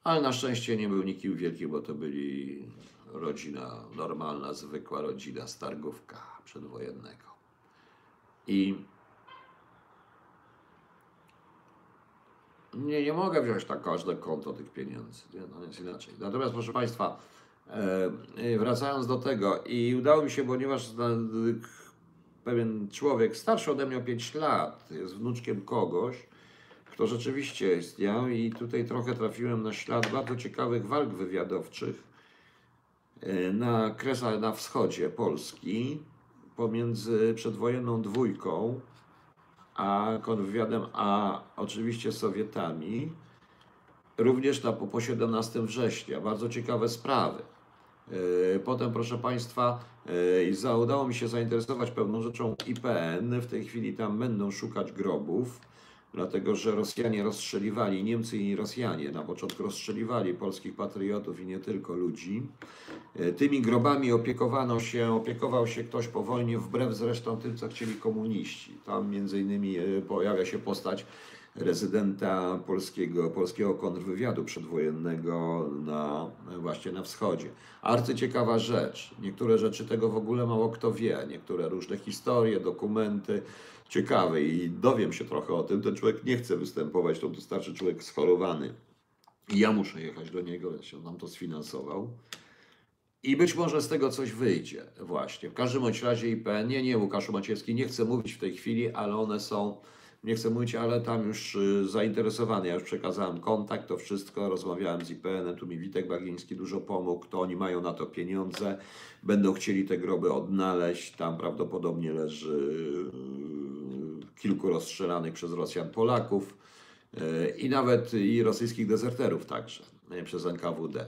Ale na szczęście nie był nikim wielkim, bo to byli rodzina normalna, zwykła rodzina Stargówka przedwojennego. I Nie, nie mogę wziąć na każde konto tych pieniędzy. Nie, no jest inaczej. Natomiast proszę Państwa, e, wracając do tego i udało mi się, ponieważ pewien człowiek starszy ode mnie o 5 lat jest wnuczkiem kogoś, kto rzeczywiście istniał i tutaj trochę trafiłem na ślad bardzo ciekawych walk wywiadowczych e, na kresach na wschodzie Polski pomiędzy przedwojenną dwójką a kontrwywiadem, a oczywiście Sowietami, również na, po 17 września. Bardzo ciekawe sprawy. E, Potem, proszę Państwa, e, udało mi się zainteresować pewną rzeczą IPN. W tej chwili tam będą szukać grobów, dlatego że Rosjanie rozstrzeliwali, Niemcy i Rosjanie na początku rozstrzeliwali polskich patriotów i nie tylko ludzi. E, Tymi grobami opiekowano się, opiekował się ktoś po wojnie, wbrew zresztą tym, co chcieli komuniści. Tam między innymi e, pojawia się postać rezydenta polskiego, polskiego kontrwywiadu przedwojennego na, właśnie na wschodzie. Arcyciekawa rzecz. Niektóre rzeczy tego w ogóle mało kto wie. Niektóre różne historie, dokumenty ciekawe i dowiem się trochę o tym. Ten człowiek nie chce występować, to wystarczy człowiek schorowany. I ja muszę jechać do niego, ja się nam to sfinansował. I być może z tego coś wyjdzie właśnie. W każdym bądź razie IPN, nie, nie, Łukaszu Maciewski, nie chcę mówić w tej chwili, ale one są, nie chcę mówić, ale tam już y, zainteresowany, ja już przekazałem kontakt, to wszystko, rozmawiałem z IPN-em, tu mi Witek Bagiński dużo pomógł, to oni mają na to pieniądze, będą chcieli te groby odnaleźć, tam prawdopodobnie leży y, kilku rozstrzelanych przez Rosjan Polaków y, i nawet i rosyjskich dezerterów także, przez NKWD.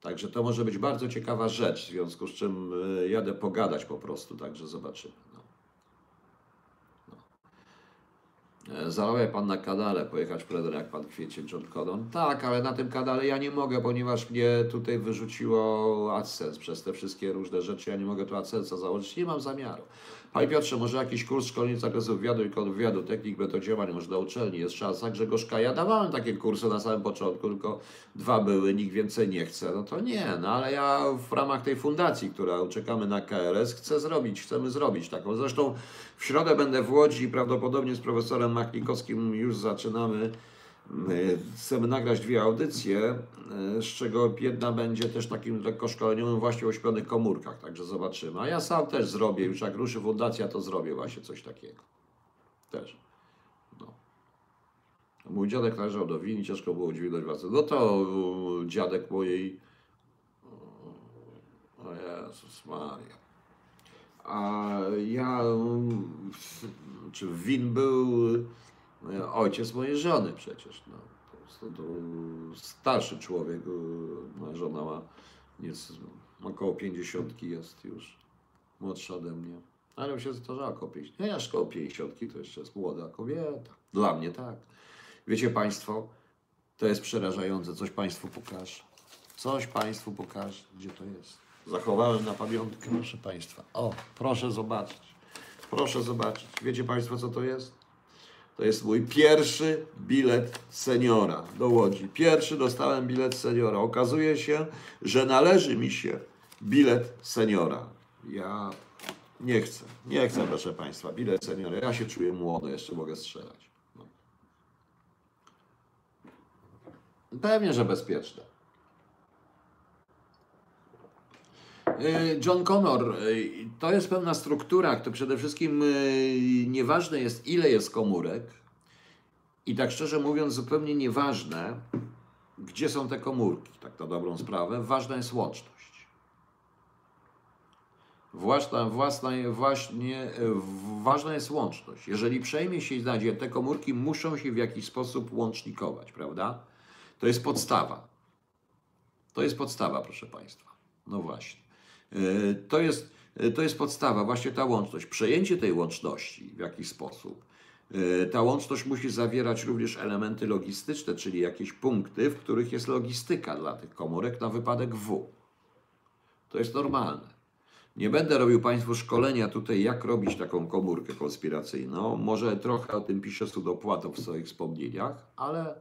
Także to może być bardzo ciekawa rzecz, w związku z czym jadę pogadać po prostu, także zobaczymy. E, Zarabia pan na kanale, pojechać w Predor jak pan Kwiecień John Connor. Tak, ale na tym kanale ja nie mogę, ponieważ mnie tutaj wyrzuciło AdSense przez te wszystkie różne rzeczy. Ja nie mogę tu AdSense'a założyć, nie mam zamiaru. Panie Piotrze, może jakiś kurs szkolenia z zakresu wywiadu i kontrwywiadu, technik metodziałań, może na uczelni, jest szansa. Grzegorzka, ja dawałem takie kursy na samym początku, tylko dwa były, nikt więcej nie chce. No to nie, no ale ja w ramach tej fundacji, która czekamy na KRS, chcę zrobić, chcemy zrobić taką. Zresztą w środę będę w Łodzi i prawdopodobnie z profesorem Machnikowskim już zaczynamy My Chcemy nagrać dwie audycje, e, z czego jedna będzie też takim lekko szkoleniowym właśnie o śpionych komórkach, także zobaczymy. A ja sam też zrobię, już jak ruszy fundacja, to zrobię właśnie coś takiego. Też. No. Mój dziadek należał do wini, ciężko było dźwignąć władzę. No to dziadek mojej... O Jezus Maria. A ja... Czy win był... Ojciec mojej żony przecież. No. To, to, to starszy człowiek. y, Moja żona ma, ma około 50 jest już. Młodsza ode mnie. Ale się zdarzała około 50. Nie, aż około 50 to jeszcze jest młoda kobieta. Dla mnie tak. Wiecie Państwo, to jest przerażające. Coś Państwu pokażę. Coś Państwu pokażę. Gdzie to jest? Zachowałem na pamiątkę, proszę Państwa. O, proszę zobaczyć. Proszę zobaczyć. Wiecie Państwo, co to jest? To jest mój pierwszy bilet seniora do Łodzi. Pierwszy dostałem bilet seniora. Okazuje się, że należy mi się bilet seniora. Ja nie chcę, nie chcę, proszę Państwa, bilet seniora. Ja się czuję młody, jeszcze mogę strzelać. No. Pewnie, że bezpieczne. Y, John Connor, y, to jest pewna struktura, to przede wszystkim y, nieważne jest, ile jest komórek, i tak szczerze mówiąc, zupełnie nieważne, gdzie są te komórki, tak na dobrą sprawę, ważna jest łączność. Własna, własna, właśnie, ważna jest łączność. Jeżeli przejmie się znajdzie, te komórki muszą się w jakiś sposób łącznikować, prawda? To jest podstawa. To jest podstawa, proszę Państwa. No właśnie. E, To jest, e, to jest podstawa, właśnie ta łączność. Przejęcie tej łączności w jakiś sposób. E, Ta łączność musi zawierać również elementy logistyczne, czyli jakieś punkty, w których jest logistyka dla tych komórek na wypadek W. To jest normalne. Nie będę robił Państwu szkolenia tutaj, jak robić taką komórkę konspiracyjną. Może trochę o tym piszę Sudopłatów w swoich wspomnieniach, ale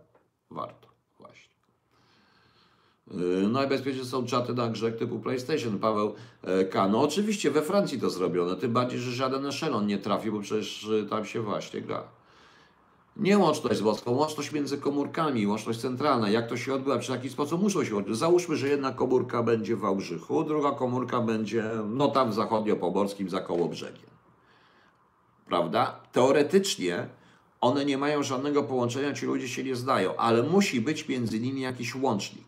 warto Najbezpieczniejsze są czaty na grze typu PlayStation. Paweł e, K. No oczywiście we Francji to zrobione, tym bardziej, że żaden eszelon nie trafi, bo przecież y, tam się właśnie gra. Nie łączność z boską, łączność między komórkami, łączność centralna. Jak to się odbywa, w jaki sposób muszą się łączyć. Załóżmy, że jedna komórka będzie w Wałbrzychu, druga komórka będzie no tam w zachodnio-pomorskim za Kołobrzegiem. Prawda? Teoretycznie one nie mają żadnego połączenia, ci ludzie się nie zdają, ale musi być między nimi jakiś łącznik.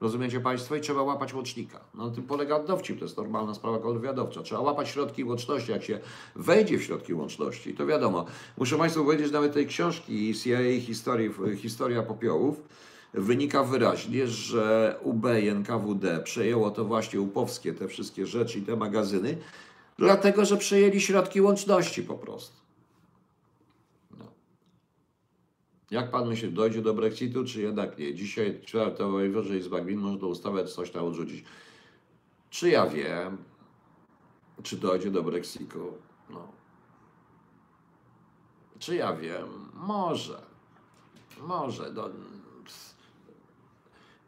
Rozumiecie Państwo? I trzeba łapać łącznika. No, na tym polega dowcip, to jest normalna sprawa kontrwywiadowcza. Trzeba łapać środki łączności. Jak się wejdzie w środki łączności, to wiadomo. Muszę Państwu powiedzieć, nawet tej książki CIA historii, Historia Popiołów wynika wyraźnie, że UB i NKWD przejęło to właśnie upowskie, te wszystkie rzeczy i te magazyny, dlatego, że przejęli środki łączności po prostu. Jak pan myśli, dojdzie do Brexitu, czy jednak nie? Dzisiaj czwarta Wyżej z Bagwin można ustawę coś tam odrzucić. Czy ja wiem, czy dojdzie do Brexitu? No. Czy ja wiem? Może. Może. No.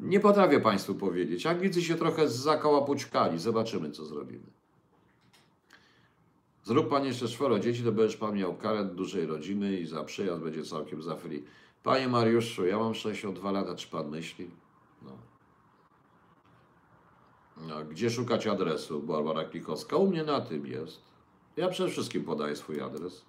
Nie potrafię Państwu powiedzieć. Anglicy się trochę zakołapućkali. Zobaczymy, co zrobimy. Zrób pan jeszcze czworo dzieci, to będziesz pan miał karet dużej rodziny i za przyjazd będzie całkiem za free. Panie Mariuszu, ja mam 62 lata, czy pan myśli? No. No, gdzie szukać adresu? Barbara Klikowska. U mnie na tym jest. Ja przede wszystkim podaję swój adres.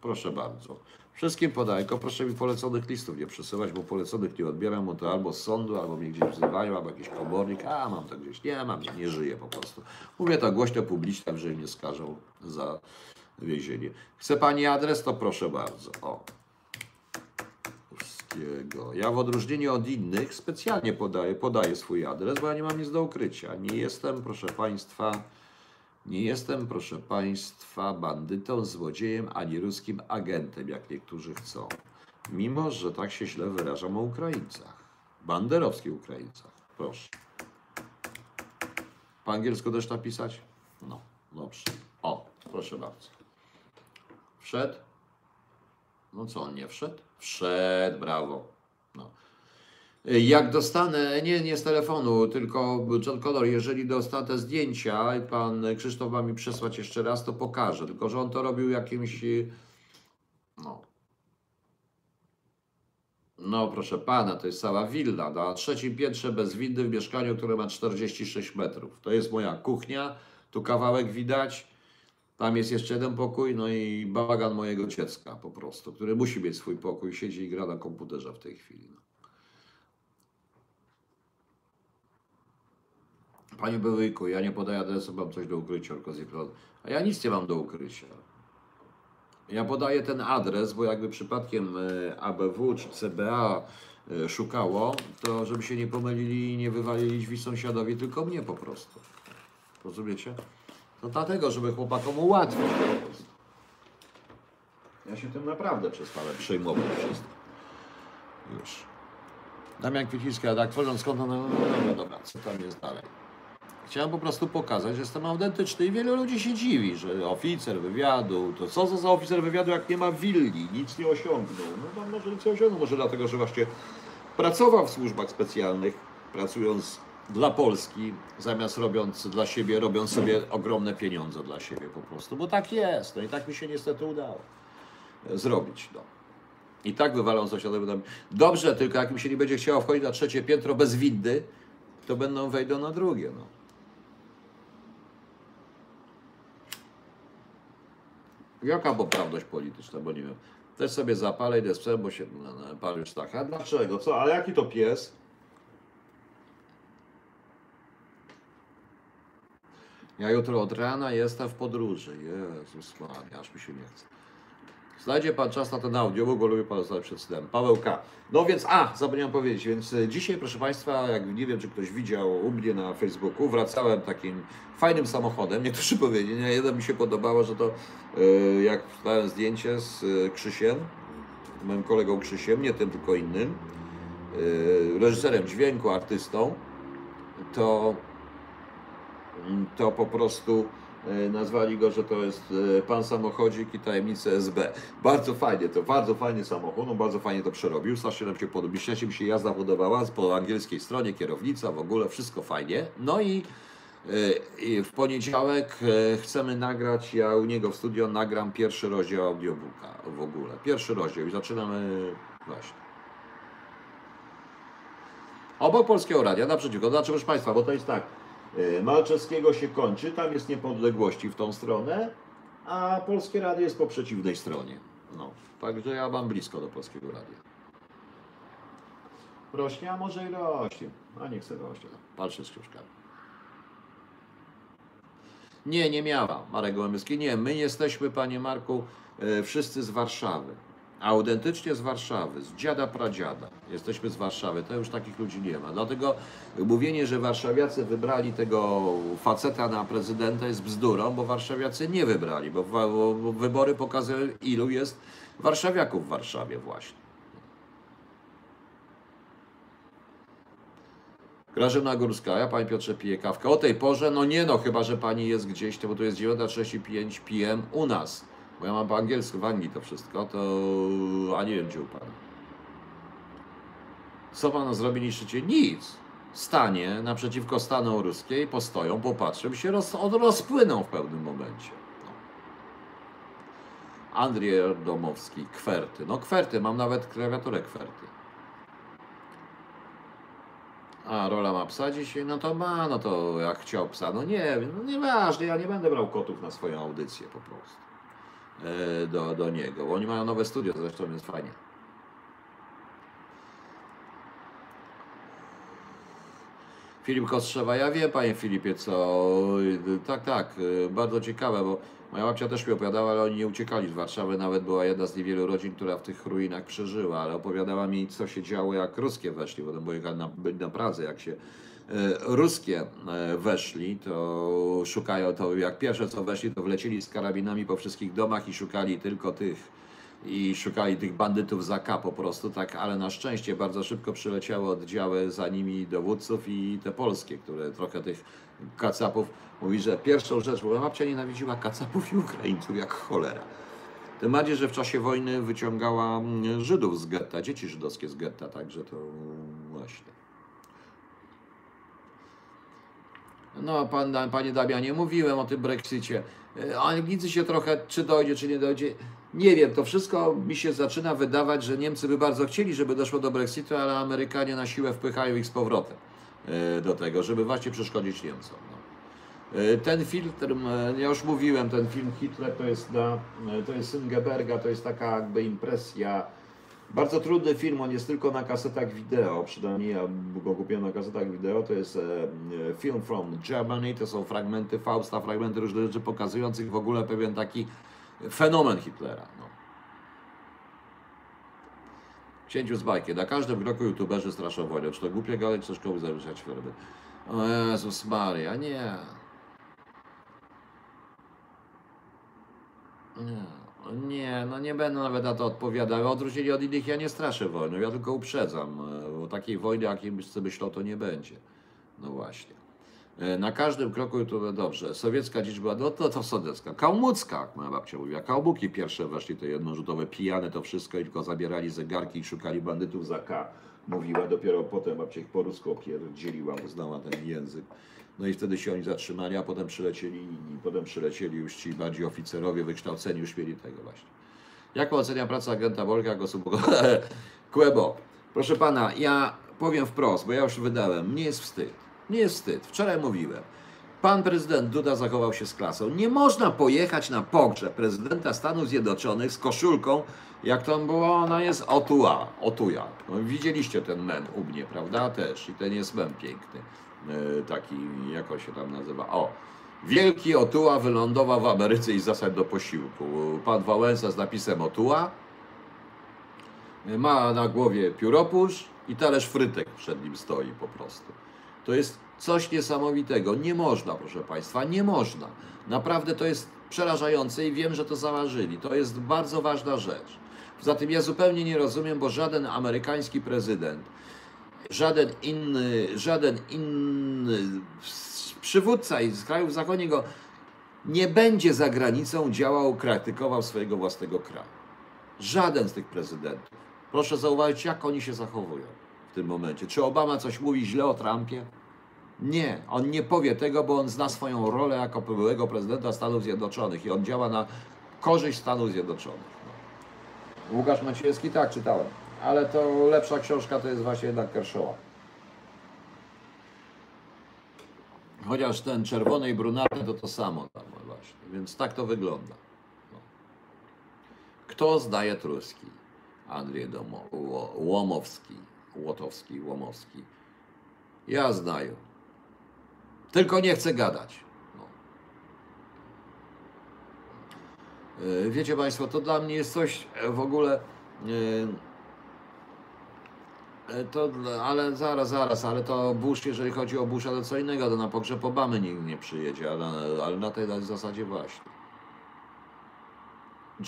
Proszę bardzo. Wszystkim podaję, tylko proszę mi poleconych listów nie przesyłać, bo poleconych nie odbieram, bo to albo z sądu, albo mnie gdzieś wzywają, albo jakiś komornik, a mam to gdzieś. Nie mam, nie, nie żyję po prostu. Mówię to głośno, publicznie, że mnie skażą za więzienie. Chce Pani adres, to proszę bardzo. O. Polskiego. Ja w odróżnieniu od innych specjalnie podaję, podaję swój adres, bo ja nie mam nic do ukrycia. Nie jestem, proszę Państwa, nie jestem, proszę Państwa, bandytą, złodziejem ani ruskim agentem, jak niektórzy chcą. Mimo, że tak się źle wyrażam o Ukraińcach. Banderowskich Ukraińcach. Proszę. Po angielsku też napisać? No, dobrze. O, proszę bardzo. Wszedł? No co, on nie wszedł? Wszedł, brawo. No. Jak dostanę, nie, nie z telefonu, tylko John Connor, jeżeli dostanę zdjęcia i pan Krzysztof ma mi przesłać jeszcze raz, to pokażę. Tylko, że on to robił jakimś. No. No, proszę pana, to jest cała willa na trzecim piętrze bez windy w mieszkaniu, które ma 46 metrów. To jest moja kuchnia, tu kawałek widać. Tam jest jeszcze jeden pokój, no i bałagan mojego dziecka po prostu, który musi mieć swój pokój, siedzi i gra na komputerze w tej chwili. Panie Byłyku, ja nie podaję adresu, mam coś do ukrycia, a ja nic nie mam do ukrycia. Ja podaję ten adres, bo jakby przypadkiem e, ABW czy CBA e, szukało, to żeby się nie pomylili i nie wywalili drzwi sąsiadowi, tylko mnie po prostu. Rozumiecie? No dlatego, żeby chłopakom ułatwić po prostu. Ja się tym naprawdę przestałem przejmować wszystko. Już. Damian Kwieciński, a tak tworząc konto, no, no, no, no dobra, co tam jest dalej? Chciałem po prostu pokazać, że jestem autentyczny i wielu ludzi się dziwi, że oficer wywiadu, to co za oficer wywiadu, jak nie ma willi, nic nie osiągnął. No tam może nic nie osiągnął, może dlatego, że właśnie pracował w służbach specjalnych, pracując dla Polski, zamiast robiąc dla siebie, robiąc sobie ogromne pieniądze dla siebie po prostu. Bo tak jest. No i tak mi się niestety udało zrobić. No. I tak wywalą sąsiadowi. Dobrze, tylko jak mi się nie będzie chciało wchodzić na trzecie piętro bez windy, to będą wejdą na drugie. No. Jaka poprawność polityczna, bo nie wiem. Też sobie zapalę, idę sprzęt, bo się no, no, już tak. A dlaczego? Co? Ale jaki to pies? Ja jutro od rana jestem w podróży. Jezus Maria, aż mi się nie chce. Znajdzie Pan czas na ten audio, bo go lubię Pan zostawić przed snem. Paweł K. No więc, a, zapomniałem powiedzieć, więc e, dzisiaj, proszę Państwa, jak nie wiem, czy ktoś widział u mnie na Facebooku, wracałem takim fajnym samochodem. Niektórzy powiedzieli, nie, jeden mi się podobało, że to yy, jak wstałem zdjęcie z yy, Krzysiem, moim kolegą Krzysiem, nie tym, tylko innym, yy, reżyserem dźwięku, artystą, to to po prostu nazwali go, że to jest e, pan samochodzik i tajemnice SB. Bardzo fajnie, to bardzo fajny samochód, on bardzo fajnie to przerobił, strasznie nam się podoba, strasznie mi się jazda podobała, po angielskiej stronie, kierownica, w ogóle wszystko fajnie. No i E, i W poniedziałek e, chcemy nagrać, ja u niego w studio nagram pierwszy rozdział audiobooka w ogóle. Pierwszy rozdział i zaczynamy właśnie. Obok Polskiego Radia, naprzeciwko. Znaczy, proszę Państwa, bo to jest tak. E, Malczewskiego się kończy, tam jest niepodległości w tą stronę, a Polskie Radio jest po przeciwnej stronie. No, także ja mam blisko do Polskiego Radia. Rośnie, a może i rośnie. A nie chcę rośnie. Patrzę z książkami. Nie, nie miała Marek Gołębieski. Nie, my jesteśmy, panie Marku, e, wszyscy z Warszawy. Autentycznie z Warszawy, z dziada pradziada. Jesteśmy z Warszawy, to już takich ludzi nie ma. Dlatego mówienie, że warszawiacy wybrali tego faceta na prezydenta jest bzdurą, bo warszawiacy nie wybrali, bo, wybory pokazują, ilu jest warszawiaków w Warszawie właśnie. Grażyna Górska, ja Panie Piotrze piję kawkę. O tej porze, no nie no, chyba że Pani jest gdzieś, to, bo to jest 9.35 PM u nas. Bo ja mam po angielsku w Anglii to wszystko, to... a nie wiem gdzie u Pana. Co Pan zrobi niszczycie? Nic. Stanie naprzeciwko staną ruskiej, postoją, popatrzą, się roz, rozpłyną w pewnym momencie. No. Andrzej Domowski, kwerty. No kwerty, mam nawet klawiaturę kwerty. A, rola ma psa dzisiaj? No to ma, no to jak chciał psa, no nie wiem, no nieważne, ja nie będę brał kotów na swoją audycję po prostu. E, do, do niego, oni mają nowe studio zresztą, jest fajnie. Filip Kostrzewa, ja wiem panie Filipie co, tak, tak, y, bardzo ciekawe, bo moja babcia też mi opowiadała, ale oni nie uciekali z Warszawy, nawet była jedna z niewielu rodzin, która w tych ruinach przeżyła, ale opowiadała mi co się działo jak ruskie weszli, bo bo jechali na, byli na Pradze, jak się e, ruskie e, weszli, to szukają, to jak pierwsze co weszli, to wlecieli z karabinami po wszystkich domach i szukali tylko tych i szukali tych bandytów za K po prostu, tak, ale na szczęście bardzo szybko przyleciały oddziały za nimi dowódców i te polskie, które trochę tych kacapów, mówi, że pierwszą rzecz, bo babcia nienawidziła kacapów i Ukraińców jak cholera. Tym bardziej, że w czasie wojny wyciągała mm, Żydów z getta, dzieci żydowskie z getta, także to właśnie. No, pan, panie Damianie, mówiłem o tym Brexicie. E, Anglicy się trochę, czy dojdzie, czy nie dojdzie. Nie wiem, to wszystko mi się zaczyna wydawać, że Niemcy by bardzo chcieli, żeby doszło do Brexitu, ale Amerykanie na siłę wpychają ich z powrotem e, do tego, żeby właśnie przeszkodzić Niemcom. No. E, Ten filtr, ja już mówiłem, ten film Hitler to jest, na, to jest syn Geberga, to jest taka jakby impresja. Bardzo trudny film, on jest tylko na kasetach wideo, przynajmniej ja go kupiłem na kasetach wideo, to jest e, e, film from Germany, to są fragmenty Fausta, fragmenty różnych rzeczy pokazujących w ogóle pewien taki fenomen Hitlera. No. Księciu z bajki. Na każdym kroku youtuberzy straszą wojną. Czy to głupie gadać, czy szkoły zawieszać ferby. O Jezus Maria, nie. Nie, nie, no nie będę nawet na to odpowiadał. Odwrócili od innych, ja nie straszę wojną, ja tylko uprzedzam, e, bo takiej wojny, jakiej byś sobie myślał, to nie będzie. No właśnie. E, Na każdym kroku to dobrze. Sowiecka dzicz była, no to, to sowiecka. Kałmucka, jak moja babcia mówiła. Kałmuki pierwsze weszli, te jednorzutowe, pijane to wszystko i tylko zabierali zegarki i szukali bandytów za K. Mówiła, dopiero potem babcia ich po rusku opierdzieliła, bo znała ten język. No i wtedy się oni zatrzymali, a potem przylecieli inni. Potem przylecieli już ci bardziej oficerowie wykształceni, już mieli tego właśnie. Jak ocenia pracę agenta Bolka jako. Kłebo, proszę pana, ja powiem wprost, bo ja już wydałem, mnie jest wstyd. Nie jest wstyd. Wczoraj mówiłem. Pan prezydent Duda zachował się z klasą. Nie można pojechać na pogrzeb prezydenta Stanów Zjednoczonych z koszulką, jak tam była, ona jest otua, otuja. No, widzieliście ten mem u mnie, prawda? Też. I ten jest mem piękny. E, taki, jak on się tam nazywa? O. Wielki Otuła wylądował w Ameryce i zasad do posiłku. Pan Wałęsa z napisem Otuła ma na głowie pióropusz i talerz frytek przed nim stoi po prostu. To jest coś niesamowitego. Nie można, proszę Państwa, nie można. Naprawdę to jest przerażające i wiem, że to zaważyli. To jest bardzo ważna rzecz. Poza tym ja zupełnie nie rozumiem, bo żaden amerykański prezydent, żaden inny, żaden inny przywódca z krajów zachodniego nie będzie za granicą działał, krytykował swojego własnego kraju. Żaden z tych prezydentów. Proszę zauważyć, jak oni się zachowują w tym momencie. Czy Obama coś mówi źle o Trumpie? Nie, on nie powie tego, bo on zna swoją rolę jako byłego prezydenta Stanów Zjednoczonych i on działa na korzyść Stanów Zjednoczonych. No. Łukasz Maciejewski, tak, czytałem. Ale to lepsza książka to jest właśnie jednak Kershawa. Chociaż ten czerwony i brunatny to to samo tam właśnie. Więc tak to wygląda. No. Kto zdaje truski? Andrzej Domo, Ło- Łomowski, Łotowski, Łomowski. Ja zdaję. Tylko nie chcę gadać. No. E, Wiecie Państwo, to dla mnie jest coś w ogóle. E, To, ale zaraz, zaraz, ale to Bush, jeżeli chodzi o Busha, to co innego, to na pogrzeb Obamy nikt nie przyjedzie, ale, ale na tej zasadzie właśnie.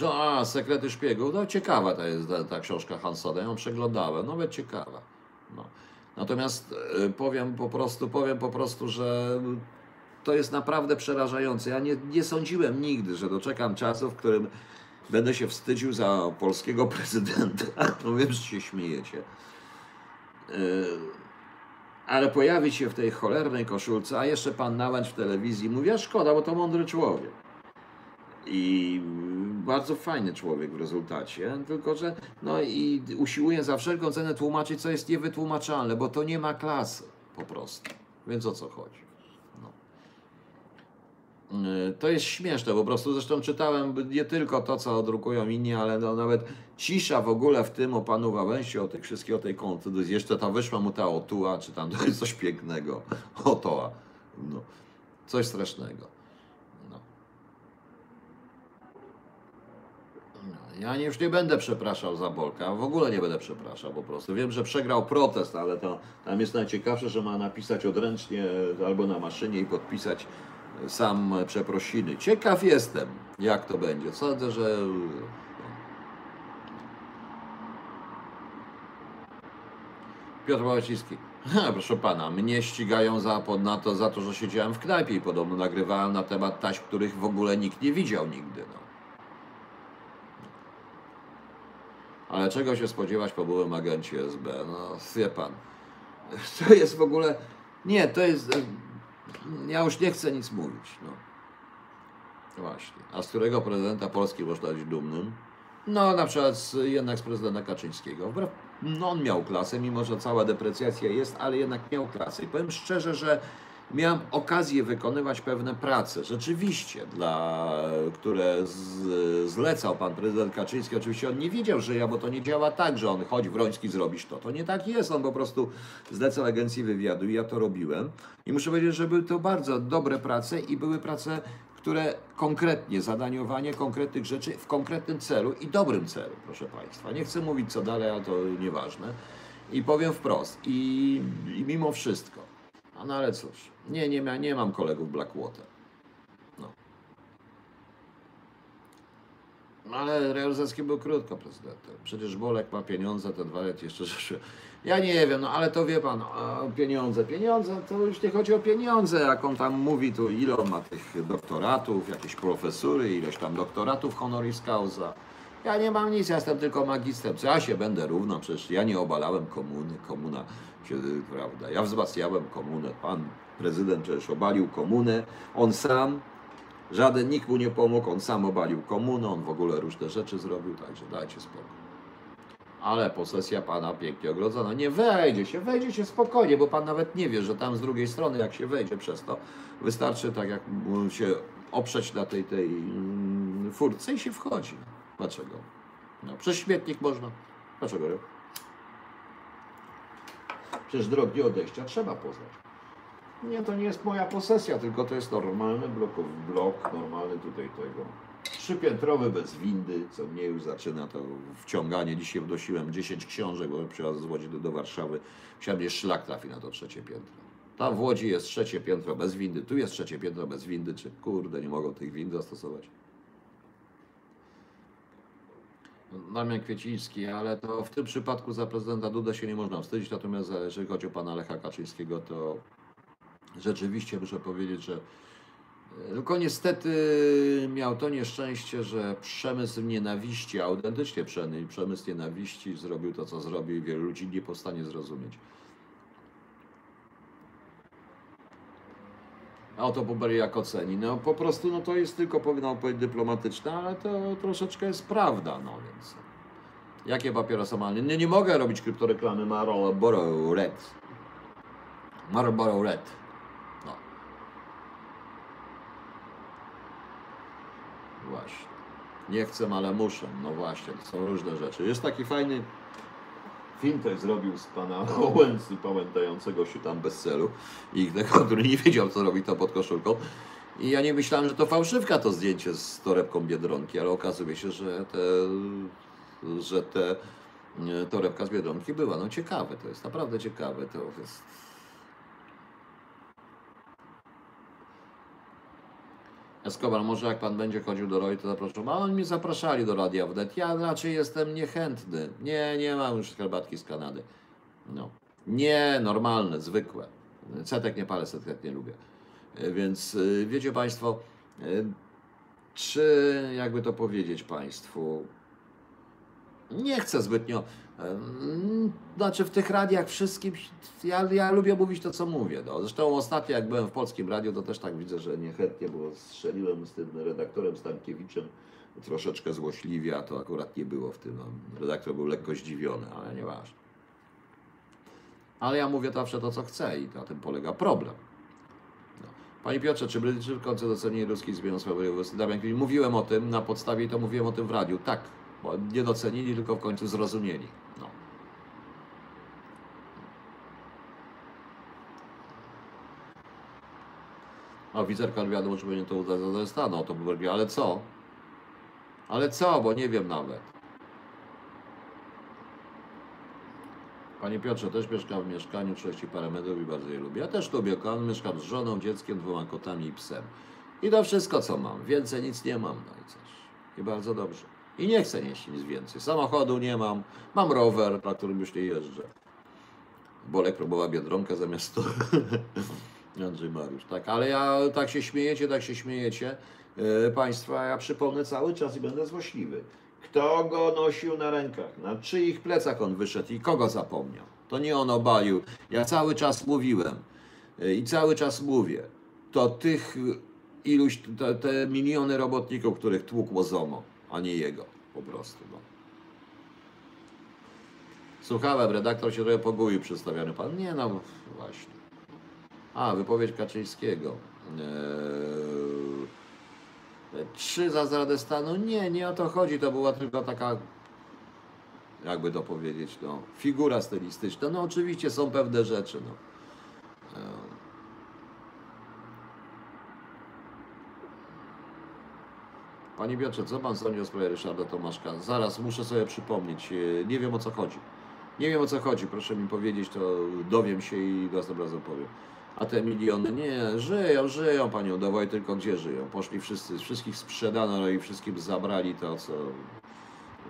Jo, a, Sekrety Szpiegów, no ciekawa to jest ta, ta książka Hansona, ją przeglądałem, nawet ciekawa. No. Natomiast e, powiem po prostu, powiem po prostu, że to jest naprawdę przerażające. Ja nie, nie sądziłem nigdy, że doczekam czasu, w którym będę się wstydził za polskiego prezydenta. No wiem, że się śmiejecie. Yy, Ale pojawić się w tej cholernej koszulce, a jeszcze pan Nałęcz w telewizji mówi, a szkoda, bo to mądry człowiek. I bardzo fajny człowiek w rezultacie, tylko że no i usiłuje za wszelką cenę tłumaczyć, co jest niewytłumaczalne, bo to nie ma klasy po prostu. Więc o co chodzi? Yy, To jest śmieszne po prostu. Zresztą czytałem nie tylko to, co drukują inni, ale no nawet cisza w ogóle w tym o panu Wałęsie, o tych wszystkich, o tej konstytucji. Jeszcze tam wyszła mu ta otuła, czy tam coś pięknego. Otoła. No. Coś strasznego. No. No, Ja już nie będę przepraszał za Bolka, w ogóle nie będę przepraszał po prostu. Wiem, że przegrał protest, ale to tam jest najciekawsze, że ma napisać odręcznie albo na maszynie i podpisać sam przeprosiny. Ciekaw jestem, jak to będzie. Sądzę, że. Piotr Wałęciński. Ha, proszę pana, mnie ścigają za, na to, za to, że siedziałem w knajpie i podobno nagrywałem na temat taśm, których w ogóle nikt nie widział nigdy. No. Ale czego się spodziewać po byłym agencie SB? No, wie pan. To jest w ogóle. Nie, to jest. Ja już nie chcę nic mówić. No. Właśnie. A z którego prezydenta Polski można być dumnym? No, na przykład z, jednak z prezydenta Kaczyńskiego. Wbrew, no, on miał klasę, mimo że cała deprecjacja jest, ale jednak miał klasę. I powiem szczerze, że miałem okazję wykonywać pewne prace, rzeczywiście, dla, które z, zlecał pan prezydent Kaczyński. Oczywiście on nie wiedział, że ja, bo to nie działa tak, że on chodzi, Wroński zrobisz to. To nie tak jest, on po prostu zlecał agencji wywiadu i ja to robiłem. I muszę powiedzieć, że były to bardzo dobre prace i były prace, które konkretnie, zadaniowanie konkretnych rzeczy w konkretnym celu i dobrym celu, proszę Państwa. Nie chcę mówić co dalej, ale to nieważne. I powiem wprost. I, i mimo wszystko. A no ale cóż, nie, nie, mia, nie mam kolegów Blackwater. No. No ale Jaruzelski był krótko prezydentem. Przecież Bolek ma pieniądze, te dwa lata jeszcze rzeczy. Ja nie wiem, no ale to wie pan, pieniądze, pieniądze, to już nie chodzi o pieniądze, jak on tam mówi, to ile on ma tych doktoratów, jakieś profesury, ileś tam doktoratów honoris causa. Ja nie mam nic, ja jestem tylko magistrem. Co ja się będę równo, przecież ja nie obalałem komuny, komuna się, prawda, ja wzmacniałem komunę, pan prezydent przecież obalił komunę, on sam, żaden, nikt mu nie pomógł, on sam obalił komunę, on w ogóle różne rzeczy zrobił, także dajcie spokój. Ale posesja pana pięknie ogrodzona. Nie wejdzie się, wejdzie się spokojnie, bo pan nawet nie wie, że tam z drugiej strony, jak się wejdzie przez to, wystarczy tak jak się oprzeć na tej, tej mm, furtce i się wchodzi. Dlaczego? No, przez śmietnik można. Dlaczego? Przecież drogi odejścia trzeba poznać. Nie, to nie jest moja posesja, tylko to jest normalny blok, blok normalny tutaj tego. Trzypiętrowy bez windy, co mnie już zaczyna to wciąganie. Dzisiaj wnosiłem 10 książek, bo przyjazd z Łodzi do, do Warszawy. Chciałem, że szlak trafi na to trzecie piętro. Tam w Łodzi jest trzecie piętro bez windy, tu jest trzecie piętro bez windy. Czy kurde, nie mogą tych wind zastosować? Damian Kwieciński, ale to w tym przypadku za prezydenta Duda się nie można wstydzić, natomiast jeżeli chodzi o pana Lecha Kaczyńskiego, to rzeczywiście muszę powiedzieć, że e, tylko niestety miał to nieszczęście, że przemysł nienawiści, autentycznie przemy- przemysł nienawiści zrobił to, co zrobił i wielu ludzi nie powstanie zrozumieć. A oto Buber jak oceni. No po prostu no to jest tylko powinna odpowiedź dyplomatyczna, ale to troszeczkę jest prawda, no więc. Jakie papierosy malne? Nie, nie mogę robić kryptoreklamy Marlboro Red. Marlboro Red. No. Właśnie. Nie chcę, ale muszę. No właśnie, to są różne rzeczy. Jest taki fajny też zrobił z pana Łęcy, pamiętającego się tam bez celu i który nie wiedział, co robi to pod koszulką. I ja nie myślałem, że to fałszywka to zdjęcie z torebką Biedronki, ale okazuje się, że te, że te e, torebka z Biedronki była. No ciekawe, to jest naprawdę ciekawe. To jest Escobar, może jak pan będzie chodził do Roy, to zapraszam. A oni mnie zapraszali do Radia Wnet. Ja raczej jestem niechętny. Nie, nie mam już herbatki z Kanady. No. Nie, normalne, zwykłe. Setek nie palę, setek nie lubię. E, Więc y, wiecie Państwo, y, czy jakby to powiedzieć Państwu, nie chcę zbytnio. Znaczy w tych radiach wszystkim, ja, ja lubię mówić to, co mówię. No. Zresztą ostatnio jak byłem w polskim radiu, to też tak widzę, że niechętnie, bo strzeliłem z tym redaktorem Stankiewiczem troszeczkę złośliwie, a to akurat nie było w tym. No. Redaktor był lekko zdziwiony, ale nieważne. Ale ja mówię zawsze to, co chcę i na tym polega problem. No. Panie Piotrze, czy Brytyjczycy w końcu docenili ruski Kwiatek, Mówiłem o tym na podstawie i to mówiłem o tym w radiu. Tak, bo nie docenili, tylko w końcu zrozumieli. No. Oficer konwiadu że będzie to do stanu, o to by ale co? Ale co, bo nie wiem nawet. Panie Piotrze, też mieszkam w mieszkaniu 30 parę metrów i bardzo je lubię. Ja też lubię kon, mieszkam z żoną, dzieckiem, dwoma kotami i psem. I to wszystko, co mam. Więcej nic nie mam, no i coś. I bardzo dobrze. I nie chcę nieść nic więcej. Samochodu nie mam. Mam rower, na którym już nie jeżdżę. Bolek próbował Biedronkę zamiast to. Andrzej Mariusz, tak. Ale ja tak się śmiejecie, tak się śmiejecie. E, państwa, ja przypomnę cały czas i będę złośliwy. Kto go nosił na rękach? Na czyich plecach on wyszedł i kogo zapomniał? To nie on obalił. Ja cały czas mówiłem e, i cały czas mówię. To tych e, iluś, te, te miliony robotników, których tłukło ZOMO, a nie jego po prostu. No. Słuchałem, redaktor się trochę pogubił przedstawiany pan. Nie no, właśnie. A, wypowiedź Kaczyńskiego. Eee, trzy za zdradę stanu? Nie, nie o to chodzi. To była tylko taka, jakby to powiedzieć, no, figura stylistyczna. No oczywiście są pewne rzeczy. No. Panie Piotrze, co pan sądzi o sprawie Ryszarda Tomaszka? Zaraz muszę sobie przypomnieć. Eee, Nie wiem o co chodzi. Nie wiem o co chodzi. Proszę mi powiedzieć, to dowiem się i następnym razem powiem. A te miliony, nie, żyją, żyją, panią dawaj, tylko gdzie żyją? Poszli wszyscy, wszystkich sprzedano no i wszystkim zabrali to, co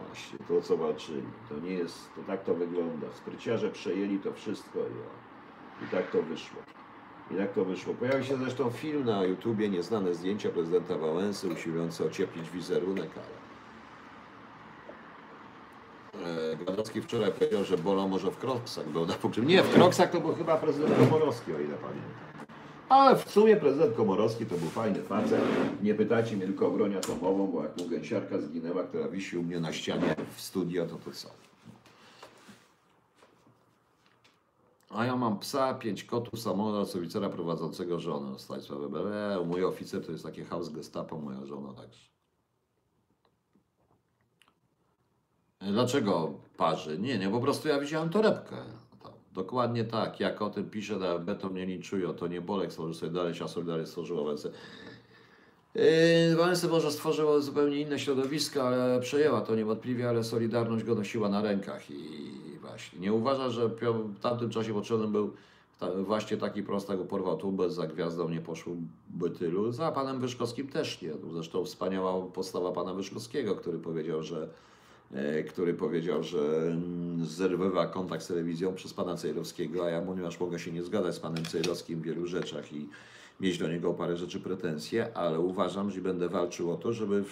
właśnie, to co walczyli. To nie jest, to tak to wygląda. Spryciarze przejęli to wszystko i, i tak to wyszło. I tak to wyszło. Pojawił się zresztą film na YouTubie, nieznane zdjęcia prezydenta Wałęsy, usiłujące ocieplić wizerunek, ale E, Gadowski wczoraj powiedział, że Bolo może w Kroksach był na punkcie. Nie, w Kroksach to był chyba prezydent Komorowski, o ile pamiętam. Ale w sumie prezydent Komorowski to był fajny facet. Nie pytajcie mnie tylko o broń atomową, bo jak mu gęsiarka zginęła, która wisi u mnie na ścianie w studio, to to co? A ja mam psa, pięć kotów, samolot, oficera prowadzącego żonę. Stanisław Weber. Mój oficer to jest takie house gestapo, moja żona także. Dlaczego parzy? Nie, nie, po prostu ja widziałem torebkę. To, dokładnie tak, jak o tym pisze na Beto mnie linczują, to nie Bolek stworzył Solidarność, a Solidarność stworzyła Wałęsę. Yy, Wałęsę może stworzyła zupełnie inne środowisko, ale przejęła to niewątpliwie, ale Solidarność go nosiła na rękach i nie uważa, że w tamtym czasie potrzebny był właśnie taki prostak, bo porwał tubę, za gwiazdą nie poszłoby tylu, za panem Wyszkowskim też nie. Zresztą wspaniała postawa pana Wyszkowskiego, który powiedział, że e, który powiedział, że mm, zerwywa kontakt z telewizją przez pana Cejrowskiego, a ja ponieważ mogę się nie zgadzać z panem Cejrowskim w wielu rzeczach i mieć do niego parę rzeczy pretensje, ale uważam, że będę walczył o to, żeby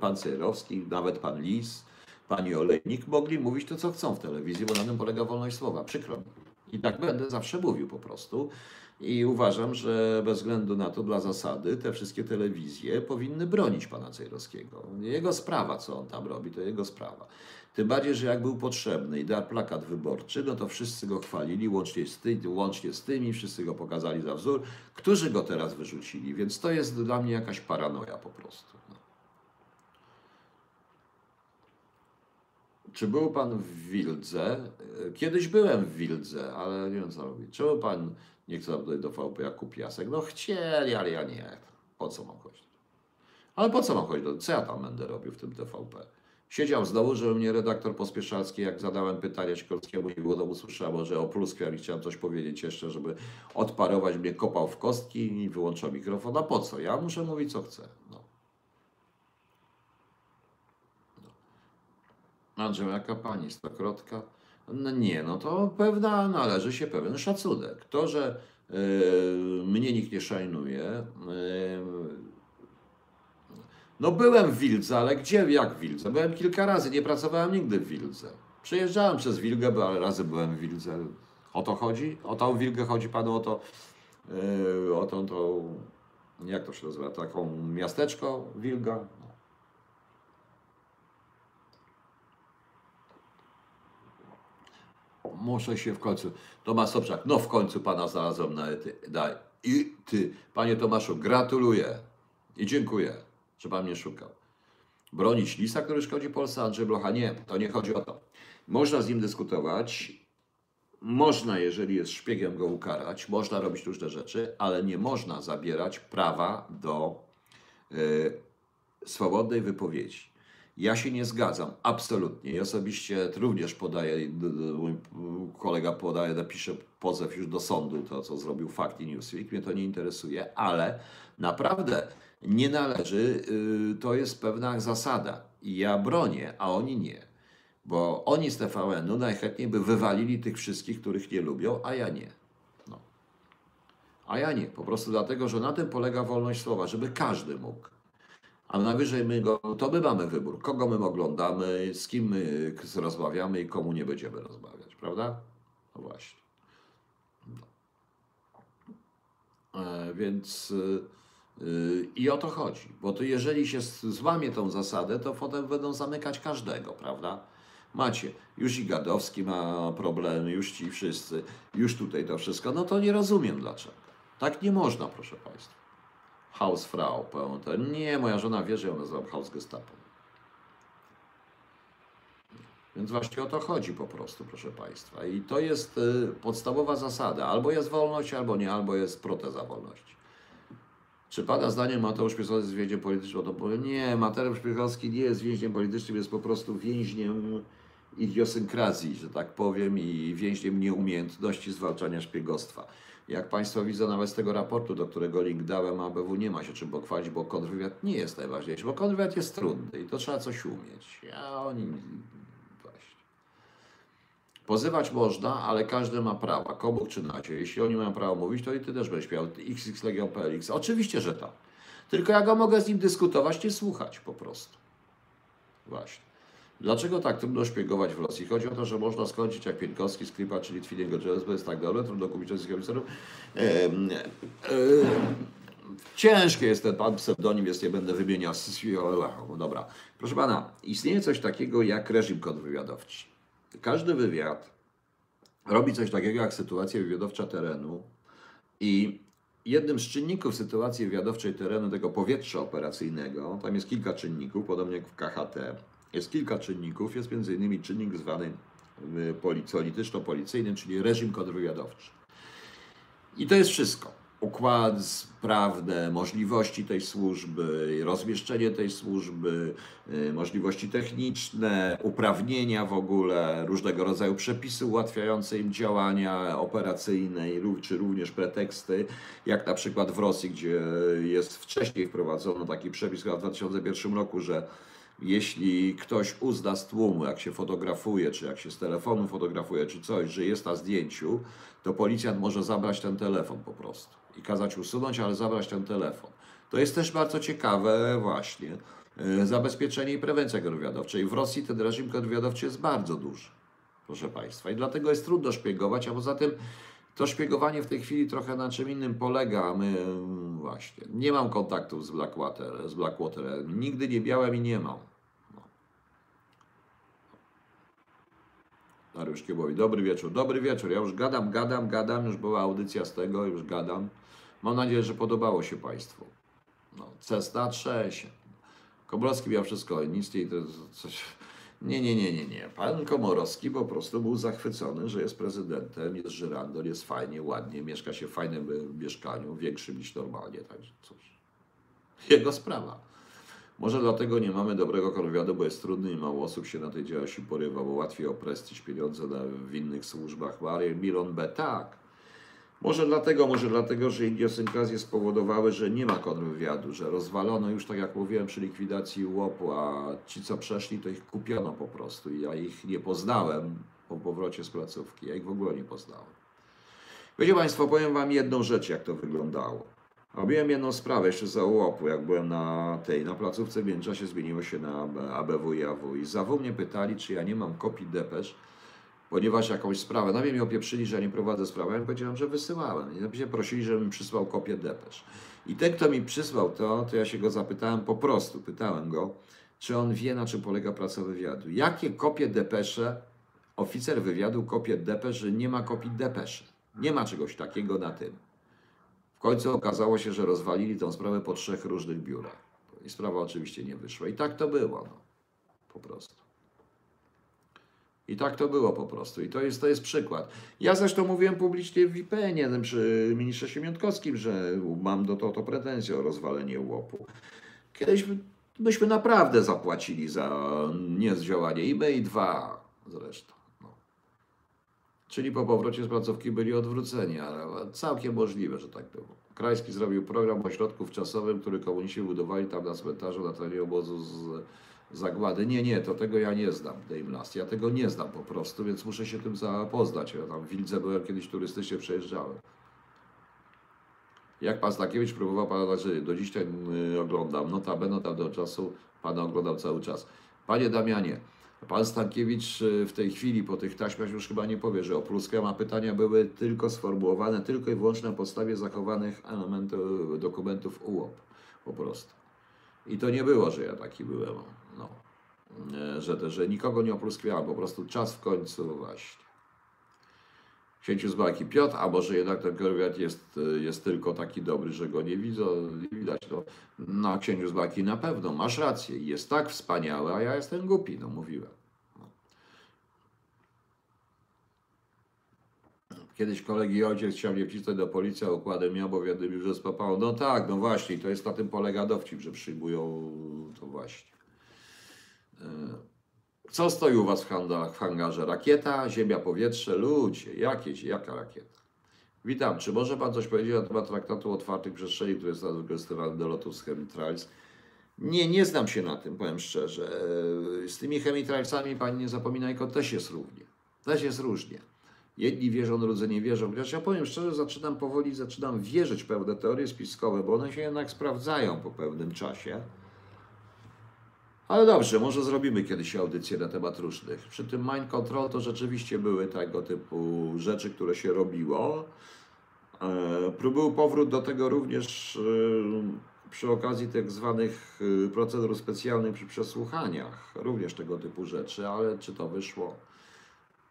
pan Cejrowski, nawet pan Lis, pani Olejnik mogli mówić to, co chcą w telewizji, bo na tym polega wolność słowa. Przykro mi. I tak będę zawsze mówił po prostu. I uważam, że bez względu na to, dla zasady, te wszystkie telewizje powinny bronić pana Cejrowskiego. Jego sprawa, co on tam robi, to jego sprawa. Tym bardziej, że jak był potrzebny i dał plakat wyborczy, no to wszyscy go chwalili, łącznie z, ty, łącznie z tymi, wszyscy go pokazali za wzór, którzy go teraz wyrzucili. Więc to jest dla mnie jakaś paranoja po prostu. No. Czy był pan w Wildze? E, Kiedyś byłem w Wildze, ale nie wiem co robić. Czemu pan nie chce tutaj do VP Jakub Piasek? No chcieli, ale ja nie. Po co mam chodzić? Ale po co mam chodzić? Co ja tam będę robił w tym TVP? Siedział znowu, że mnie redaktor Pospieszalski, jak zadałem pytanie Sikorskiemu, nie było domu słyszało, że o pluskwie, i chciałem coś powiedzieć jeszcze, żeby odparować, mnie kopał w kostki i wyłączał mikrofon. A po co? Ja muszę mówić, co chcę. No. Andrzej, jaka pani stokrotka? No nie, no to pewna, należy się pewien szacunek. To, że yy, mnie nikt nie szajnuje, yy, no byłem w Wildze, ale gdzie, jak w Wildze? Byłem kilka razy, nie pracowałem nigdy w Wildze. Przejeżdżałem przez Wilgę, ale razy byłem w Wildze. O to chodzi? O tą Wilgę chodzi panu o to, yy, o tą, tą, jak to się nazywa, taką miasteczko Wilga? No. Muszę się w końcu. Tomasz Sobczak, no w końcu pana znalazłem na ety. Daj. I ty, panie Tomaszu, gratuluję i dziękuję, że pan mnie szukał. Bronić lisa, który szkodzi Polsce, Andrzej Blocha? Nie, to nie chodzi o to. Można z nim dyskutować, można, jeżeli jest szpiegiem, go ukarać, można robić różne rzeczy, ale nie można zabierać prawa do y, swobodnej wypowiedzi. Ja się nie zgadzam, absolutnie. I osobiście również podaję, mój kolega podaje, napisze pozew już do sądu, to co zrobił Fakt i Newsweek, mnie to nie interesuje, ale naprawdę nie należy, y, to jest pewna zasada. Ja bronię, a oni nie. Bo oni z TVN-u najchętniej by wywalili tych wszystkich, których nie lubią, a ja nie. No. A ja nie, po prostu dlatego, że na tym polega wolność słowa, żeby każdy mógł. A najwyżej my go, to my mamy wybór, kogo my oglądamy, z kim my rozmawiamy i komu nie będziemy rozmawiać, prawda? No właśnie. No. E, więc y, i o to chodzi, bo to jeżeli się złamie tą zasadę, to potem będą zamykać każdego, prawda? Macie, już i Gadowski ma problemy, już ci wszyscy, już tutaj to wszystko, no to nie rozumiem dlaczego. Tak nie można, proszę Państwa. Hausfrau, pełno. Nie, moja żona wie, że ją nazywam Hausgestapo. Więc właśnie o to chodzi po prostu, proszę Państwa. I to jest y, podstawowa zasada. Albo jest wolność, albo nie, albo jest proteza wolności. Czy Pana zdaniem Mateusz Piechowski jest więźniem politycznym? No To powiem, nie, Mateusz Piechowski nie jest więźniem politycznym, jest po prostu więźniem idiosynkrazji, że tak powiem, i więźniem nieumiejętności zwalczania szpiegostwa. Jak Państwo widzą nawet z tego raportu, do którego link dałem, ABW nie ma się czym pochwalić, bo kontrwywiad nie jest najważniejszy, bo kontrwywiad jest trudny i to trzeba coś umieć. A oni właśnie. Pozywać można, ale każdy ma prawa. Komu czy nacie. Jeśli oni mają prawo mówić, to i ty też będziesz miał XX Legion PLX. Oczywiście, że tak. Tylko ja go mogę z nim dyskutować, nie słuchać po prostu. Właśnie. Dlaczego tak trudno szpiegować w Rosji? Chodzi o to, że można skończyć jak Pienkowski z Klipa, czyli Twiniego JSB jest tak dobre, trudno kupić rosyjskich oficerów. Ehm, e, ciężkie jest ten pan pseudonim, jest, nie będę wymieniał. Dobra. Proszę pana, istnieje coś takiego jak reżim kontrwywiadowczy. Każdy wywiad robi coś takiego jak sytuacja wywiadowcza terenu i jednym z czynników sytuacji wywiadowczej terenu tego powietrza operacyjnego, tam jest kilka czynników, podobnie jak w KHT, jest kilka czynników, jest innymi czynnik zwany y, polityczno-policyjnym, czyli reżim kontrwywiadowczy. I to jest wszystko. Układ prawne, możliwości tej służby, rozmieszczenie tej służby, y, możliwości techniczne, uprawnienia w ogóle, różnego rodzaju przepisy ułatwiające im działania operacyjne, czy również preteksty, jak na przykład w Rosji, gdzie jest wcześniej wprowadzono taki przepis w 2001 roku, że jeśli ktoś uzna z tłumu, jak się fotografuje, czy jak się z telefonu fotografuje, czy coś, że jest na zdjęciu, to policjant może zabrać ten telefon po prostu i kazać usunąć, ale zabrać ten telefon. To jest też bardzo ciekawe właśnie e, zabezpieczenie i prewencja kontrwywiadowcza. I w Rosji ten reżim kontrwywiadowczy jest bardzo duży, proszę Państwa. I dlatego jest trudno szpiegować, a poza tym To szpiegowanie w tej chwili trochę na czym innym polega, my mm, właśnie. Nie mam kontaktów z Blackwater, z Blackwaterem. Nigdy nie miałem i nie mam. No. Dariusz Kiełowi, dobry wieczór, dobry wieczór. Ja już gadam, gadam, gadam, już była audycja z tego, już gadam. Mam nadzieję, że podobało się Państwu. No, Cesta Trzesie. Komorowski miał wszystko, nic nie, to coś... Nie, nie, nie, nie, nie. Pan Komorowski po prostu był zachwycony, że jest prezydentem, jest żyrandol, jest fajnie, ładnie, mieszka się w fajnym y, mieszkaniu, większym niż normalnie, także cóż. Jego sprawa. Może dlatego nie mamy dobrego konwiadu, bo jest trudny i mało osób się na tej działalności porywa, bo łatwiej o prestiż, pieniądze na, w innych służbach. Marię Miron B. Tak. Może dlatego, może dlatego, że idiosynkrazje spowodowały, że nie ma kontrwywiadu, że rozwalono już, tak jak mówiłem, przy likwidacji łopu, a ci, co przeszli, to ich kupiono po prostu. Ja ich nie poznałem po powrocie z placówki. Ja ich w ogóle nie poznałem. Wiecie Państwo, powiem Wam jedną rzecz, jak to wyglądało. Robiłem jedną sprawę jeszcze za łopu, jak byłem na tej, na placówce, w międzyczasie zmieniło się na AB, ABW i AW. I za mnie pytali, czy ja nie mam kopii depesz, ponieważ jakąś sprawę, na mnie mi opieprzyli, że nie prowadzę sprawy, ja powiedziałem, że wysyłałem. I napisali, prosili, żebym przysłał kopię depesz. I ten, kto mi przysłał to, to ja się go zapytałem po prostu, pytałem go, czy on wie, na czym polega praca wywiadu. Jakie kopie depesze, oficer wywiadu kopie depesz, że nie ma kopii depeszy. Nie ma czegoś takiego na tym. W końcu okazało się, że rozwalili tą sprawę po trzech różnych biurach. I sprawa oczywiście nie wyszła. I tak to było, no. Po prostu. I tak to było po prostu. I to jest, to jest przykład. Ja zresztą mówiłem publicznie w IPN-ie przy ministrze Siemiątkowskim, że mam do to, to pretensje o rozwalenie łopu. Kiedyś by- byśmy naprawdę zapłacili za niezdziałanie i my, i dwa zresztą. No. Czyli po powrocie z placówki byli odwróceni, ale całkiem możliwe, że tak było. Krajski zrobił program ośrodków czasowym, który komuniści budowali tam na cmentarzu na terenie obozu z zagłady. Nie, nie, to tego ja nie znam, Dame Last. Ja tego nie znam po prostu, więc muszę się tym zapoznać. Ja tam w Wildze byłem kiedyś turystycznie przejeżdżałem. Jak pan Stakiewicz próbował pana znaczy, do dziś ten y, oglądam, notabene tam do czasu pana oglądam cały czas. Panie Damianie, pan Stankiewicz y, w tej chwili po tych taśmach już chyba nie powie, że opluskę, a pytania były tylko sformułowane, tylko i wyłącznie na podstawie zachowanych elementów, dokumentów UOP po prostu. I to nie było, że ja taki byłem, no. E, Że, że nikogo nie opluskwiałem, po prostu czas w końcu właśnie. Księciu z bajki Piotr, a może jednak ten korwiat jest, e, jest tylko taki dobry, że go nie widzę, nie widać. No, no księciu z bajki na pewno, masz rację, jest tak wspaniały, a ja jestem głupi, no mówiłem. Kiedyś kolegi ojciec chciał mnie wcisnąć do policji, a układem miał, bo wiadomo, że spapało. No tak, no właśnie, to jest na tym polega dowcip, że przyjmują to właśnie. E, Co stoi u Was w, handlach, w hangarze? Rakieta, ziemia, powietrze, ludzie. Jakie, jaka rakieta? Witam. Czy może Pan coś powiedzieć na temat traktatu o otwartych przestrzeni, który jest wykorzystywany do lotów z chemitrals? Nie, nie znam się na tym, powiem szczerze. E, Z tymi chemitralsami, Pani nie zapominaj, też jest równie. Też jest różnie. Jedni wierzą, drudzy nie wierzą. Chociaż ja powiem szczerze, zaczynam powoli, zaczynam wierzyć w pewne teorie spiskowe, bo one się jednak sprawdzają po pewnym czasie. Ale dobrze, może zrobimy kiedyś audycję na temat różnych. Przy tym mind control to rzeczywiście były tego typu rzeczy, które się robiło. E, Był powrót do tego również e, przy okazji tak zwanych e, procedur specjalnych przy przesłuchaniach. Również tego typu rzeczy, ale czy to wyszło?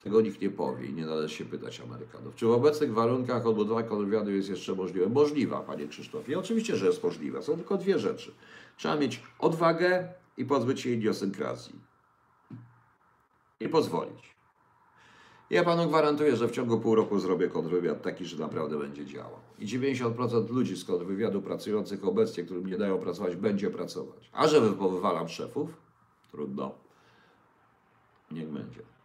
Tego nikt nie powie i nie należy się pytać Amerykanów. Czy w obecnych warunkach odbudowa kontrwywiadu jest jeszcze możliwa? Możliwa, panie Krzysztofie. Oczywiście, że jest możliwa. Są tylko dwie rzeczy. Trzeba mieć odwagę i pozbyć się idiosynkrazji. I pozwolić. Ja panu gwarantuję, że w ciągu pół roku zrobię kontrwywiad taki, że naprawdę będzie działał. I 90% ludzi z kontrwywiadu pracujących obecnie, którym nie dają pracować, będzie pracować. A że wywalam szefów? Trudno. Niech będzie.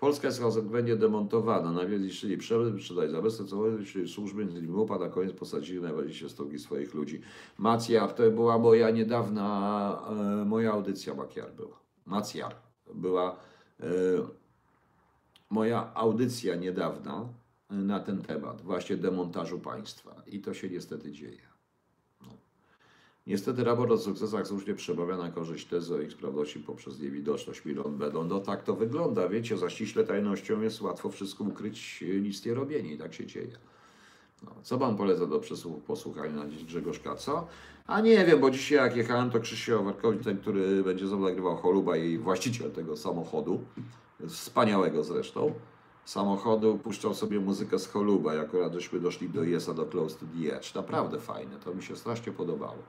Polska jest konsekwentnie demontowana. Najpierw zniszczyli przemysł, sprzedali zabezpieczyli co czyli służby, łupa, na koniec posadzili najważniejsze stołki swoich ludzi. Macjar, to była moja niedawna, e, moja audycja Makiar była. Macjar była e, moja audycja niedawna e, na ten temat, właśnie demontażu państwa. I to się niestety dzieje. Niestety raport o sukcesach słusznie przemawia na korzyść tezy o ich sprawności poprzez niewidoczność Milon Bedon. No tak to wygląda, wiecie, za ściśle tajnością jest łatwo wszystko ukryć, nic nie robienie i tak się dzieje. No, co Wam polecę do przesłuchu, posłuchania na dziś Grzegorzka, co? A nie wiem, bo dzisiaj jak jechałem, to Krzysiu Warkowicz, ten, który będzie znowu nagrywał Choluba i właściciel tego samochodu, wspaniałego zresztą, samochodu, puszczał sobie muzykę z Choluba i akurat żeśmy doszli do Yesa, do Close to the Edge. Naprawdę fajne, to mi się strasznie podobało.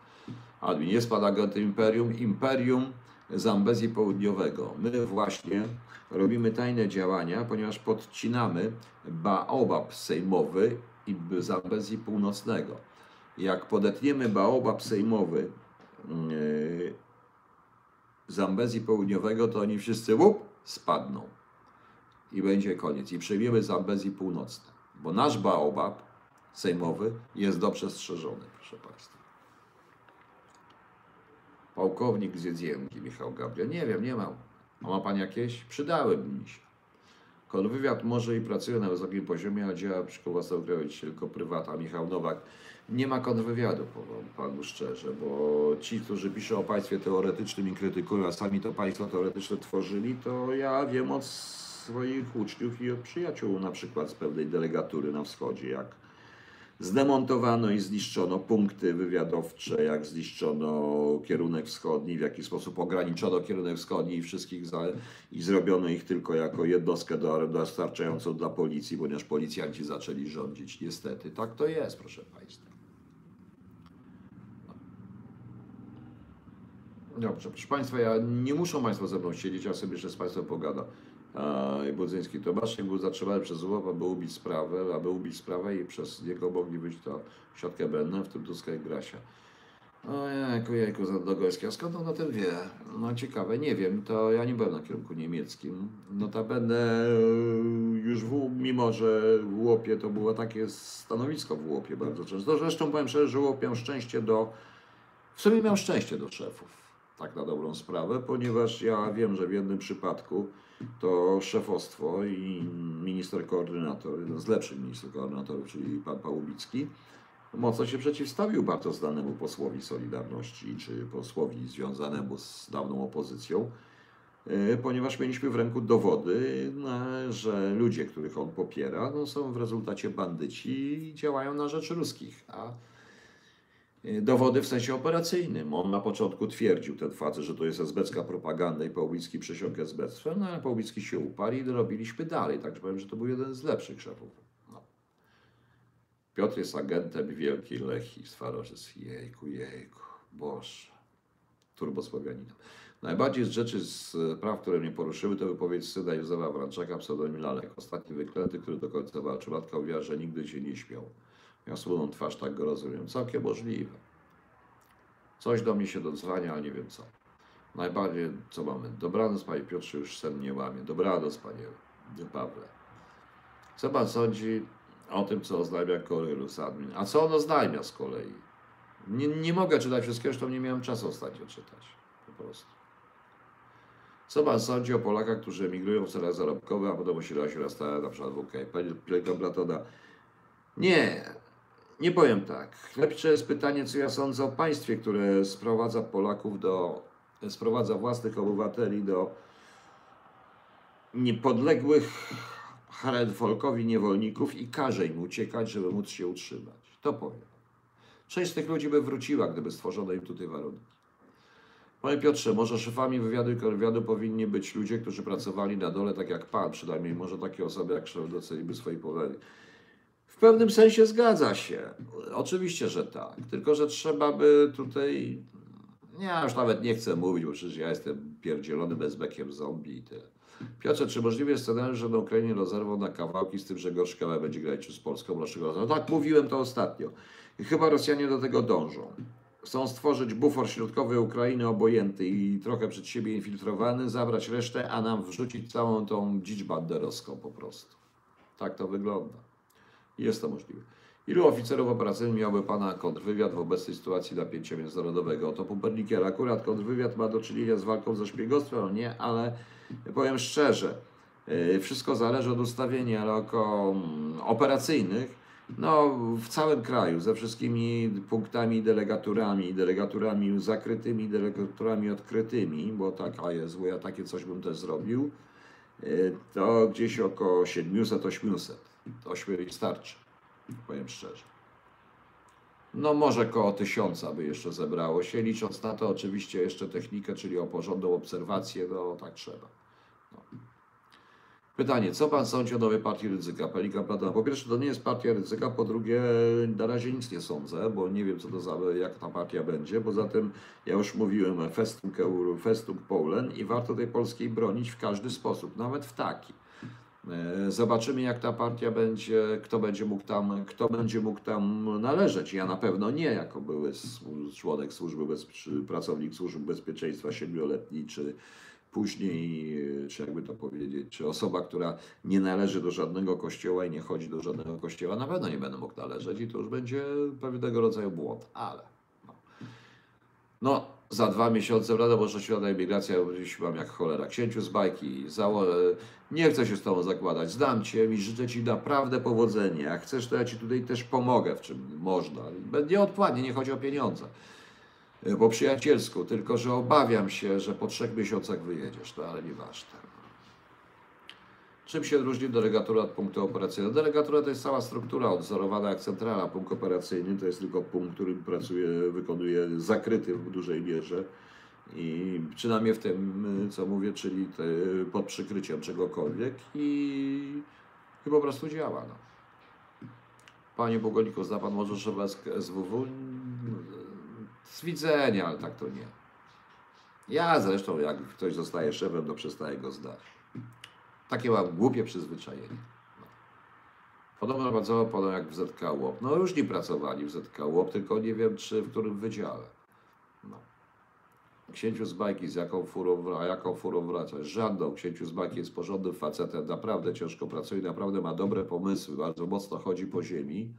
Admin jest pan agentem Imperium, Imperium Zambezji Południowego. My właśnie robimy tajne działania, ponieważ podcinamy baobab sejmowy i Zambezji Północnego. Jak podetniemy baobab sejmowy yy, Zambezji Południowego, to oni wszyscy łup, spadną. I będzie koniec. I przejmiemy Zambezji Północne. Bo nasz baobab sejmowy jest dobrze strzeżony, proszę Państwa. Pułkownik z Jedziemki, Michał Gabriel. Nie wiem, nie mam. A ma Pan jakieś? Przydałyby mi się. Kontrwywiad może i pracuje na wysokim poziomie, a działa przy własnego tylko prywata. Michał Nowak. Nie ma kontrwywiadu, powiem panu szczerze, bo ci, którzy piszą o państwie teoretycznym i krytykują, a sami to państwo teoretyczne tworzyli, to ja wiem od swoich uczniów i od przyjaciół, na przykład z pewnej delegatury na wschodzie, jak Zdemontowano i zniszczono punkty wywiadowcze, jak zniszczono kierunek wschodni, w jaki sposób ograniczono kierunek wschodni i wszystkich za, i zrobiono ich tylko jako jednostkę do, dostarczającą dla policji, ponieważ policjanci zaczęli rządzić. Niestety, tak to jest, proszę Państwa. Dobrze, proszę Państwa, ja nie muszą Państwo ze mną siedzieć, ja sobie jeszcze z Państwem pogadam Budzyński Tomaszek był zatrzymany przez UOP, aby ubić sprawę, aby ubić sprawę i przez niego mogli być to siatkę Benne, w tym Tuska i Grasia. Ojejku, jejku, Zadogorski, a skąd on o tym wie? No ciekawe, nie wiem, to ja nie byłem na kierunku niemieckim. Notabene już w, mimo że w Łopie to było takie stanowisko w Łopie bardzo często. Zresztą powiem szczerze, że Łop miał szczęście do, w sumie miał szczęście do szefów, tak na dobrą sprawę, ponieważ ja wiem, że w jednym przypadku to szefostwo i minister koordynator, jeden z lepszych ministrów koordynatorów, czyli pan Pałubicki, mocno się przeciwstawił bardzo znanemu posłowi Solidarności, czy posłowi związanemu z dawną opozycją, e, ponieważ mieliśmy w ręku dowody, że ludzie, których on popiera, no są w rezultacie bandyci i działają na rzecz ruskich. A dowody w sensie operacyjnym. On na początku twierdził, ten facet, że to jest esbecka propaganda i Pałbicki przesiąk esbectwem, no ale Pałbicki się uparł i robiliśmy dalej. Także powiem, że to był jeden z lepszych szefów. No. Piotr jest agentem wielkiej Lechii, Swarożyc. Jejku, jejku, Boże. Turbosłowianinem. Najbardziej z rzeczy z praw, które mnie poruszyły, to wypowiedź syna Józefa Wranczaka, pseudonim Lalek. Ostatni wyklęty, który do końca walczył. Matka mówiła, że nigdy się nie śmiał. Miał słoną twarz, tak go rozumiem. Całkiem możliwe. Coś do mnie się dodzwania, ale nie wiem co. Najbardziej, co mamy? Dobranoc, panie Piotrze, już sen nie łamie. Dobranoc, panie Pawle. Co pan sądzi o tym, co oznajmia Korylus Admin? A co on oznajmia z kolei? Nie, nie mogę czytać wszystkiego, zresztą nie miałem czasu ostatnio czytać. Po prostu. Co pan sądzi o Polakach, którzy emigrują w celach zarobkowych, a potem osiedlają się raz na przykład w UK? Panie Pielka Platona, nie, nie powiem tak. Lepsze jest pytanie, co ja sądzę o państwie, które sprowadza Polaków do, sprowadza własnych obywateli do niepodległych Harenfolkowi niewolników i każe im uciekać, żeby móc się utrzymać. To powiem. Część z tych ludzi by wróciła, gdyby stworzono im tutaj warunki. Panie Piotrze, może szefami wywiadu i kontrwywiadu powinni być ludzie, którzy pracowali na dole, tak jak pan, przynajmniej może takie osoby jak szef doceniłby swoich powołania pewnym sensie zgadza się. Oczywiście, że tak. Tylko, że trzeba by tutaj. Ja już nawet nie chcę mówić, bo przecież ja jestem pierdzielony bezbekiem zombie i tyle. Piotrze, czy możliwy jest scenariusz, że na Ukrainie rozerwą na kawałki z tym, że Gorszkowa będzie grać z Polską Dlaczego? Tak, mówiłem to ostatnio. I chyba Rosjanie do tego dążą. Chcą stworzyć bufor środkowy Ukrainy obojętny i trochę przed siebie infiltrowany, zabrać resztę, a nam wrzucić całą tą dzicz banderowską po prostu. Tak to wygląda. Jest to możliwe. Ilu oficerów operacyjnych miałby Pana kontrwywiad w obecnej sytuacji napięcia międzynarodowego? To Pumpernikier. Akurat kontrwywiad ma do czynienia z walką ze szpiegostwem, no nie, ale powiem szczerze, y, wszystko zależy od ustawienia mm, operacyjnych No, w całym kraju, ze wszystkimi punktami delegaturami, delegaturami zakrytymi, delegaturami odkrytymi, bo taka jest, bo ja takie coś bym też zrobił, y, to gdzieś około 700-800. To mi starczy, powiem szczerze. No może koło tysiąca by jeszcze zebrało się, licząc na to oczywiście jeszcze technikę, czyli o porządną obserwację, no tak trzeba. No. Pytanie, co pan sądzi o nowej partii ryzyka? Pelikan Platona. Po pierwsze, to nie jest partia ryzyka, po drugie, na razie nic nie sądzę, bo nie wiem, co to za, jak ta partia będzie. Poza tym, ja już mówiłem, Festung, Festung Polen i warto tej polskiej bronić w każdy sposób, nawet w taki. E, Zobaczymy, jak ta partia będzie, kto będzie mógł tam, kto będzie mógł tam należeć. Ja na pewno nie, jako były członek służby, bez, pracownik służby bezpieczeństwa siedmioletni, czy później, czy jakby to powiedzieć, czy osoba, która nie należy do żadnego kościoła i nie chodzi do żadnego kościoła, na pewno nie będę mógł należeć i to już będzie pewnego rodzaju błąd, ale no, no za dwa miesiące, prawda, bo świata emigracja, dziś mam jak cholera, księciu z bajki, zało... nie chcę się z Tobą zakładać, znam Cię i życzę Ci naprawdę powodzenia, jak chcesz, to ja Ci tutaj też pomogę, w czym można, nie odpłatnie, nie chodzi o pieniądze. E, po przyjacielsku, tylko że obawiam się, że po trzech miesiącach wyjedziesz, to ale nieważne. Czym się różni delegatura od punktu operacyjnego? Delegatura to jest cała struktura odzorowana jak centrala. Punkt operacyjny to jest tylko punkt, który pracuje, wykonuje zakryty w dużej mierze. I przynajmniej w tym, co mówię, czyli te, pod przykryciem czegokolwiek i, i po prostu działa. No. Panie Bogoliku, zna Pan może szefa SWW? Z widzenia, ale tak to nie. Ja zresztą, jak ktoś zostaje szefem, to przestaje go zdać. Takie mam głupie przyzwyczajenie. No. Podobno pracował podobno jak w ZK Łop. No już nie pracowali w ZK Łop, tylko nie wiem, czy w którym wydziale. No. Księciu z bajki, z jaką furą, a jaką furą wracać? Żadną. Księciu z bajki jest porządnym facetem, naprawdę ciężko pracuje, naprawdę ma dobre pomysły, bardzo mocno chodzi po ziemi.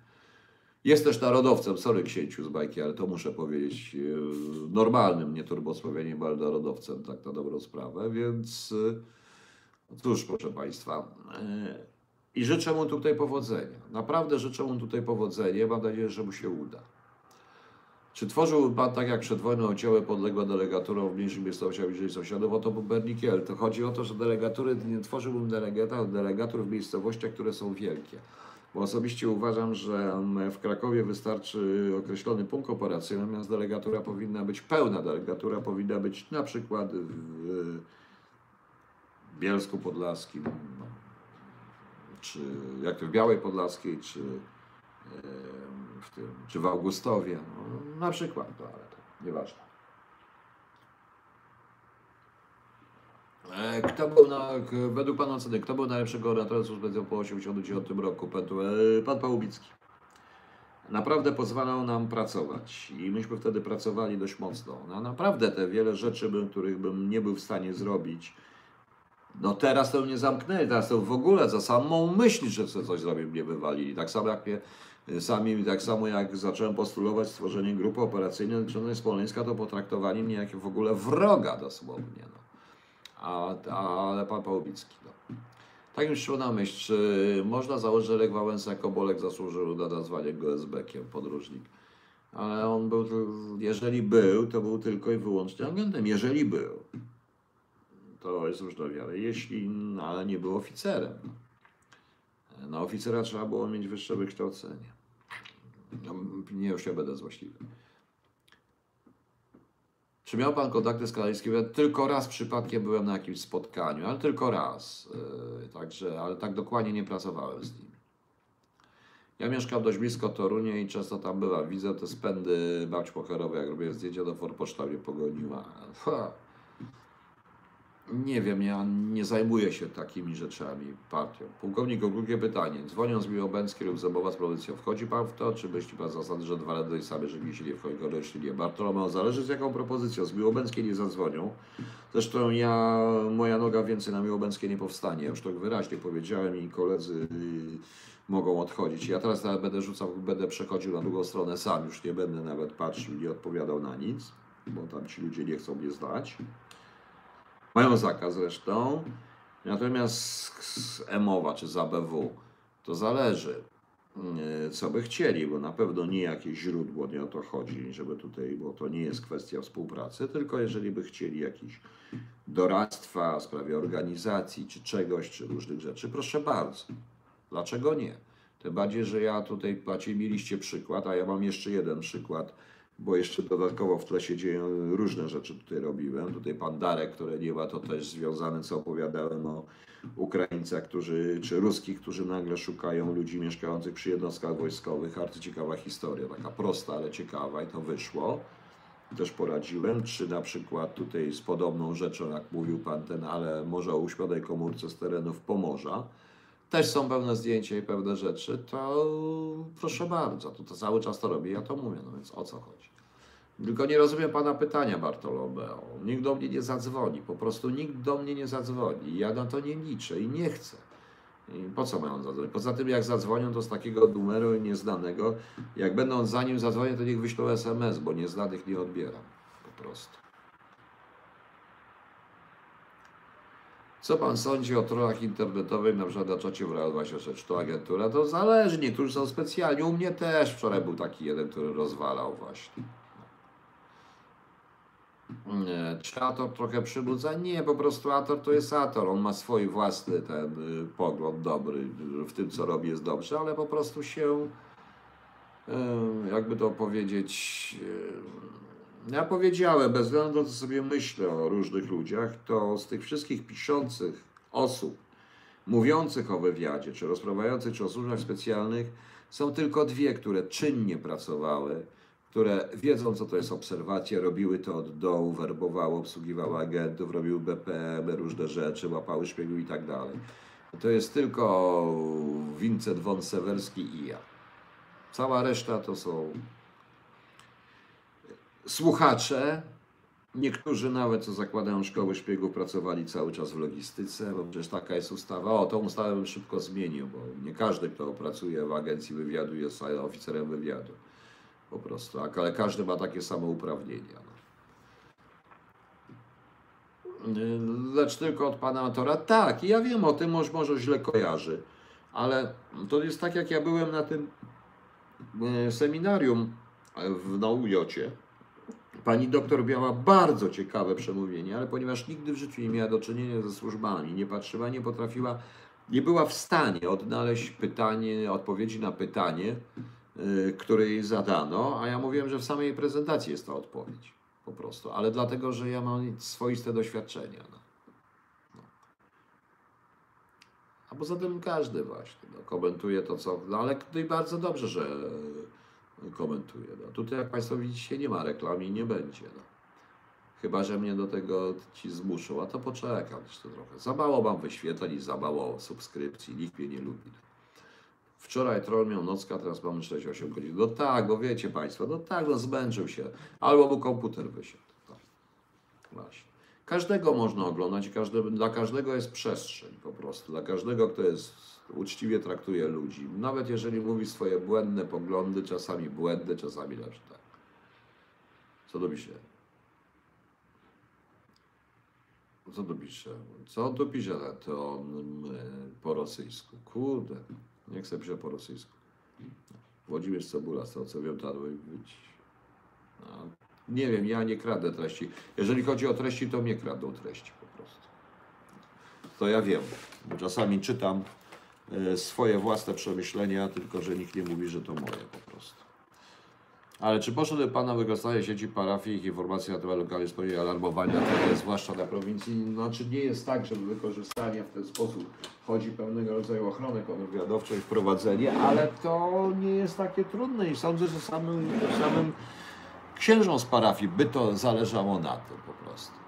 Jest też narodowcem, sorry księciu z bajki, ale to muszę powiedzieć, e, normalnym, nie turbosławieniem, ale narodowcem, tak na dobrą sprawę, więc e, cóż, proszę Państwa. E, I życzę mu tutaj powodzenia. Naprawdę życzę mu tutaj powodzenia. Mam nadzieję, że mu się uda. Czy tworzył Pan tak jak przed wojną oddziały podległe delegaturą w mniejszych miejscowościach bliżej sąsiadów? Oto był Bernikiel. To chodzi o to, że delegatury, nie tworzyłbym delegata, delegatur w miejscowościach, które są wielkie. Bo osobiście uważam, że w Krakowie wystarczy określony punkt operacyjny, natomiast delegatura powinna być pełna. Delegatura powinna być na przykład w Bielsku Podlaskim, no, czy jak to w Białej Podlaskiej, czy w, tym, czy w Augustowie. No, na przykład, to, ale to nieważne. E, kto był na, według Pana oceny, kto był najlepszego oratorem służby po 1989 roku? Pan, e, Pałubicki. Naprawdę pozwalał nam pracować i myśmy wtedy pracowali dość mocno. No, naprawdę te wiele rzeczy, których bym nie był w stanie zrobić, no teraz to mnie zamknęli, teraz to w ogóle za samą myśl, że chcę coś zrobić, mnie wywalili. Tak samo jak mnie, sami, tak samo jak zacząłem postulować stworzenie grupy operacyjnej dotyczącej Smoleńska, to potraktowali mnie jak w ogóle wroga dosłownie. No a, a, ale pan Pałubicki. No. Tak już szło na myśl, czy można założyć, że Lech Wałęsa jako Bolek zasłużył na nazwanie go SB-kiem, podróżnik. Ale on był, jeżeli był, to był tylko i wyłącznie agentem. Jeżeli był, to jest różna wiara. Jeśli, no, ale nie był oficerem. Na oficera trzeba było mieć wyższe wykształcenie. No, nie już ja będę złośliwy. Czy miał Pan kontakty z? Ja tylko raz przypadkiem byłem na jakimś spotkaniu, ale tylko raz. Yy, także, ale tak dokładnie nie pracowałem z nim. Ja mieszkam dość blisko Torunia i często tam bywa. Widzę te spędy babci pocherowe, jak robię zdjęcia do forpoczta mnie pogoniła. Ha. Nie wiem, ja nie zajmuję się takimi rzeczami partią. Pułkownik, drugie pytanie. Dzwoniąc mi Obęcki lub Zabowa z propozycją, wchodzi Pan w to, czy myśli Pan zasady, że dwa razy same, że jeśli nie wchodzi, jeśli nie? Bartolomeo, zależy z jaką propozycją. Z Miłobęckiej nie zadzwonią. Zresztą ja, moja noga więcej na Miłobęckiej nie powstanie. Już tak wyraźnie powiedziałem i koledzy yy, mogą odchodzić. Ja teraz nawet będę rzucał, będę przechodził na drugą stronę sam, już nie będę nawet patrzył, nie odpowiadał na nic, bo tam ci ludzie nie chcą mnie znać. Mają zakaz zresztą. Natomiast z EMOWA czy z ABW to zależy. e, co by chcieli, bo na pewno nie jakieś źródło, nie o to chodzi, żeby tutaj, bo to nie jest kwestia współpracy, tylko jeżeli by chcieli jakieś doradztwa w sprawie organizacji, czy czegoś, czy różnych rzeczy, proszę bardzo. Dlaczego nie? Tym bardziej, że ja tutaj, macie mieliście przykład, a ja mam jeszcze jeden przykład, bo jeszcze dodatkowo w tle się dzieją różne rzeczy tutaj robiłem. Tutaj pan Darek, który nie ma, to też związane, co opowiadałem o Ukraińcach, którzy, czy Ruskich, którzy nagle szukają ludzi mieszkających przy jednostkach wojskowych. Bardzo ciekawa historia, taka prosta, ale ciekawa i to wyszło. Też poradziłem, czy na przykład tutaj z podobną rzeczą, jak mówił pan ten, ale może o uśpionej komórce z terenów Pomorza, też są pewne zdjęcia i pewne rzeczy, to proszę bardzo, to, to cały czas to robię, ja to mówię, no więc o co chodzi? Tylko nie rozumiem pana pytania, Bartolomeo. Nikt do mnie nie zadzwoni, po prostu nikt do mnie nie zadzwoni. Ja na to nie liczę i nie chcę. I po co mają zadzwonić? Poza tym, jak zadzwonią, to z takiego numeru nieznanego, jak będą zanim zadzwonię, to niech wyślą SMS, bo nieznanych nie odbieram. Po prostu. Co pan sądzi o trollach internetowych, na przykład na czacie w Real 26? Czy to agentura? To zależy, niektórzy są specjalni. U mnie też wczoraj był taki jeden, który rozwalał właśnie. Nie, czy Ator trochę przybudza? Nie, po prostu Ator to jest Ator. On ma swój własny ten y, pogląd dobry, y, w tym co robi jest dobrze, ale po prostu się, y, jakby to powiedzieć, ja powiedziałem, bez względu na to, co sobie myślę o różnych ludziach, to z tych wszystkich piszących osób, mówiących o wywiadzie, czy rozprawiających, czy o służbach specjalnych, są tylko dwie, które czynnie pracowały, które wiedzą, co to jest obserwacja, robiły to od dołu, werbowały, obsługiwały agentów, robiły BPM, różne rzeczy, łapały szpiegów i tak dalej. To jest tylko Vincent von Sewerski i ja. Cała reszta to są słuchacze. Niektórzy nawet, co zakładają szkoły szpiegów, pracowali cały czas w logistyce, bo przecież taka jest ustawa. O, tą ustawę bym szybko zmienił, bo nie każdy, kto pracuje w agencji wywiadu, jest oficerem wywiadu. Po prostu, ale każdy ma takie same uprawnienia. No. Lecz tylko od pana autora. Tak, ja wiem o tym, może, może źle kojarzy, ale to jest tak, jak ja byłem na tym e, seminarium w Naujocie. Pani doktor miała bardzo ciekawe przemówienie, ale ponieważ nigdy w życiu nie miała do czynienia ze służbami, nie patrzyła, nie potrafiła, nie była w stanie odnaleźć pytanie, odpowiedzi na pytanie, y, które jej zadano, a ja mówiłem, że w samej prezentacji jest ta odpowiedź. Po prostu, ale dlatego, że ja mam swoiste doświadczenia. No. No. A poza tym każdy właśnie no, komentuje to, co. No ale no i bardzo dobrze, że komentuje. No. Tutaj, jak Państwo widzicie, nie ma reklam i nie będzie. No. Chyba, że mnie do tego ci zmuszą, a to poczekam jeszcze trochę. Za mało mam wyświetleń i za mało subskrypcji, nikt mnie nie lubi. Wczoraj troll miał nocka, teraz mamy 48 godzin. No tak, bo wiecie Państwo, no tak, no zmęczył się. Albo mu komputer wysiadł. Tak. Właśnie. Każdego można oglądać, każdy, dla każdego jest przestrzeń po prostu. Dla każdego, kto jest uczciwie traktuje ludzi. Nawet jeżeli mówi swoje błędne poglądy, czasami błędne, czasami lepsze. Tak. Co tu pisze? Co tu pisze? Co tu pisze to mm, po rosyjsku? Kurde, nie chcę pisze po rosyjsku. Włodzimierz Cebula, z tego co wiem, to być. No, nie wiem, ja nie kradę treści. Jeżeli chodzi o treści, to mnie kradną treści po prostu. To ja wiem, czasami czytam swoje własne przemyślenia, tylko że nikt nie mówi, że to moje po prostu. Ale czy poszedł Pan na wykorzystanie sieci parafii ich informacji na temat lokalnej sprawie alarmowania, zwłaszcza na prowincji? Znaczy nie jest tak, że wykorzystanie w ten sposób chodzi pewnego rodzaju ochronę kontrwywiadowczą i wprowadzenie, ale to nie jest takie trudne i sądzę, że samym, samym księżom z parafii by to zależało na tym po prostu.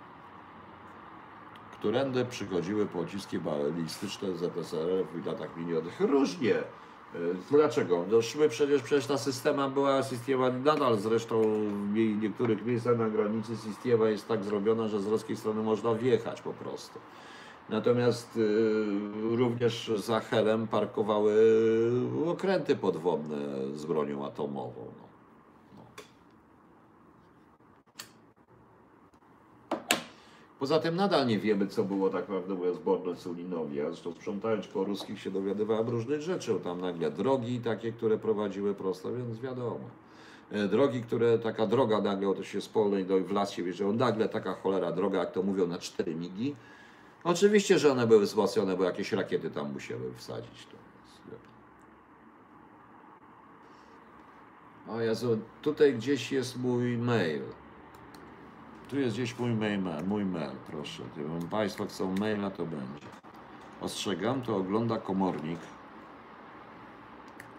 Którędy przychodziły pociski balistyczne z ZSRR w latach minionych? Różnie. E, Dlaczego? No, my przecież, przecież ta systema była, systema nadal zresztą w niektórych miejscach na granicy systema jest tak zrobiona, że z ruskiej strony można wjechać po prostu. Natomiast y, również za Helem parkowały okręty podwodne z bronią atomową. No. Poza tym nadal nie wiemy, co było tak naprawdę mówiąc Borne Sulinowi. Ja zresztą sprzątając po ruskich się dowiadywałem różnych rzeczy. Tam nagle drogi takie, które prowadziły prosto, więc wiadomo. E, Drogi, które, taka droga nagle, to się z Polnej do w las się wjeżdżało, nagle taka cholera droga, jak to mówią, na cztery migi. Oczywiście, że one były wzmocnione, bo jakieś rakiety tam musiały wsadzić. To o Jezu, tutaj gdzieś jest mój mail. Tu jest gdzieś mój mail, mój mail, proszę. Gdybym Państwo chcą maila, to będzie. Ostrzegam, to ogląda komornik.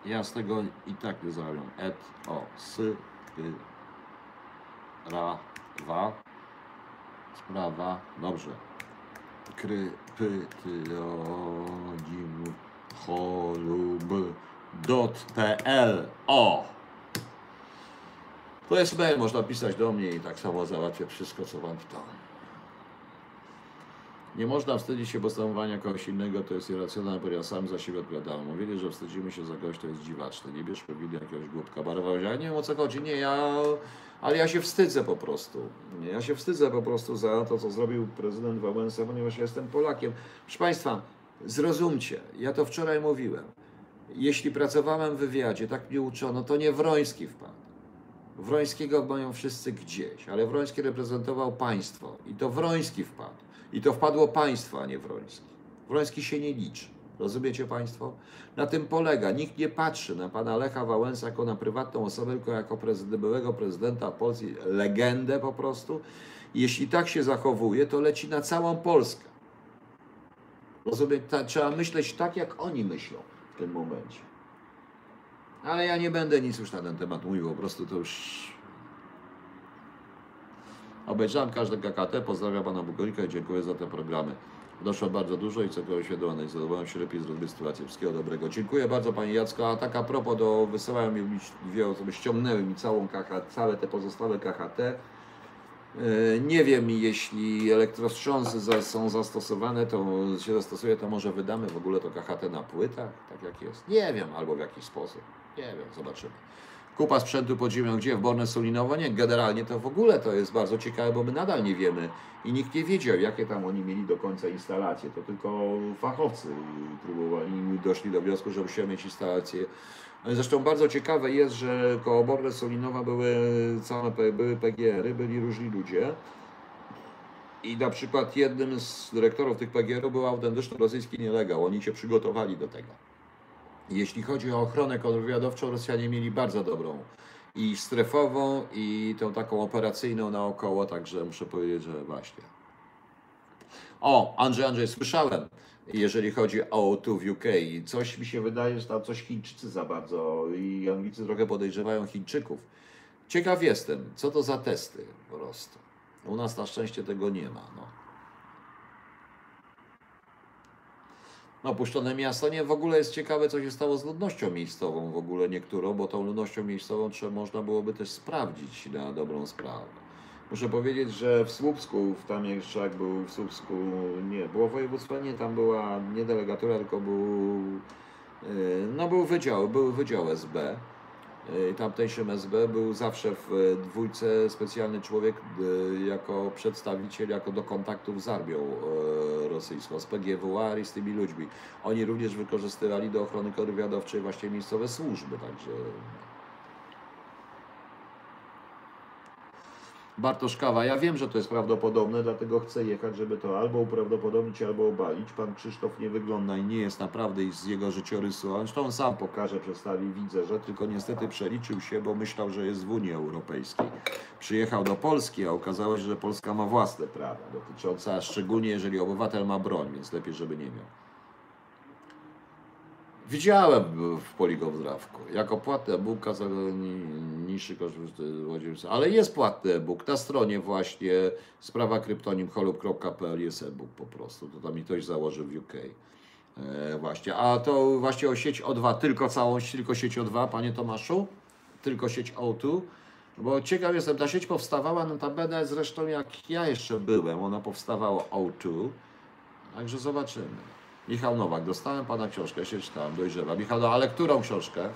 Ja z tego i tak nie zarabiam. Et, o, sy, y, ra, wa. Sprawa, dobrze. Kry, py, ty, o, dzim, cholub, dot, pl, o. To jest mail, można pisać do mnie i tak samo załatwię wszystko, co wam to. Nie można wstydzić się postępowania kogoś innego, to jest irracjonalne, bo ja sam za siebie odpowiadałem. Mówili, że wstydzimy się za kogoś, to jest dziwaczne. Nie bierzmy winy jakiegoś głupka barwa. Ja nie wiem o co chodzi, nie, ja... Ale ja się wstydzę po prostu. Ja się wstydzę po prostu za to, co zrobił prezydent Wałęsa, ponieważ ja jestem Polakiem. Proszę Państwa, zrozumcie, ja to wczoraj mówiłem. Jeśli pracowałem w wywiadzie, tak mnie uczono, to nie Wroński wpadł. Wrońskiego mają wszyscy gdzieś, ale Wroński reprezentował państwo i to Wroński wpadł. I to wpadło państwo, a nie Wroński. Wroński się nie liczy. Rozumiecie Państwo? Na tym polega. Nikt nie patrzy na pana Lecha Wałęsa jako na prywatną osobę, tylko jako prezydent, byłego prezydenta Polski, legendę po prostu. Jeśli tak się zachowuje, to leci na całą Polskę. Rozumiem? Ta, trzeba myśleć tak, jak oni myślą w tym momencie. Ale ja nie będę nic już na ten temat mówił, po prostu to już... Obejrzałem każde KKT, pozdrawiam pana Bukolika i dziękuję za te programy. Doszło bardzo dużo i całkowicie świadomie i zadowolałem się lepiej zrobić sytuację. Wszystkiego dobrego. Dziękuję bardzo Pani Jacko. A tak a propos, do, wysyłałem mi dwie osoby, ściągnęły mi całą KHT, całe te pozostałe KHT. Yy, Nie wiem, jeśli elektrostrząsy są zastosowane, to się zastosuje, to może wydamy w ogóle to KHT na płytach, tak jak jest. Nie wiem, albo w jakiś sposób. Nie wiem, zobaczymy. Kupa sprzętu pod ziemią, gdzie? W Borne Sulinowo? Nie, generalnie to w ogóle to jest bardzo ciekawe, bo my nadal nie wiemy i nikt nie wiedział, jakie tam oni mieli do końca instalacje. To tylko fachowcy próbowali i doszli do wniosku, że musimy mieć instalację. Zresztą bardzo ciekawe jest, że koło Borne Sulinowa były P- były PGR-y, byli różni ludzie. I na przykład jednym z dyrektorów tych PGR-ów był autentyczny rosyjski nielegał. Oni się przygotowali do tego. Jeśli chodzi o ochronę kontrwywiadowczą, Rosjanie mieli bardzo dobrą i strefową, i tą taką operacyjną naokoło, także muszę powiedzieć, że właśnie. O, Andrzej, Andrzej, słyszałem, jeżeli chodzi o tu w UK, coś mi się wydaje, że tam coś Chińczycy za bardzo i Anglicy trochę podejrzewają Chińczyków. Ciekaw jestem, co to za testy po prostu. U nas na szczęście tego nie ma. No. Opuszczone miasto. Nie, w ogóle jest ciekawe, co się stało z ludnością miejscową, w ogóle niektórą, bo tą ludnością miejscową trzeba, można byłoby też sprawdzić na dobrą sprawę. Muszę powiedzieć, że w Słupsku, w tam jeszcze jak był w Słupsku, nie, było województwo, nie, tam była nie delegatura, tylko był, yy, no był wydział, był wydział SB. Yy, Tamtejszym SB był zawsze w e, dwójce specjalny człowiek yy, jako przedstawiciel, jako do kontaktów z armią rosyjską, z PGWR i z tymi ludźmi. Oni również wykorzystywali do ochrony kontrwywiadowczej właśnie miejscowe służby, także Bartoszkawa, ja wiem, że to jest prawdopodobne, dlatego chcę jechać, żeby to albo uprawdopodobnić, albo obalić. Pan Krzysztof nie wygląda i nie jest naprawdę z jego życiorysu, zresztą on sam pokaże, przedstawi, widzę, że tylko niestety przeliczył się, bo myślał, że jest w Unii Europejskiej. Przyjechał do Polski, a okazało się, że Polska ma własne prawa dotyczące, a szczególnie jeżeli obywatel ma broń, więc lepiej, żeby nie miał. Widziałem w Poligon w Drawku. Jako płatny e-booka za ni- niższy koszt. Ale jest płatny e-book. Na stronie właśnie sprawa kryptonim holub.pl jest e-book po prostu. To tam mi ktoś założy w UK. E, właśnie. A to właśnie o sieć O2, tylko całość, tylko sieć O2, panie Tomaszu? Tylko sieć O2. Bo ciekaw jestem, ta sieć powstawała notabene zresztą jak ja jeszcze byłem. Ona powstawała O2. Także zobaczymy. Michał Nowak, dostałem pana książkę, się czytałem, dojrzewa. Michał, no ale którą książkę?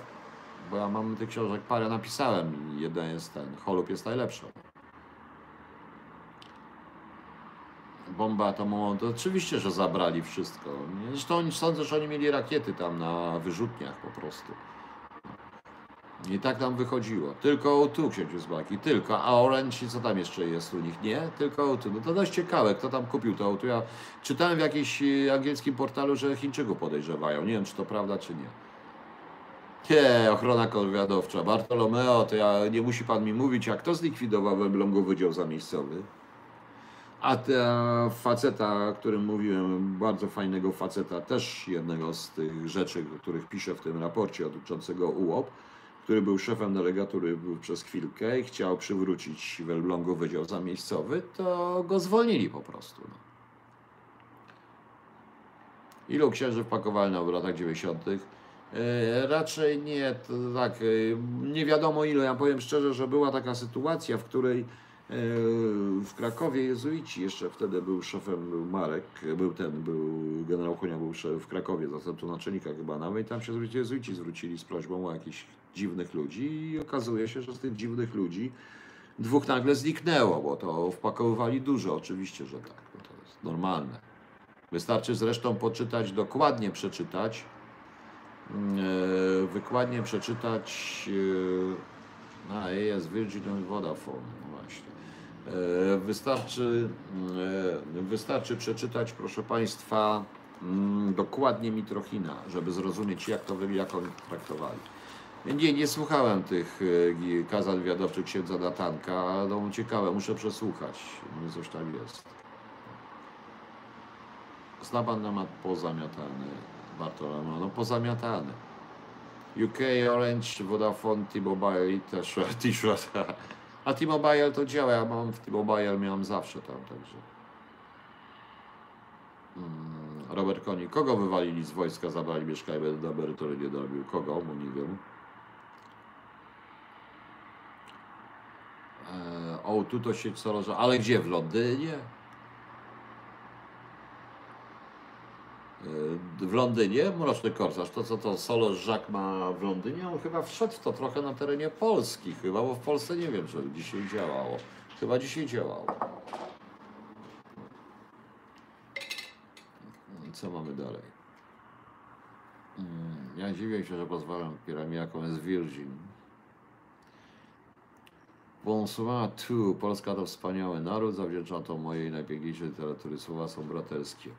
Bo ja mam tych książek parę napisałem i jedna jest ten, Holub jest najlepsza. bombę atomową, to oczywiście, że zabrali wszystko. Zresztą sądzę, że oni mieli rakiety tam na wyrzutniach po prostu. I tak tam wychodziło. Tylko O2, księciu Zbaki, tylko. A Orange, co tam jeszcze jest u nich? Nie? Tylko O2. No to dość ciekawe, kto tam kupił to O2. Ja czytałem w jakimś e, angielskim portalu, że Chińczyków podejrzewają. Nie wiem, czy to prawda, czy nie. Nie, ochrona kontrwywiadowcza. Bartolomeo, to ja, nie musi pan mi mówić, a kto zlikwidował w Elblągu Wydział Zamiejscowy? A ta faceta, o którym mówiłem, bardzo fajnego faceta, też jednego z tych rzeczy, o których piszę w tym raporcie dotyczącego UOP, który był szefem delegatury przez chwilkę i chciał przywrócić w Elblągu Wydział Zamiejscowy, to go zwolnili po prostu. No. Ilu księży wpakowali na w latach 90.? E, Raczej nie, tak, e, nie wiadomo ile. Ja powiem szczerze, że była taka sytuacja, w której w Krakowie jezuici, jeszcze wtedy był szefem, był Marek, był ten, był generał Konia, był w Krakowie, zastępcą naczelnika chyba nawet, i tam się jezuici zwrócili z prośbą o jakichś dziwnych ludzi i okazuje się, że z tych dziwnych ludzi dwóch nagle zniknęło, bo to wpakowywali dużo, oczywiście, że tak, bo to jest normalne. Wystarczy zresztą poczytać, dokładnie przeczytać, e, wykładnie przeczytać, e, a jest Virgin Vodafone, właśnie. E, Wystarczy, e, wystarczy przeczytać, proszę Państwa, mm, dokładnie Mitrochina, żeby zrozumieć, jak to wy- jak oni traktowali. Nie, nie słuchałem tych e, kazań wywiadowczych księdza Natanka, no ciekawe, muszę przesłuchać, coś tam jest. Zna pan temat pozamiatany, Bartolomeo, no pozamiatany. UK, Orange, Vodafone, T-Mobile T-shirt. A T-Mobile to działa, ja mam w T-Mobile, miałem zawsze tam, także. Mm, Robert Koni, kogo wywalili z wojska, zabrali mieszkanie, do emerytury nie dorobił? Kogo? Bo nie wiem. E, o, tu to się co ale gdzie? W Londynie? W Londynie? Mroczny Korsarz, to co to Solo Jacques ma w Londynie? On chyba wszedł to trochę na terenie Polski chyba, bo w Polsce nie wiem, czy dzisiaj działało. Chyba dzisiaj działało. Co mamy dalej? Mm, Ja dziwię się, że pozwalam piramidzie, jaką jest Virgin. Bonsoir tu. Polska to wspaniały naród, zawdzięczam to mojej najpiękniejszej literatury. Słowa są braterskie.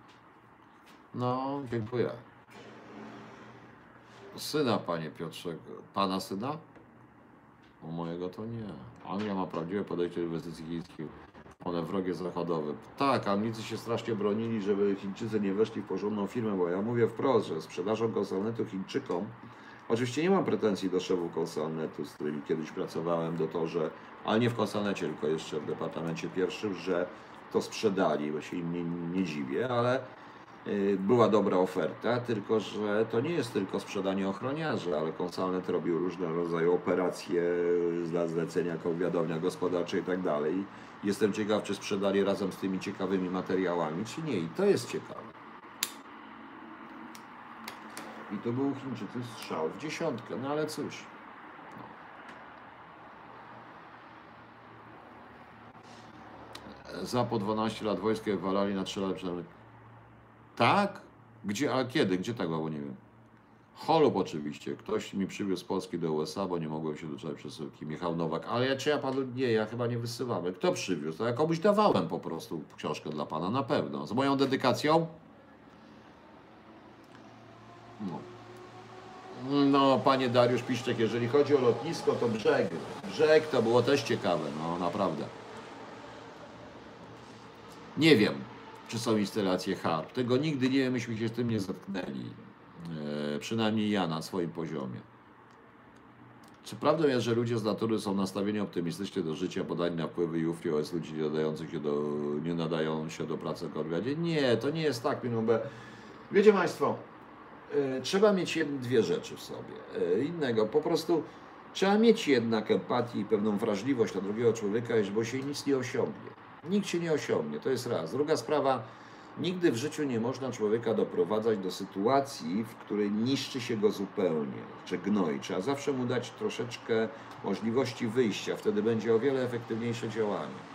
No, dziękuję. Syna, panie Piotrze. Pana syna? O mojego to nie. Anglia ma prawdziwe podejście do inwestycji chińskich. One wrogie zachodowe. Tak, Anglicy się strasznie bronili, żeby Chińczycy nie weszli w porządną firmę, bo ja mówię wprost, że sprzedażą konsolnetu Chińczykom Oczywiście nie mam pretensji do szefów konsolnetu, z którymi kiedyś pracowałem, do to, że, ale nie w konsolnecie, tylko jeszcze w departamencie pierwszym, że to sprzedali, bo się im nie, nie dziwię, ale była dobra oferta, tylko że to nie jest tylko sprzedanie ochroniarzy, ale konsolnet robił różne rodzaje operacje dla zlecenia jako wiadomia gospodarcze i tak dalej. Jestem ciekaw, czy sprzedali razem z tymi ciekawymi materiałami, czy nie. I to jest ciekawe. I to był Chińczycy strzał w dziesiątkę, no ale cóż. No. Za po 12 lat wojska walali na 3 lat przynajmniej. Tak? Gdzie, a kiedy? Gdzie tak było? Nie wiem. Holub oczywiście. Ktoś mi przywiózł z Polski do USA, bo nie mogłem się doczekać przesyłki. Michał Nowak. Ale ja, czy ja panu... Nie, ja chyba nie wysyłałem. Kto przywiózł? To ja komuś dawałem po prostu książkę dla pana, na pewno. Z moją dedykacją? No. No, panie Dariusz Piszczek, jeżeli chodzi o lotnisko, to brzeg. Brzeg to było też ciekawe, no naprawdę. Nie wiem, czy są instalacje HARP. Tego nigdy nie myśmy się z tym nie zetknęli. E, przynajmniej ja na swoim poziomie. Czy prawdą jest, że ludzie z natury są nastawieni optymistycznie do życia, podani na wpływy i UFOS ludzi nie nadających się do, nie nadają się do pracy w konwiadzie? Nie, to nie jest tak, że... Wiecie Państwo, e, trzeba mieć jedne, dwie rzeczy w sobie. E, innego, po prostu trzeba mieć jednak empatię i pewną wrażliwość na drugiego człowieka, bo się nic nie osiągnie. Nikt się nie osiągnie, to jest raz. Druga sprawa, nigdy w życiu nie można człowieka doprowadzać do sytuacji, w której niszczy się go zupełnie, czy gnoi. Trzeba zawsze mu dać troszeczkę możliwości wyjścia, wtedy będzie o wiele efektywniejsze działanie.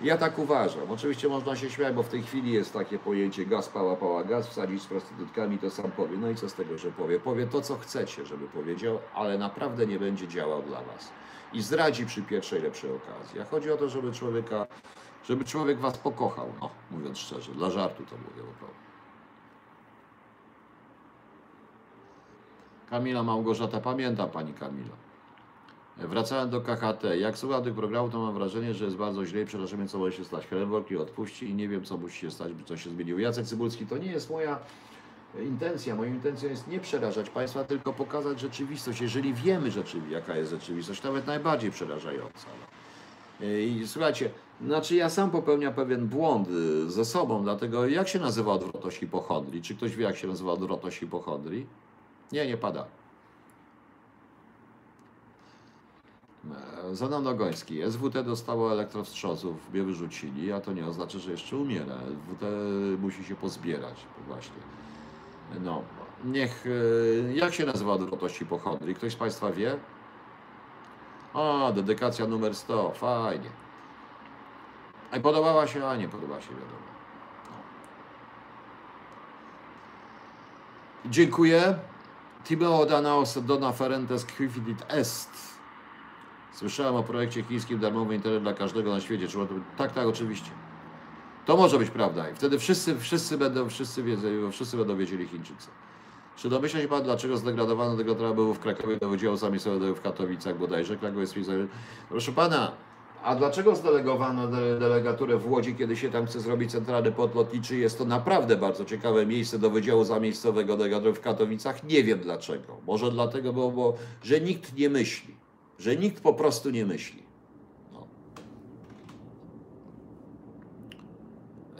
Ja tak uważam. Oczywiście można się śmiać, bo w tej chwili jest takie pojęcie gaz, pała, pała, gaz, wsadzić z prostytutkami, to sam powie. No i co z tego, że powie? Powie to, co chcecie, żeby powiedział, ale naprawdę nie będzie działał dla was. I zdradzi przy pierwszej lepszej okazji. A chodzi o to, żeby człowieka, żeby człowiek was pokochał, no, mówiąc szczerze. Dla żartu to mówię po prostu. Kamila Małgorzata, pamięta pani Kamila. Wracając do KHT, jak słucham tych programów, to mam wrażenie, że jest bardzo źle i przeraża co może się stać. Helen Worki odpuści i nie wiem, co musi się stać, by coś się zmieniło. Jacek Cybulski, to nie jest moja intencja. Moją intencją jest nie przerażać Państwa, tylko pokazać rzeczywistość. Jeżeli wiemy, jaka jest rzeczywistość, nawet najbardziej przerażająca. I słuchajcie, znaczy ja sam popełniam pewien błąd y, ze sobą, dlatego jak się nazywa odwrotność hipochondrii? Czy ktoś wie, jak się nazywa odwrotność hipochondrii? Nie, nie pada. E, Zadan Dogoński. SWT dostało elektrowstrząsów, mnie wyrzucili, a to nie oznacza, że jeszcze umiera. SWT musi się pozbierać, właśnie. No, niech... e, Jak się nazywa odwrotność hipochondrii? Ktoś z Państwa wie? O, dedykacja numer 100, fajnie. I podobała się, a nie podobała się, wiadomo. No. Dziękuję. Timeo Danaos Dona Ferentes Quifidit Est. Słyszałem o projekcie chińskim darmowy internet dla każdego na świecie. To... Tak, tak, oczywiście. To może być prawda i wtedy wszyscy, wszyscy, będą, wszyscy, wiedzą, wszyscy będą wiedzieli Chińczycy. Czy domyśla się Pan, dlaczego zdegradowano tego było w Krakowie do Wydziału Zamiejscowego w Katowicach bodajże? Kraków jest Proszę Pana, a dlaczego zdelegowano de- delegaturę w Łodzi, kiedy się tam chce zrobić centralny port lotniczy? Jest to naprawdę bardzo ciekawe miejsce do Wydziału Zamiejscowego delegaturów w Katowicach. Nie wiem dlaczego. Może dlatego, bo, bo, że nikt nie myśli. Że nikt po prostu nie myśli. No.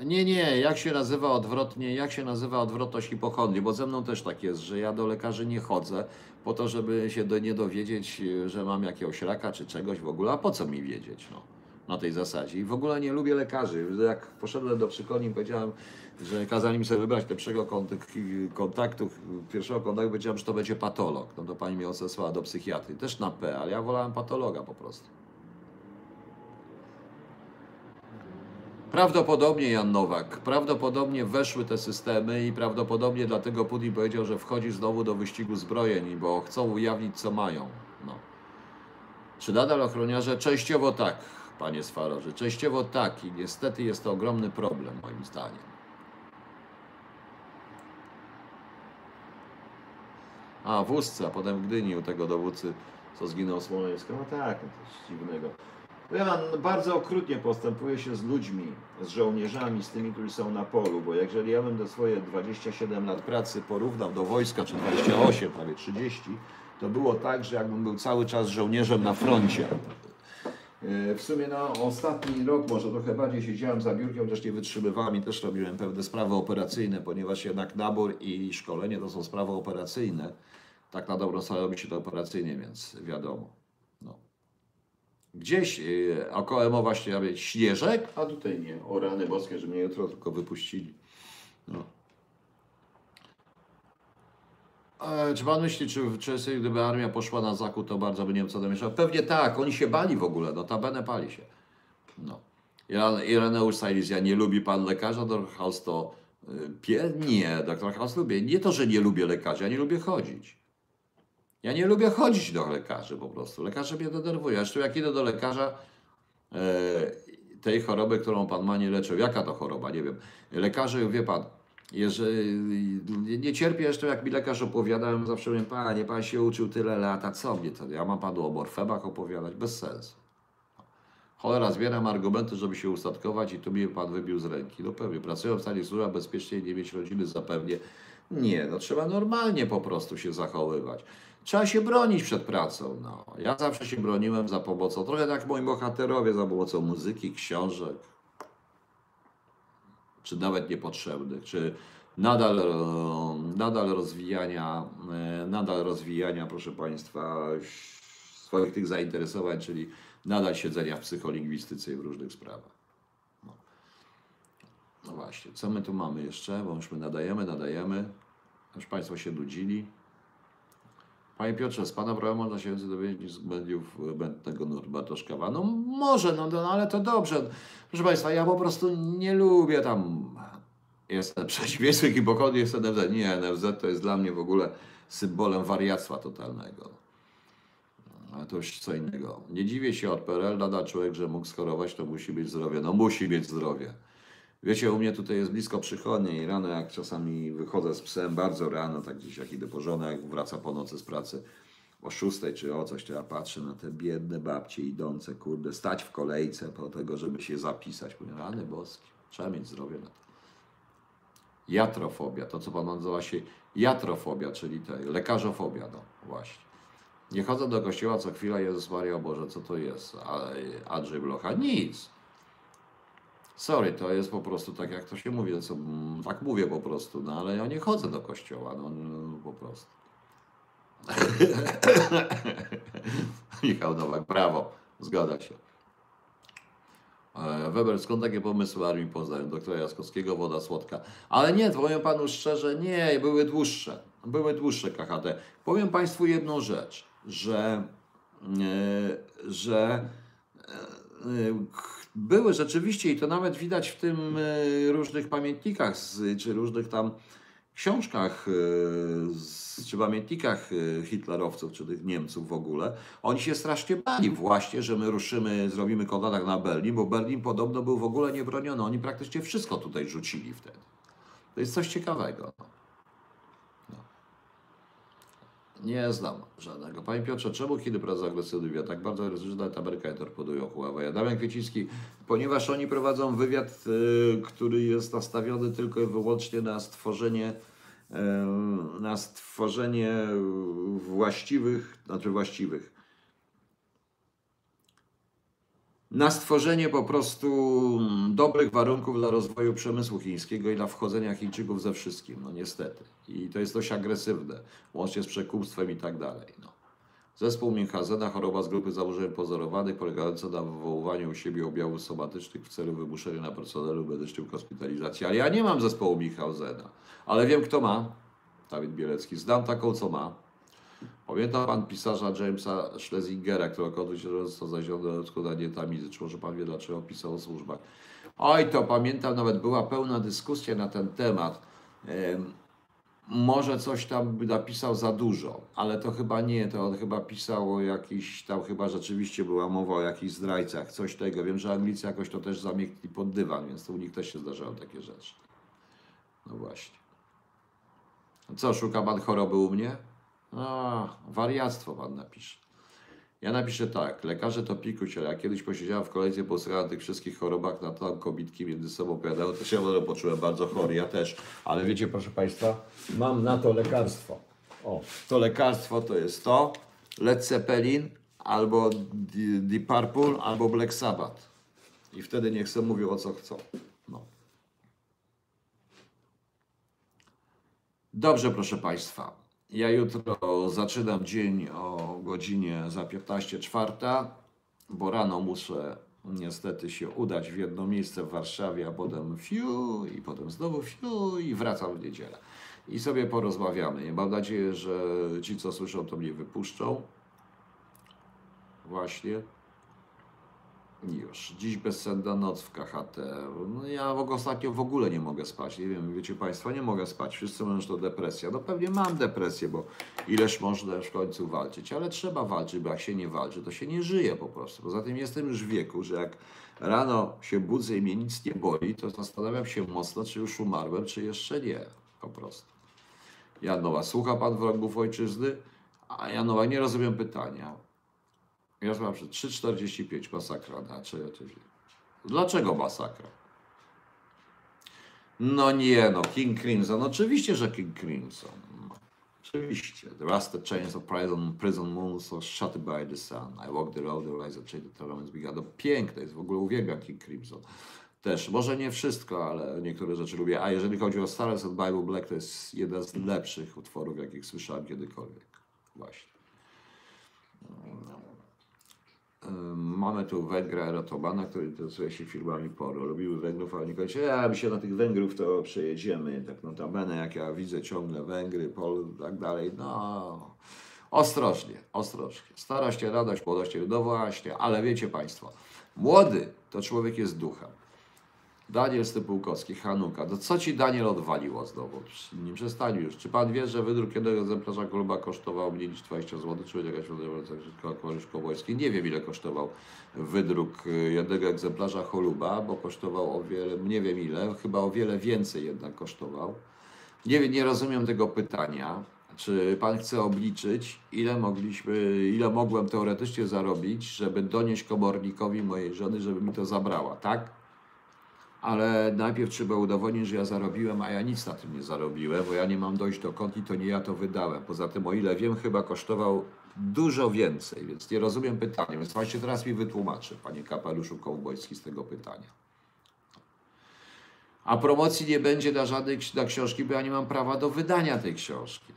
Nie, nie, jak się nazywa odwrotnie, jak się nazywa odwrotność hipochondrii, bo ze mną też tak jest, że ja do lekarzy nie chodzę po to, żeby się do, nie dowiedzieć, że mam jakiegoś raka czy czegoś w ogóle, a po co mi wiedzieć, no, na tej zasadzie. I w ogóle nie lubię lekarzy. Jak poszedłem do przykolni, powiedziałem, że kazali mi sobie wybrać kontak- kontaktu, pierwszego kontaktu, powiedziałem, że to będzie patolog. No to pani mnie odesłała do psychiatry, też na P, ale ja wolałem patologa po prostu. Prawdopodobnie Jan Nowak, prawdopodobnie weszły te systemy i prawdopodobnie dlatego Putin powiedział, że wchodzi znowu do wyścigu zbrojeń, bo chcą ujawnić co mają. No. Czy nadal ochroniarze? Częściowo tak, panie Swarorze, częściowo tak i niestety jest to ogromny problem moim zdaniem. A, w Ustce, a potem w Gdyni u tego dowódcy, co zginął Smoleńska. No tak, no coś dziwnego. Ja mam bardzo okrutnie postępuję się z ludźmi, z żołnierzami, z tymi, którzy są na polu, bo jeżeli ja bym te swoje 27 lat pracy porównał do wojska, czy 28, prawie 30, to było tak, że jakbym był cały czas żołnierzem na froncie. E, W sumie no, ostatni rok może trochę bardziej siedziałem za biurkiem, chociaż nie wytrzymywałem i też robiłem pewne sprawy operacyjne, ponieważ jednak nabór i szkolenie to są sprawy operacyjne. Tak na dobrą sprawę robi się to operacyjnie, więc wiadomo. Gdzieś yy, około właśnie ja mówię, śnieżek, a tutaj nie. O rany boskie, że mnie jutro tylko wypuścili. No. E, czy pan myśli, czy w gdyby armia poszła na zachód, to bardzo by Niemcy domieszały? Pewnie tak, oni się bali w ogóle, notabene pali się. No. Iren- Ireneusz Sajlizja, nie lubi pan lekarza? Dr. House to y, pie? Nie, dr. House lubię. Nie to, że nie lubię lekarzy, ja nie lubię chodzić. Ja nie lubię chodzić do lekarzy po prostu. Lekarze mnie denerwują. Zresztą jak idę do lekarza e, tej choroby, którą pan ma, nie leczył. Jaka to choroba? Nie wiem. Lekarze, wie pan, jeżeli nie- cierpię jeszcze, jak mi lekarz opowiadałem, zawsze mówię, panie, pan się uczył tyle lat, a co mnie to? Ja mam panu o morfemach opowiadać? Bez sensu. Cholera, zbieram argumenty, żeby się ustatkować i tu mnie pan wybił z ręki. No pewnie, pracują w stanie służba bezpiecznie nie mieć rodziny zapewnie. Nie, no trzeba normalnie po prostu się zachowywać. Trzeba się bronić przed pracą. No. Ja zawsze się broniłem za pomocą, trochę tak moi bohaterowie, za pomocą muzyki, książek, czy nawet niepotrzebnych, czy nadal, nadal rozwijania, e, nadal rozwijania, proszę Państwa, swoich tych zainteresowań, czyli nadal siedzenia w psycholingwistyce i w różnych sprawach. No. no właśnie, co my tu mamy jeszcze? Bo już my nadajemy, nadajemy. Już Państwo się nudzili. Panie Piotrze, z Pana prawa można się więcej dowiedzieć z mediów będnego Norberta Szkawa. No może, no, no ale to dobrze. Proszę Państwa, ja po prostu nie lubię tam... Jestem przeciwieństwem hipochondrii, jest NFZ. Nie, NFZ to jest dla mnie w ogóle symbolem wariactwa totalnego. Ale to już co innego. Nie dziwię się od PRL, nada człowiek, że mógł schorować, to musi być zdrowie. No musi mieć zdrowie. Wiecie, u mnie tutaj jest blisko przychodnie i rano jak czasami wychodzę z psem, bardzo rano, tak gdzieś jak idę po żonę, jak wraca po nocy z pracy, o szóstej czy o coś, to ja patrzę na te biedne babcie idące, kurde, stać w kolejce po tego, żeby się zapisać. Mówię, rany boskie, trzeba mieć zdrowie na to. Jatrofobia, to co pan nazywa się jatrofobia, czyli te, lekarzofobia, no właśnie. Nie chodzę do kościoła co chwila, Jezus Maria o Boże, co to jest? Andrzej Blocha, nic. Sorry, to jest po prostu tak, jak to się mówi, no co, mm, tak mówię po prostu, no ale ja nie chodzę do kościoła, no, no po prostu. Michał Nowak, brawo, zgadza się. E, Weber, skąd takie pomysły Armii Poznań? Doktora Jaskowskiego, woda słodka. Ale nie, powiem panu szczerze, nie, były dłuższe. Były dłuższe KHT. Powiem państwu jedną rzecz, że, e, że e, były rzeczywiście, i to nawet widać w tym e, różnych pamiętnikach, czy różnych tam książkach, e, czy pamiętnikach e, hitlerowców, czy tych Niemców w ogóle, oni się strasznie bali właśnie, że my ruszymy, zrobimy kontakt na Berlin, bo Berlin podobno był w ogóle niebroniony. Oni praktycznie wszystko tutaj rzucili wtedy. To jest coś ciekawego. No. Nie znam żadnego. Panie Piotrze, czemu Chiny prowadzą agresywny wywiad? Tak bardzo agresywny Amerykanie torpedują Huawei. Damian Kwieciński, ponieważ oni prowadzą wywiad, y, który jest nastawiony tylko i wyłącznie na stworzenie na stworzenie właściwych, znaczy właściwych, na stworzenie po prostu dobrych warunków dla rozwoju przemysłu chińskiego i dla wchodzenia Chińczyków ze wszystkim, no niestety. I to jest dość agresywne, łącznie z przekupstwem i tak dalej. No. Zespół Minchazena, choroba z grupy założeń pozorowanych, polegająca na wywoływaniu u siebie objawów somatycznych w celu wymuszenia na personelu medycznym hospitalizacji. Ale ja nie mam zespołu Minchausena, ale wiem kto ma. Dawid Bielecki. Znam taką, co ma. Pamięta pan pisarza Jamesa Schlesingera, którego kiedyś został zaziony odkładanie tamizy. Czy może pan wie, dlaczego pisał o służbach? Oj, to pamiętam, nawet była pełna dyskusja na ten temat. Em, może coś tam napisał za dużo, ale to chyba nie, to on chyba pisał o jakiś, tam chyba rzeczywiście była mowa o jakichś zdrajcach, coś tego. Wiem, że Anglicy jakoś to też zamiekli pod dywan, więc to u nich też się zdarzały takie rzeczy. No właśnie. Co, szuka pan choroby u mnie? A, wariactwo pan napisze. Ja napiszę tak, lekarze to pikuś, ale ja kiedyś posiedziałem w kolejce, posłuchałem o tych wszystkich chorobach, na tam kobitki między sobą opowiadały, to się może poczułem bardzo chory, ja też. Ale wiecie, proszę Państwa, mam na to lekarstwo. O, to lekarstwo to jest to, Led Zeppelin, albo The Purple, albo Black Sabbath. I wtedy niech sobie mówią o co chcą. No. Dobrze, proszę Państwa. Ja jutro zaczynam dzień o godzinie za 15.04, bo rano muszę niestety się udać w jedno miejsce w Warszawie, a potem fiu i potem znowu fiu i wracam w niedzielę. I sobie porozmawiamy. Mam nadzieję, że ci, co słyszą, to mnie wypuszczą. Właśnie. Już. Dziś bezsenna noc w KHT. No ja ostatnio w ogóle nie mogę spać. Nie wiem, wiecie Państwo, nie mogę spać. Wszyscy mówią, że to depresja. No pewnie mam depresję, bo ileż można w końcu walczyć. Ale trzeba walczyć, bo jak się nie walczy, to się nie żyje po prostu. Poza tym jestem już w wieku, że jak rano się budzę i mnie nic nie boli, to zastanawiam się mocno, czy już umarłem, czy jeszcze nie. Po prostu. Janowa, słucha Pan wrogów ojczyzny? A Janowa, nie rozumiem pytania. Ja mam 3,45 masakra na czy, Dlaczego masakra? No nie no, King Crimson. Oczywiście, że King Crimson. Oczywiście. The rusted chains of prison, prison moons are shut by the sun. I walk the road, the rise of change, the torments began. No piękne jest, w ogóle uwielbiam King Crimson. Też, może nie wszystko, ale niektóre rzeczy lubię. A jeżeli chodzi o Stars and Bible Black, to jest jeden z lepszych utworów, jakich słyszałem kiedykolwiek. Właśnie. No. Mamy tu Węgra Erotobana, który interesuje się firmami poro. Lubiły Węgrów, a oni kończą, ja my się na tych Węgrów to przejedziemy. Tak notabene, jak ja widzę ciągle Węgry, Pol i tak dalej, no Ostrożnie, ostrożnie. Starość, radość, młodość, no właśnie, ale wiecie Państwo, młody to człowiek jest duchem. Daniel Stypułkowski, Hanuka. To co ci Daniel odwaliło znowu? Nie przestań już. Czy pan wie, że wydruk jednego egzemplarza kluba kosztował mniej niż 20 zł? Czy jakaś Korysz Kołojski? Nie wiem, ile kosztował wydruk jednego egzemplarza choluba, bo kosztował o wiele, nie wiem ile, chyba o wiele więcej jednak kosztował. Nie, nie rozumiem tego pytania. Czy pan chce obliczyć, ile mogliśmy, ile mogłem teoretycznie zarobić, żeby donieść komornikowi mojej żony, żeby mi to zabrała, tak? Ale najpierw trzeba udowodnić, że ja zarobiłem, a ja nic na tym nie zarobiłem, bo ja nie mam dojść do kont i to nie ja to wydałem. Poza tym, o ile wiem, chyba kosztował dużo więcej, więc nie rozumiem pytania. Więc właśnie teraz mi wytłumaczy, panie kapeluszu kołbojski, z tego pytania. A promocji nie będzie na żadnej na książki, bo ja nie mam prawa do wydania tej książki.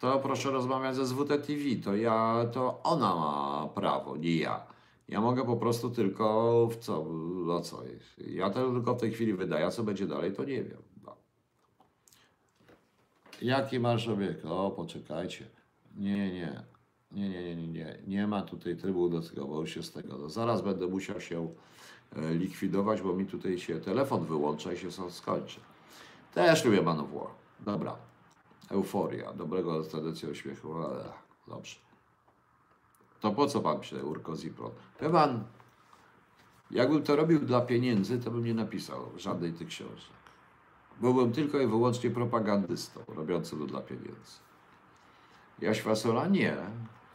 To proszę rozmawiać ze ZWT TV. To ja, to ona ma prawo, nie ja. Ja mogę po prostu tylko w co, no co. Ja to tylko w tej chwili wydaję, a co będzie dalej, to nie wiem. No. Jaki masz obiekt? O, poczekajcie. Nie, nie. Nie, nie, nie, nie, nie. Nie ma tutaj trybu do tego, bo już się z tego. No, zaraz będę musiał się e, likwidować, bo mi tutaj się telefon wyłącza i się skończy. Też lubię Man. Dobra. Euforia. Dobrego tradycji uśmiechu. Dobrze. To po co pan pisze Urko Zipro? Wie pan, jakbym to robił dla pieniędzy, to bym nie napisał żadnej tych książek. Byłbym tylko i wyłącznie propagandystą, robiącym to dla pieniędzy. Jaś Fasola nie.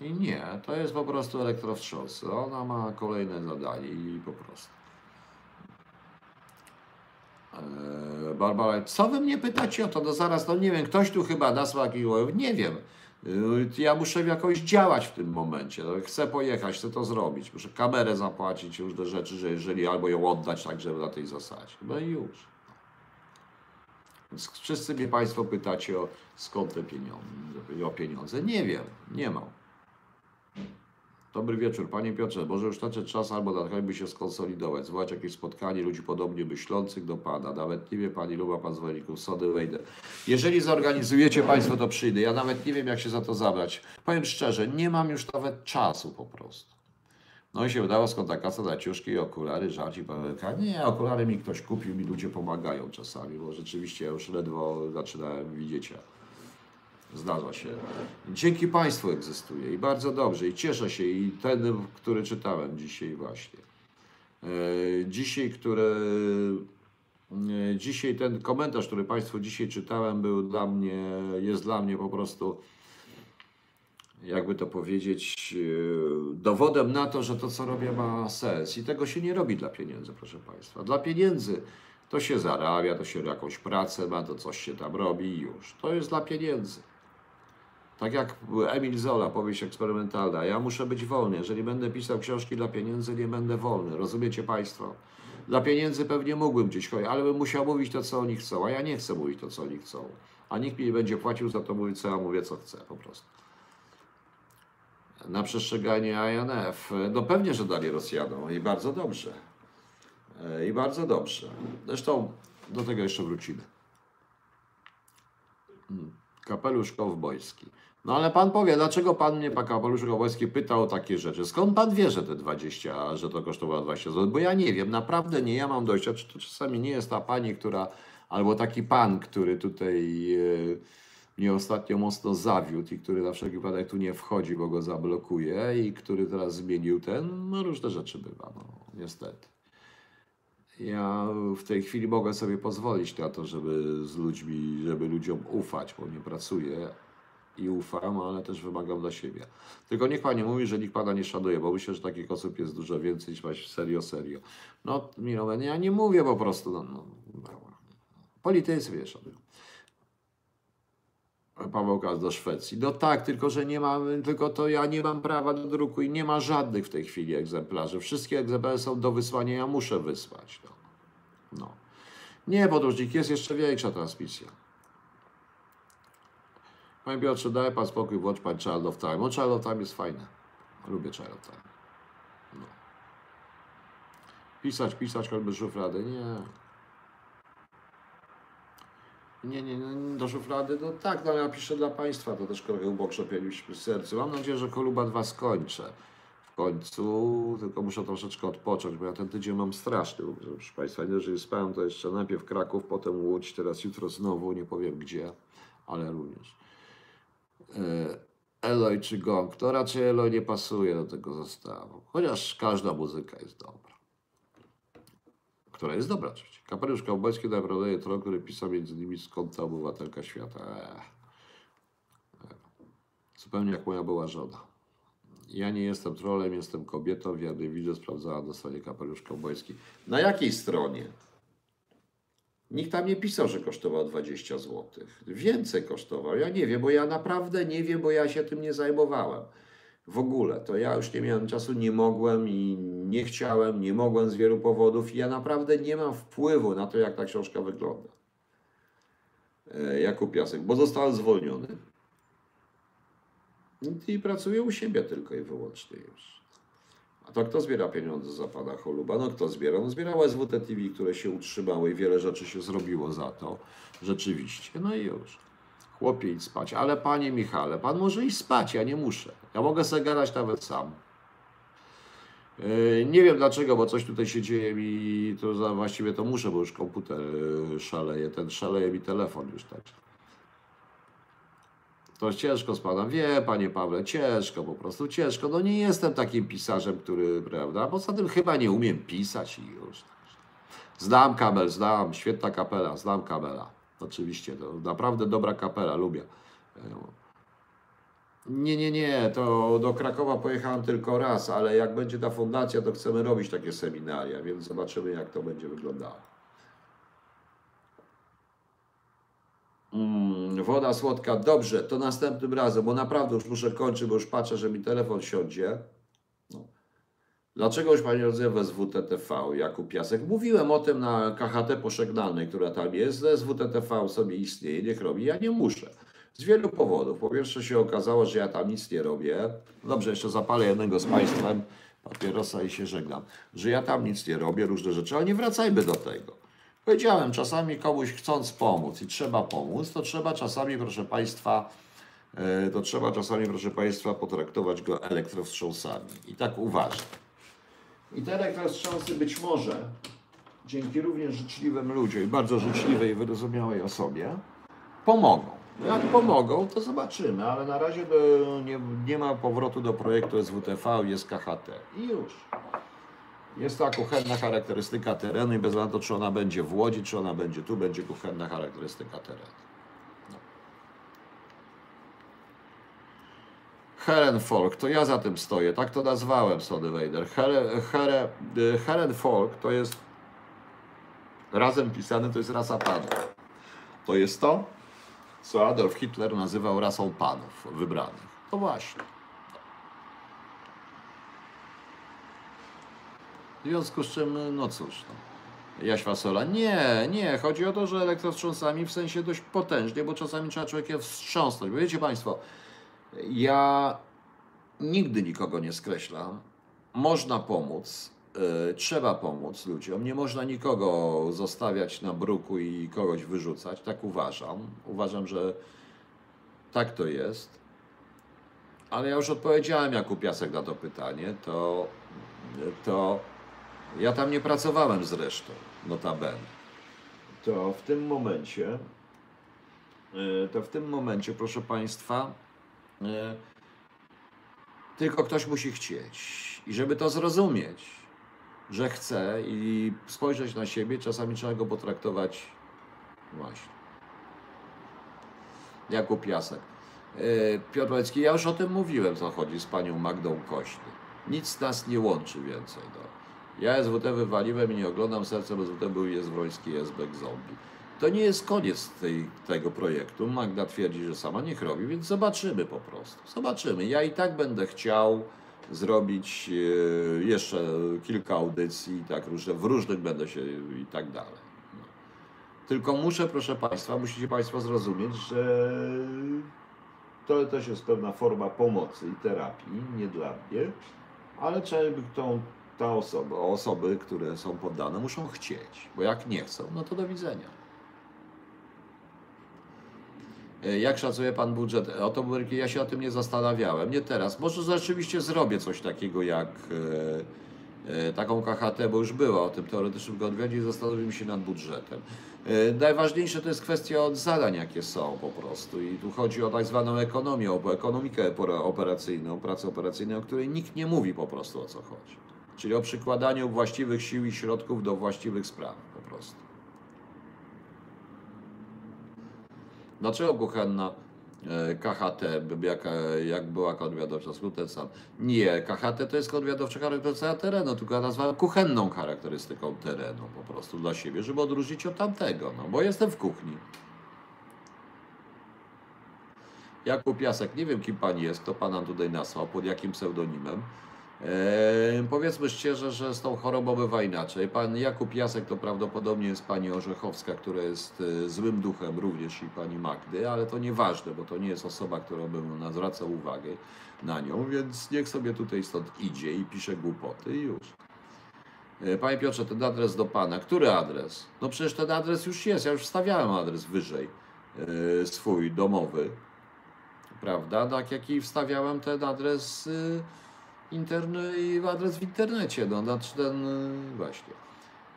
I nie, to jest po prostu elektrowstrząsy. Ona ma kolejne zadanie i po prostu. Eee, Barbara, co wy mnie pytacie o to? No zaraz, no nie wiem, ktoś tu chyba nasłał jakiś nie wiem. Yy, Ja muszę jakoś działać w tym momencie. No, chcę pojechać, chcę to zrobić. Muszę kamerę zapłacić, różne rzeczy, że jeżeli albo ją oddać tak, żeby na tej zasadzie. No i już. Więc wszyscy mnie Państwo pytacie o skąd te pieniądze, o pieniądze. Nie wiem, nie mam. Dobry wieczór, Panie Piotrze. Może już nadszedł czas albo nadchodzi, się skonsolidować, zwołać jakieś spotkanie ludzi podobnie myślących do Pana. Nawet nie wie Pani, luba Pan zwolenników Sody, wejdę. Jeżeli zorganizujecie Państwo, to przyjdę. Ja nawet nie wiem, jak się za to zabrać. Powiem szczerze, nie mam już nawet czasu po prostu. No i się udało skąd ta kasa dla ciuszki, okulary, żarci, pawełka. Nie, okulary mi ktoś kupił, mi ludzie pomagają czasami, bo rzeczywiście ja już ledwo zaczynałem widzieć. Zdarza się. Dzięki Państwu egzystuje i bardzo dobrze. I cieszę się. I ten, który czytałem dzisiaj właśnie. E, Dzisiaj, który. e, Dzisiaj ten komentarz, który Państwu dzisiaj czytałem, był dla mnie, jest dla mnie po prostu, jakby to powiedzieć, e, dowodem na to, że to, co robię, ma sens. I tego się nie robi dla pieniędzy, proszę Państwa. Dla pieniędzy to się zarabia, to się jakąś pracę ma, to coś się tam robi i już. To jest dla pieniędzy. Tak jak Emil Zola, powieść eksperymentalna. Ja muszę być wolny. Jeżeli będę pisał książki dla pieniędzy, nie będę wolny. Rozumiecie Państwo? Dla pieniędzy pewnie mógłbym gdzieś chodzić, ale bym musiał mówić to, co oni chcą. A ja nie chcę mówić to, co oni chcą. A nikt mi nie będzie płacił za to mówić, co ja mówię, co chcę po prostu. Na przestrzeganie INF. No pewnie, że dali Rosjanom i bardzo dobrze. E, I bardzo dobrze. Zresztą do tego jeszcze wrócimy. Kapelusz kowbojski. No ale pan powie, dlaczego pan mnie, pan kapelusz kowbojski, pytał o takie rzeczy? Skąd pan wie, że te 20, że to kosztowało 20 zł? Bo ja nie wiem, naprawdę nie, ja mam dojścia. Czy to czasami nie jest ta pani, która, albo taki pan, który tutaj e, mnie ostatnio mocno zawiódł i który na wszelki wypadek tu nie wchodzi, bo go zablokuje i który teraz zmienił ten, no różne rzeczy bywa, no niestety. Ja w tej chwili mogę sobie pozwolić na to, żeby z ludźmi, żeby ludziom ufać, bo nie pracuję i ufam, ale też wymagam dla siebie. Tylko niech Pani mówi, że nikt Pana nie szanuje, bo myślę, że takich osób jest dużo więcej niż właśnie serio, serio. No, Milowen, ja nie mówię po prostu, no, no, politycy mnie szanują. Pawełka do Szwecji. No tak, tylko że nie mam, tylko to ja nie mam prawa do druku i nie ma żadnych w tej chwili egzemplarzy. Wszystkie egzemplarze są do wysłania, ja muszę wysłać. No. no. Nie, podróżnik, jest jeszcze większa transmisja. Panie Piotrze, daj pan spokój, włącz pan Child of Time. O, Child of Time jest fajne. Lubię Child of Time. No. Pisać, pisać, choćby szuflady. Nie. Nie, nie, nie, do szuflady, no tak, no ja piszę dla Państwa, to też trochę upokrzepieliśmy w sercu. Mam nadzieję, że Koluba 2 skończę w końcu, tylko muszę troszeczkę odpocząć, bo ja ten tydzień mam straszny, proszę Państwa, nie, że spałem to jeszcze najpierw Kraków, potem Łódź, teraz jutro znowu, nie powiem gdzie, ale również. Eloy czy Gong, to raczej Eloy nie pasuje do tego zestawu, chociaż każda muzyka jest dobra. Która jest dobra oczywiście. Kapelusz Kałbojski naprodaje tron, który pisał między innymi skąd ta obywatelka świata. Eee. Zupełnie jak moja była żona. Ja nie jestem trolem, jestem kobietą. W jednej widzę sprawdzała na stronie Kapelusz Kałbojski. Na jakiej stronie? Nikt tam nie pisał, że kosztował 20 zł. Więcej kosztował. Ja nie wiem, bo ja naprawdę nie wiem, bo ja się tym nie zajmowałem. W ogóle. To ja już nie miałem czasu, nie mogłem i nie chciałem, nie mogłem z wielu powodów. I ja naprawdę nie mam wpływu na to, jak ta książka wygląda. E, Jakub Piasek, bo zostałem zwolniony. I pracuję u siebie tylko i wyłącznie już. A to kto zbiera pieniądze za pana Choluba? No kto zbiera? No zbierało SWT TV, które się utrzymały i wiele rzeczy się zrobiło za to. Rzeczywiście. No i już. Chłopie idź spać. Ale panie Michale, pan może iść spać, ja nie muszę. Ja mogę sobie gadać nawet sam. Yy, Nie wiem dlaczego, bo coś tutaj się dzieje i to właściwie to muszę, bo już komputer yy, szaleje. Ten szaleje mi telefon już tak. To ciężko z. Wie, panie Pawle, ciężko po prostu, ciężko. No nie jestem takim pisarzem, który, prawda? Poza tym chyba nie umiem pisać i już. Znam kabel, znam, świetna kapela, znam kabela. Oczywiście, to naprawdę dobra kapela, lubię. Nie, nie, nie, to do Krakowa pojechałem tylko raz, ale jak będzie ta fundacja, to chcemy robić takie seminaria, więc zobaczymy, jak to będzie wyglądało. Mm, woda słodka, dobrze, to następnym razem, bo naprawdę już muszę kończyć, bo już patrzę, że mi telefon siądzie. No. Dlaczego już Pani odzywa z WTTV, Jakub Piasek? Mówiłem o tym na KHT pożegnalnej, która tam jest. SWTTV sobie istnieje, niech robi. Ja nie muszę. Z wielu powodów. Po pierwsze się okazało, że ja tam nic nie robię. Dobrze, jeszcze zapalę jednego z Państwem papierosa i się żegnam. Że ja tam nic nie robię, różne rzeczy, ale nie wracajmy do tego. Powiedziałem, czasami komuś chcąc pomóc i trzeba pomóc, to trzeba czasami, proszę Państwa, e, to trzeba czasami, proszę Państwa, potraktować go elektrowstrząsami. I tak uważam. I te elektrowstrząsy być może dzięki również życzliwym ludziom i bardzo życzliwej i wyrozumiałej osobie pomogą. Jak pomogą, to zobaczymy, ale na razie do, nie, nie ma powrotu do projektu SWTV, jest KHT. I już. Jest ta kuchenna charakterystyka terenu i bez względu czy ona będzie w Łodzi, czy ona będzie tu, będzie kuchenna charakterystyka terenu. Heren Folk, to ja za tym stoję, tak to nazwałem Sony Vader. Here, here, y, Heren Folk to jest razem pisany, to jest rasa panów. To jest to, co Adolf Hitler nazywał rasą panów wybranych. To właśnie. W związku z czym, no cóż, no. Jaś Fasola. Nie, nie, chodzi o to, że elektrostrząsami w sensie dość potężnie, bo czasami trzeba człowiekiem wstrząsnąć. Bo wiecie Państwo, ja nigdy nikogo nie skreślam. Można pomóc, y, trzeba pomóc ludziom. Nie można nikogo zostawiać na bruku i kogoś wyrzucać. Tak uważam. Uważam, że tak to jest. Ale ja już odpowiedziałem Jakub Piasek na to pytanie. To, to ja tam nie pracowałem zresztą, notabene. To w tym momencie, y, to w tym momencie, proszę Państwa, y, tylko ktoś musi chcieć. I żeby to zrozumieć, że chce i spojrzeć na siebie, czasami trzeba go potraktować właśnie. Jakub Piasek. Yy, Piotr Lecki, ja już o tym mówiłem, co chodzi z panią Magdą Kośny. Nic nas nie łączy więcej. No. Ja SWT wywaliłem i nie oglądam sercem SWT był jest Wroński, jest Zombie. To nie jest koniec tej, tego projektu. Magda twierdzi, że sama niech robi, więc zobaczymy po prostu. Zobaczymy. Ja i tak będę chciał zrobić e, jeszcze kilka audycji, tak różne, w różnych będę się i tak dalej. No. Tylko muszę, proszę Państwa, musicie Państwo zrozumieć, że to też jest pewna forma pomocy i terapii, nie dla mnie, ale tą, ta osoba, osoby, które są poddane, muszą chcieć, bo jak nie chcą, no to do widzenia. E, Jak szacuje pan budżet automobilki? Ja się o tym nie zastanawiałem. Nie teraz. Może rzeczywiście zrobię coś takiego jak e, e, taką KHT, bo już była o tym teoretycznym konwencie i zastanowimy się nad budżetem. E, Najważniejsze to jest kwestia zadań, jakie są po prostu. I tu chodzi o tak zwaną ekonomię, o ekonomikę opera- operacyjną, pracę operacyjną, o której nikt nie mówi po prostu o co chodzi. Czyli o przykładaniu właściwych sił i środków do właściwych spraw po prostu. Dlaczego kuchenna e, KHT, jak, e, jak była konwiadowcza skrótem sam? Nie, KHT to jest konwiadowcza charakterystyka terenu, tylko ja nazwałem kuchenną charakterystyką terenu po prostu dla siebie, żeby odróżnić od tamtego, no bo jestem w kuchni. Jakub Piasek, nie wiem kim pani jest, kto pana tutaj nasłał, pod jakim pseudonimem. Powiedzmy szczerze, że z tą chorobą bywa inaczej. Pan Jakub Jasek to prawdopodobnie jest pani Orzechowska, która jest e, złym duchem również i pani Magdy, ale to nieważne, bo to nie jest osoba, którą bym zwracał uwagę na nią, więc niech sobie tutaj stąd idzie i pisze głupoty i już. E, Panie Piotrze, ten adres do pana. Który adres? No przecież ten adres już jest, ja już wstawiałem adres wyżej, e, swój domowy, prawda? Tak jak i wstawiałem ten adres y, interne, i adres w internecie, no znaczy ten y, właśnie.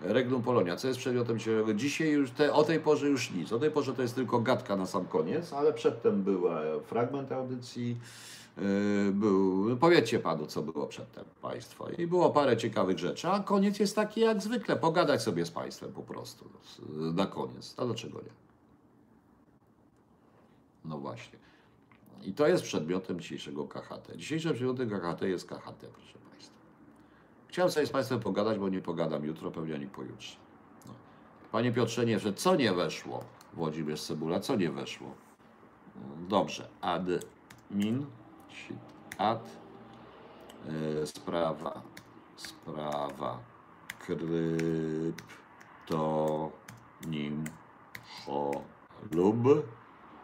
Regnum Polonia, co jest przedmiotem dzisiejszego? Dzisiaj już, te, o tej porze już nic. O tej porze to jest tylko gadka na sam koniec, ale przedtem był e, fragment audycji, y, był, powiedzcie panu, co było przedtem państwo. I było parę ciekawych rzeczy, a koniec jest taki jak zwykle, pogadać sobie z państwem po prostu z- na koniec. A dlaczego nie? No właśnie. I to jest przedmiotem dzisiejszego KHT. Dzisiejszym przedmiotem KHT jest KHT, proszę Państwa. Chciałem sobie z Państwem pogadać, bo nie pogadam jutro, pewnie ani pojutrze. No. Panie Piotrze, nie, że co nie weszło? Włodzimierz Cebula, co nie weszło? Dobrze, admin, ad, y, sprawa, sprawa, krypto, nim, ho, lub,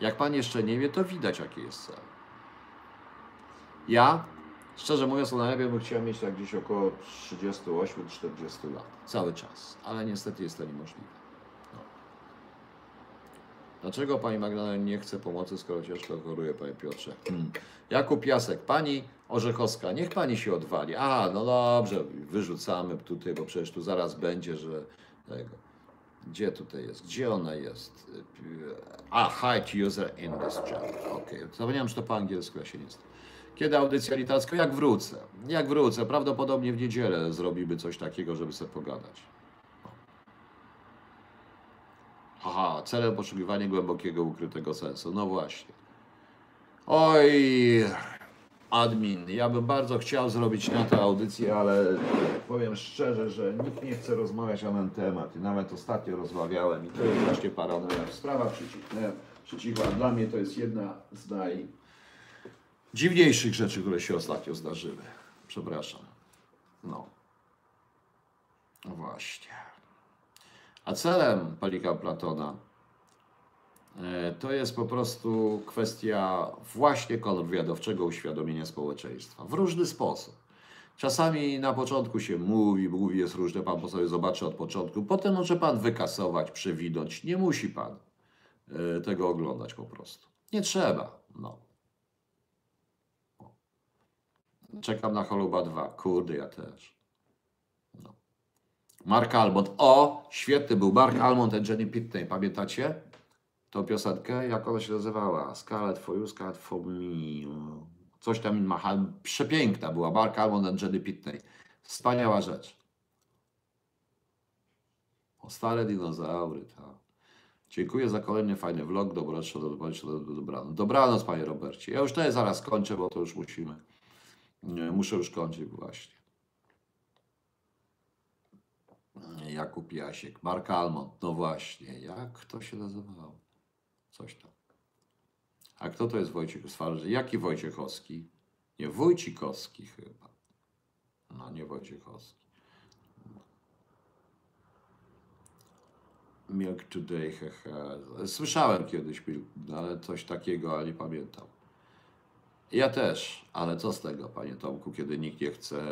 Jak pan jeszcze nie wie, to widać, jaki jest cel. Ja, szczerze mówiąc, to najlepiej bym chciał mieć tak gdzieś około 38-40 lat. Cały czas. Ale niestety jest to niemożliwe. No. Dlaczego pani Magdalena nie chce pomocy, skoro ciężko choruje, panie Piotrze? Hmm. Jakub Jasek, pani Orzechowska, niech pani się odwali. A, no dobrze, wyrzucamy tutaj, bo przecież tu zaraz będzie, że tego. Gdzie tutaj jest? Gdzie ona jest? A, hide user in this chat. Okej, zapomniałem, że to po angielsku, ja się nie znam. Kiedy audycja literacka? Jak wrócę. Jak wrócę. Prawdopodobnie w niedzielę zrobimy coś takiego, żeby sobie pogadać. Aha, celem poszukiwania głębokiego, ukrytego sensu. No właśnie. Oj, admin, ja bym bardzo chciał zrobić na to audycję, ale powiem szczerze, że nikt nie chce rozmawiać na ten temat. I nawet ostatnio rozmawiałem i to jest właśnie paranoja. Sprawa przycichła. przycichła. Dla mnie to jest jedna z najdziwniejszych rzeczy, które się ostatnio zdarzyły. Przepraszam. No. No właśnie. A celem Palika Platona to jest po prostu kwestia właśnie kontrwywiadowczego uświadomienia społeczeństwa w różny sposób. Czasami na początku się mówi, mówi jest różne, pan po sobie zobaczy od początku, potem może pan wykasować, przewidać. Nie musi pan e, tego oglądać po prostu. Nie trzeba. No. Czekam na Choluba 2. Kurde, ja też. No. Mark Almond. O, świetny był Mark Almond and Jenny Pitney. Pamiętacie tą piosenkę? Jak ona się nazywała? Scarlet for you, Scarlet for me. Coś tam ma. Przepiękna była. Mark Almond and Jenny Pitney. Wspaniała rzecz. O stare dinozaury, tak. Dziękuję za kolejny fajny vlog. Dobranoc, dobranoc, dobranoc. Dobranoc, panie Robercie. Ja już tutaj zaraz kończę, bo to już musimy. Muszę już kończyć właśnie. Jakub Jasiek, Mark Almond, no właśnie, jak to się nazywało? Coś tam. A kto to jest Wojciech Swarzy? Jaki Wojciechowski? Nie, Wojcikowski chyba. No, nie Wojciechowski. Milk Today, hehe. Słyszałem kiedyś ale coś takiego, ale nie pamiętam. Ja też, ale co z tego, panie Tomku, kiedy nikt nie chce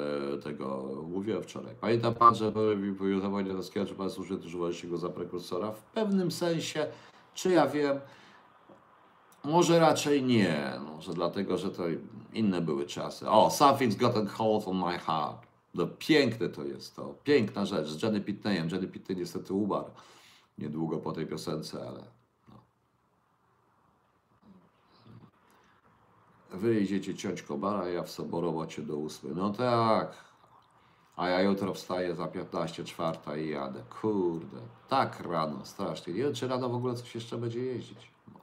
tego, mówiłem wczoraj. Pamięta pan, że były powiadomienia Roskiego, czy pan słusznie używaliście go za prekursora? W pewnym sensie, czy ja wiem, może raczej nie, może dlatego, że to inne były czasy. O, Something's Gotten Hold on My Heart. No piękne to jest to, piękna rzecz z Jenny Pitneyem. Jenny Pitney niestety umarł niedługo po tej piosence, ale no. Wy idziecie ciąć kobara, ja w soborowocie do ósmej. No tak. A ja jutro wstaję za 15 czwarta i jadę. Kurde, tak rano, strasznie. Nie wiem, czy rano w ogóle coś jeszcze będzie jeździć. No.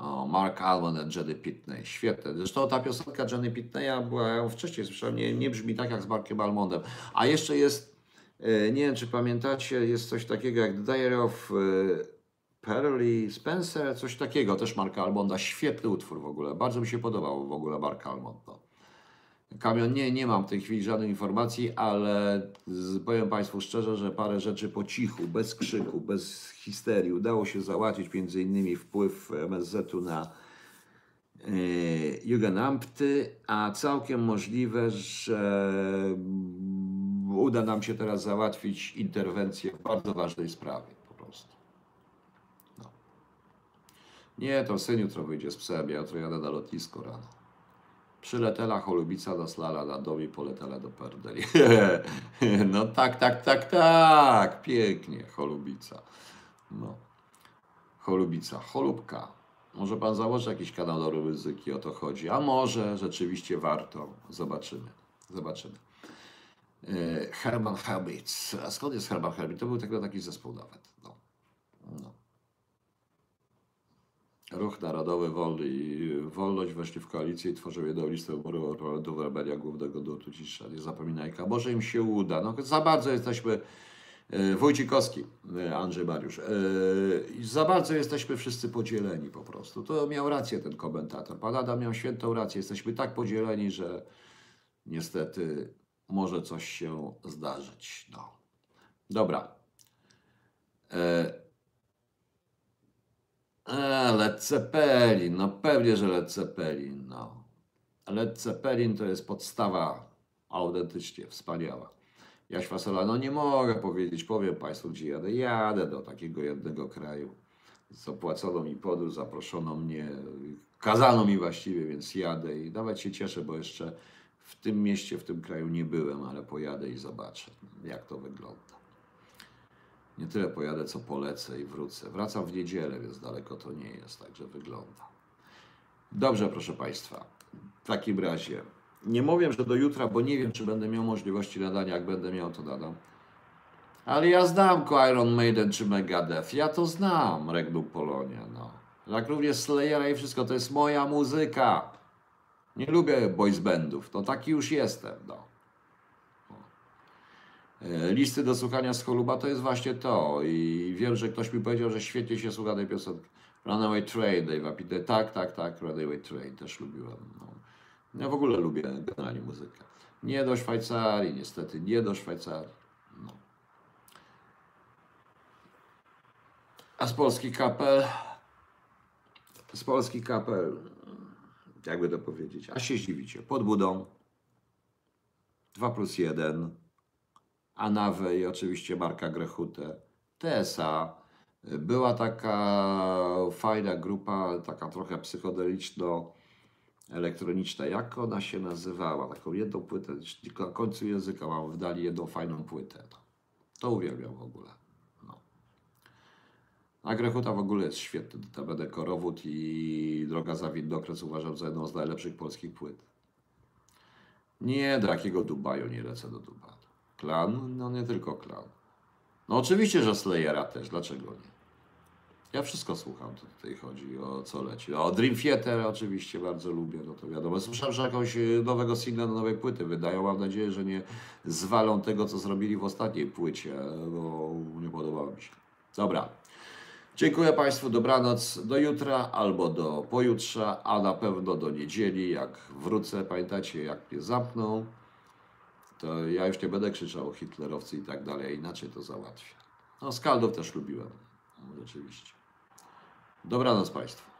O, Mark Almond and Jenny Pitney. Świetne. Zresztą ta piosenka Jenny Pitneya była, ja ją wcześniej słyszałem, nie, nie brzmi tak jak z Markiem Almondem. A jeszcze jest, e, nie wiem czy pamiętacie, jest coś takiego jak Diary of e, Pearly Spencer, coś takiego, też Marka Almonda. Świetny utwór w ogóle. Bardzo mi się podobał w ogóle Mark Almond. No. Kamion, nie, nie mam w tej chwili żadnej informacji, ale z, powiem Państwu szczerze, że parę rzeczy po cichu, bez krzyku, bez histerii udało się załatwić, między innymi wpływ MSZ-u na yy, Jugendamty, a całkiem możliwe, że uda nam się teraz załatwić interwencję w bardzo ważnej sprawie po prostu. No. Nie, to syn jutro wyjdzie z psem, ja jutro jadę na lotnisko rano. Przyletela cholubica do slala na dom i poletela do perdeli. No tak, tak, tak, tak. Pięknie, cholubica. No. Cholubica, cholubka. Może pan założy jakiś kanał do ryzyki, o to chodzi. A może rzeczywiście warto. Zobaczymy. Zobaczymy. E, Herman Hermits. A skąd jest Herman Hermits? To był tego taki zespół nawet. No. No. Ruch Narodowy Wolny i Wolność weszli w koalicję i tworzą jedną listę wyborów do Rebelią Głównego Nurtu Cisza. Nie zapominaj, może im się uda. No, za bardzo jesteśmy, e, Wójcikowski, e, Andrzej Mariusz, e, za bardzo jesteśmy wszyscy podzieleni po prostu. To miał rację ten komentator. Pan Adam miał świętą rację. Jesteśmy tak podzieleni, że niestety może coś się zdarzyć. No. Dobra. Led Zeppelin, no pewnie, że Led Zeppelin, no. Led Zeppelin to jest podstawa autentycznie wspaniała. Jaś Fasola, no nie mogę powiedzieć, powiem Państwu, gdzie jadę. Jadę do takiego jednego kraju. Zapłacono mi podróż, zaproszono mnie, kazano mi właściwie, więc jadę i nawet się cieszę, bo jeszcze w tym mieście, w tym kraju nie byłem, ale pojadę i zobaczę, jak to wygląda. Nie tyle pojadę, co polecę i wrócę. Wracam w niedzielę, więc daleko to nie jest, także wygląda. Dobrze, proszę Państwa. W takim razie nie mówię, że do jutra, bo nie wiem, czy będę miał możliwości nadania. Jak będę miał, to nadam. Ale ja znam Iron Maiden czy Megadeth. Ja to znam, Regnum Polonia. No. Jak również Slayera i wszystko. To jest moja muzyka. Nie lubię boys bandów. To taki już jestem. No. E, listy do słuchania z Choluba to jest właśnie to. I wiem, że ktoś mi powiedział, że świetnie się słucha tej piosenki. Runaway Train, Dave'a Pite. Tak, tak, tak, Runaway Train też lubiłem. No. Ja w ogóle lubię generalnie muzykę. Nie do Szwajcarii, niestety, nie do Szwajcarii. No. A z Polski kapel? Z Polski kapel, jakby to powiedzieć, a się zdziwicie, pod budą 2 plus 1 Anawę i oczywiście Marka Grechutę, TSA. Była taka fajna grupa, taka trochę psychodeliczno elektroniczna. Jak ona się nazywała? Taką jedną płytę, tylko na końcu języka mam wdali jedną fajną płytę. To, to uwielbiam w ogóle. No. A Grechuta w ogóle jest świetny. TBD Korowód i Droga za Windokres uważam za jedną z najlepszych polskich płyt. Nie, do jakiego Dubaju nie lecę do Dubaju. Klan? No nie tylko klan. No oczywiście, że Slayera też, dlaczego nie? Ja wszystko słucham, to tutaj chodzi o co leci. O Dream Theater oczywiście bardzo lubię, no to wiadomo. Słyszałem, że jakąś y, nowego singla do nowej płyty wydają. Mam nadzieję, że nie zwalą tego, co zrobili w ostatniej płycie, bo nie podobało mi się. Dobra. Dziękuję Państwu, dobranoc, do jutra albo do pojutrze, a na pewno do niedzieli, jak wrócę. Pamiętacie, jak mnie zamkną, to ja już nie będę krzyczał hitlerowcy i tak dalej, inaczej to załatwię. No, skaldów też lubiłem, no, rzeczywiście. Dobranoc Państwu.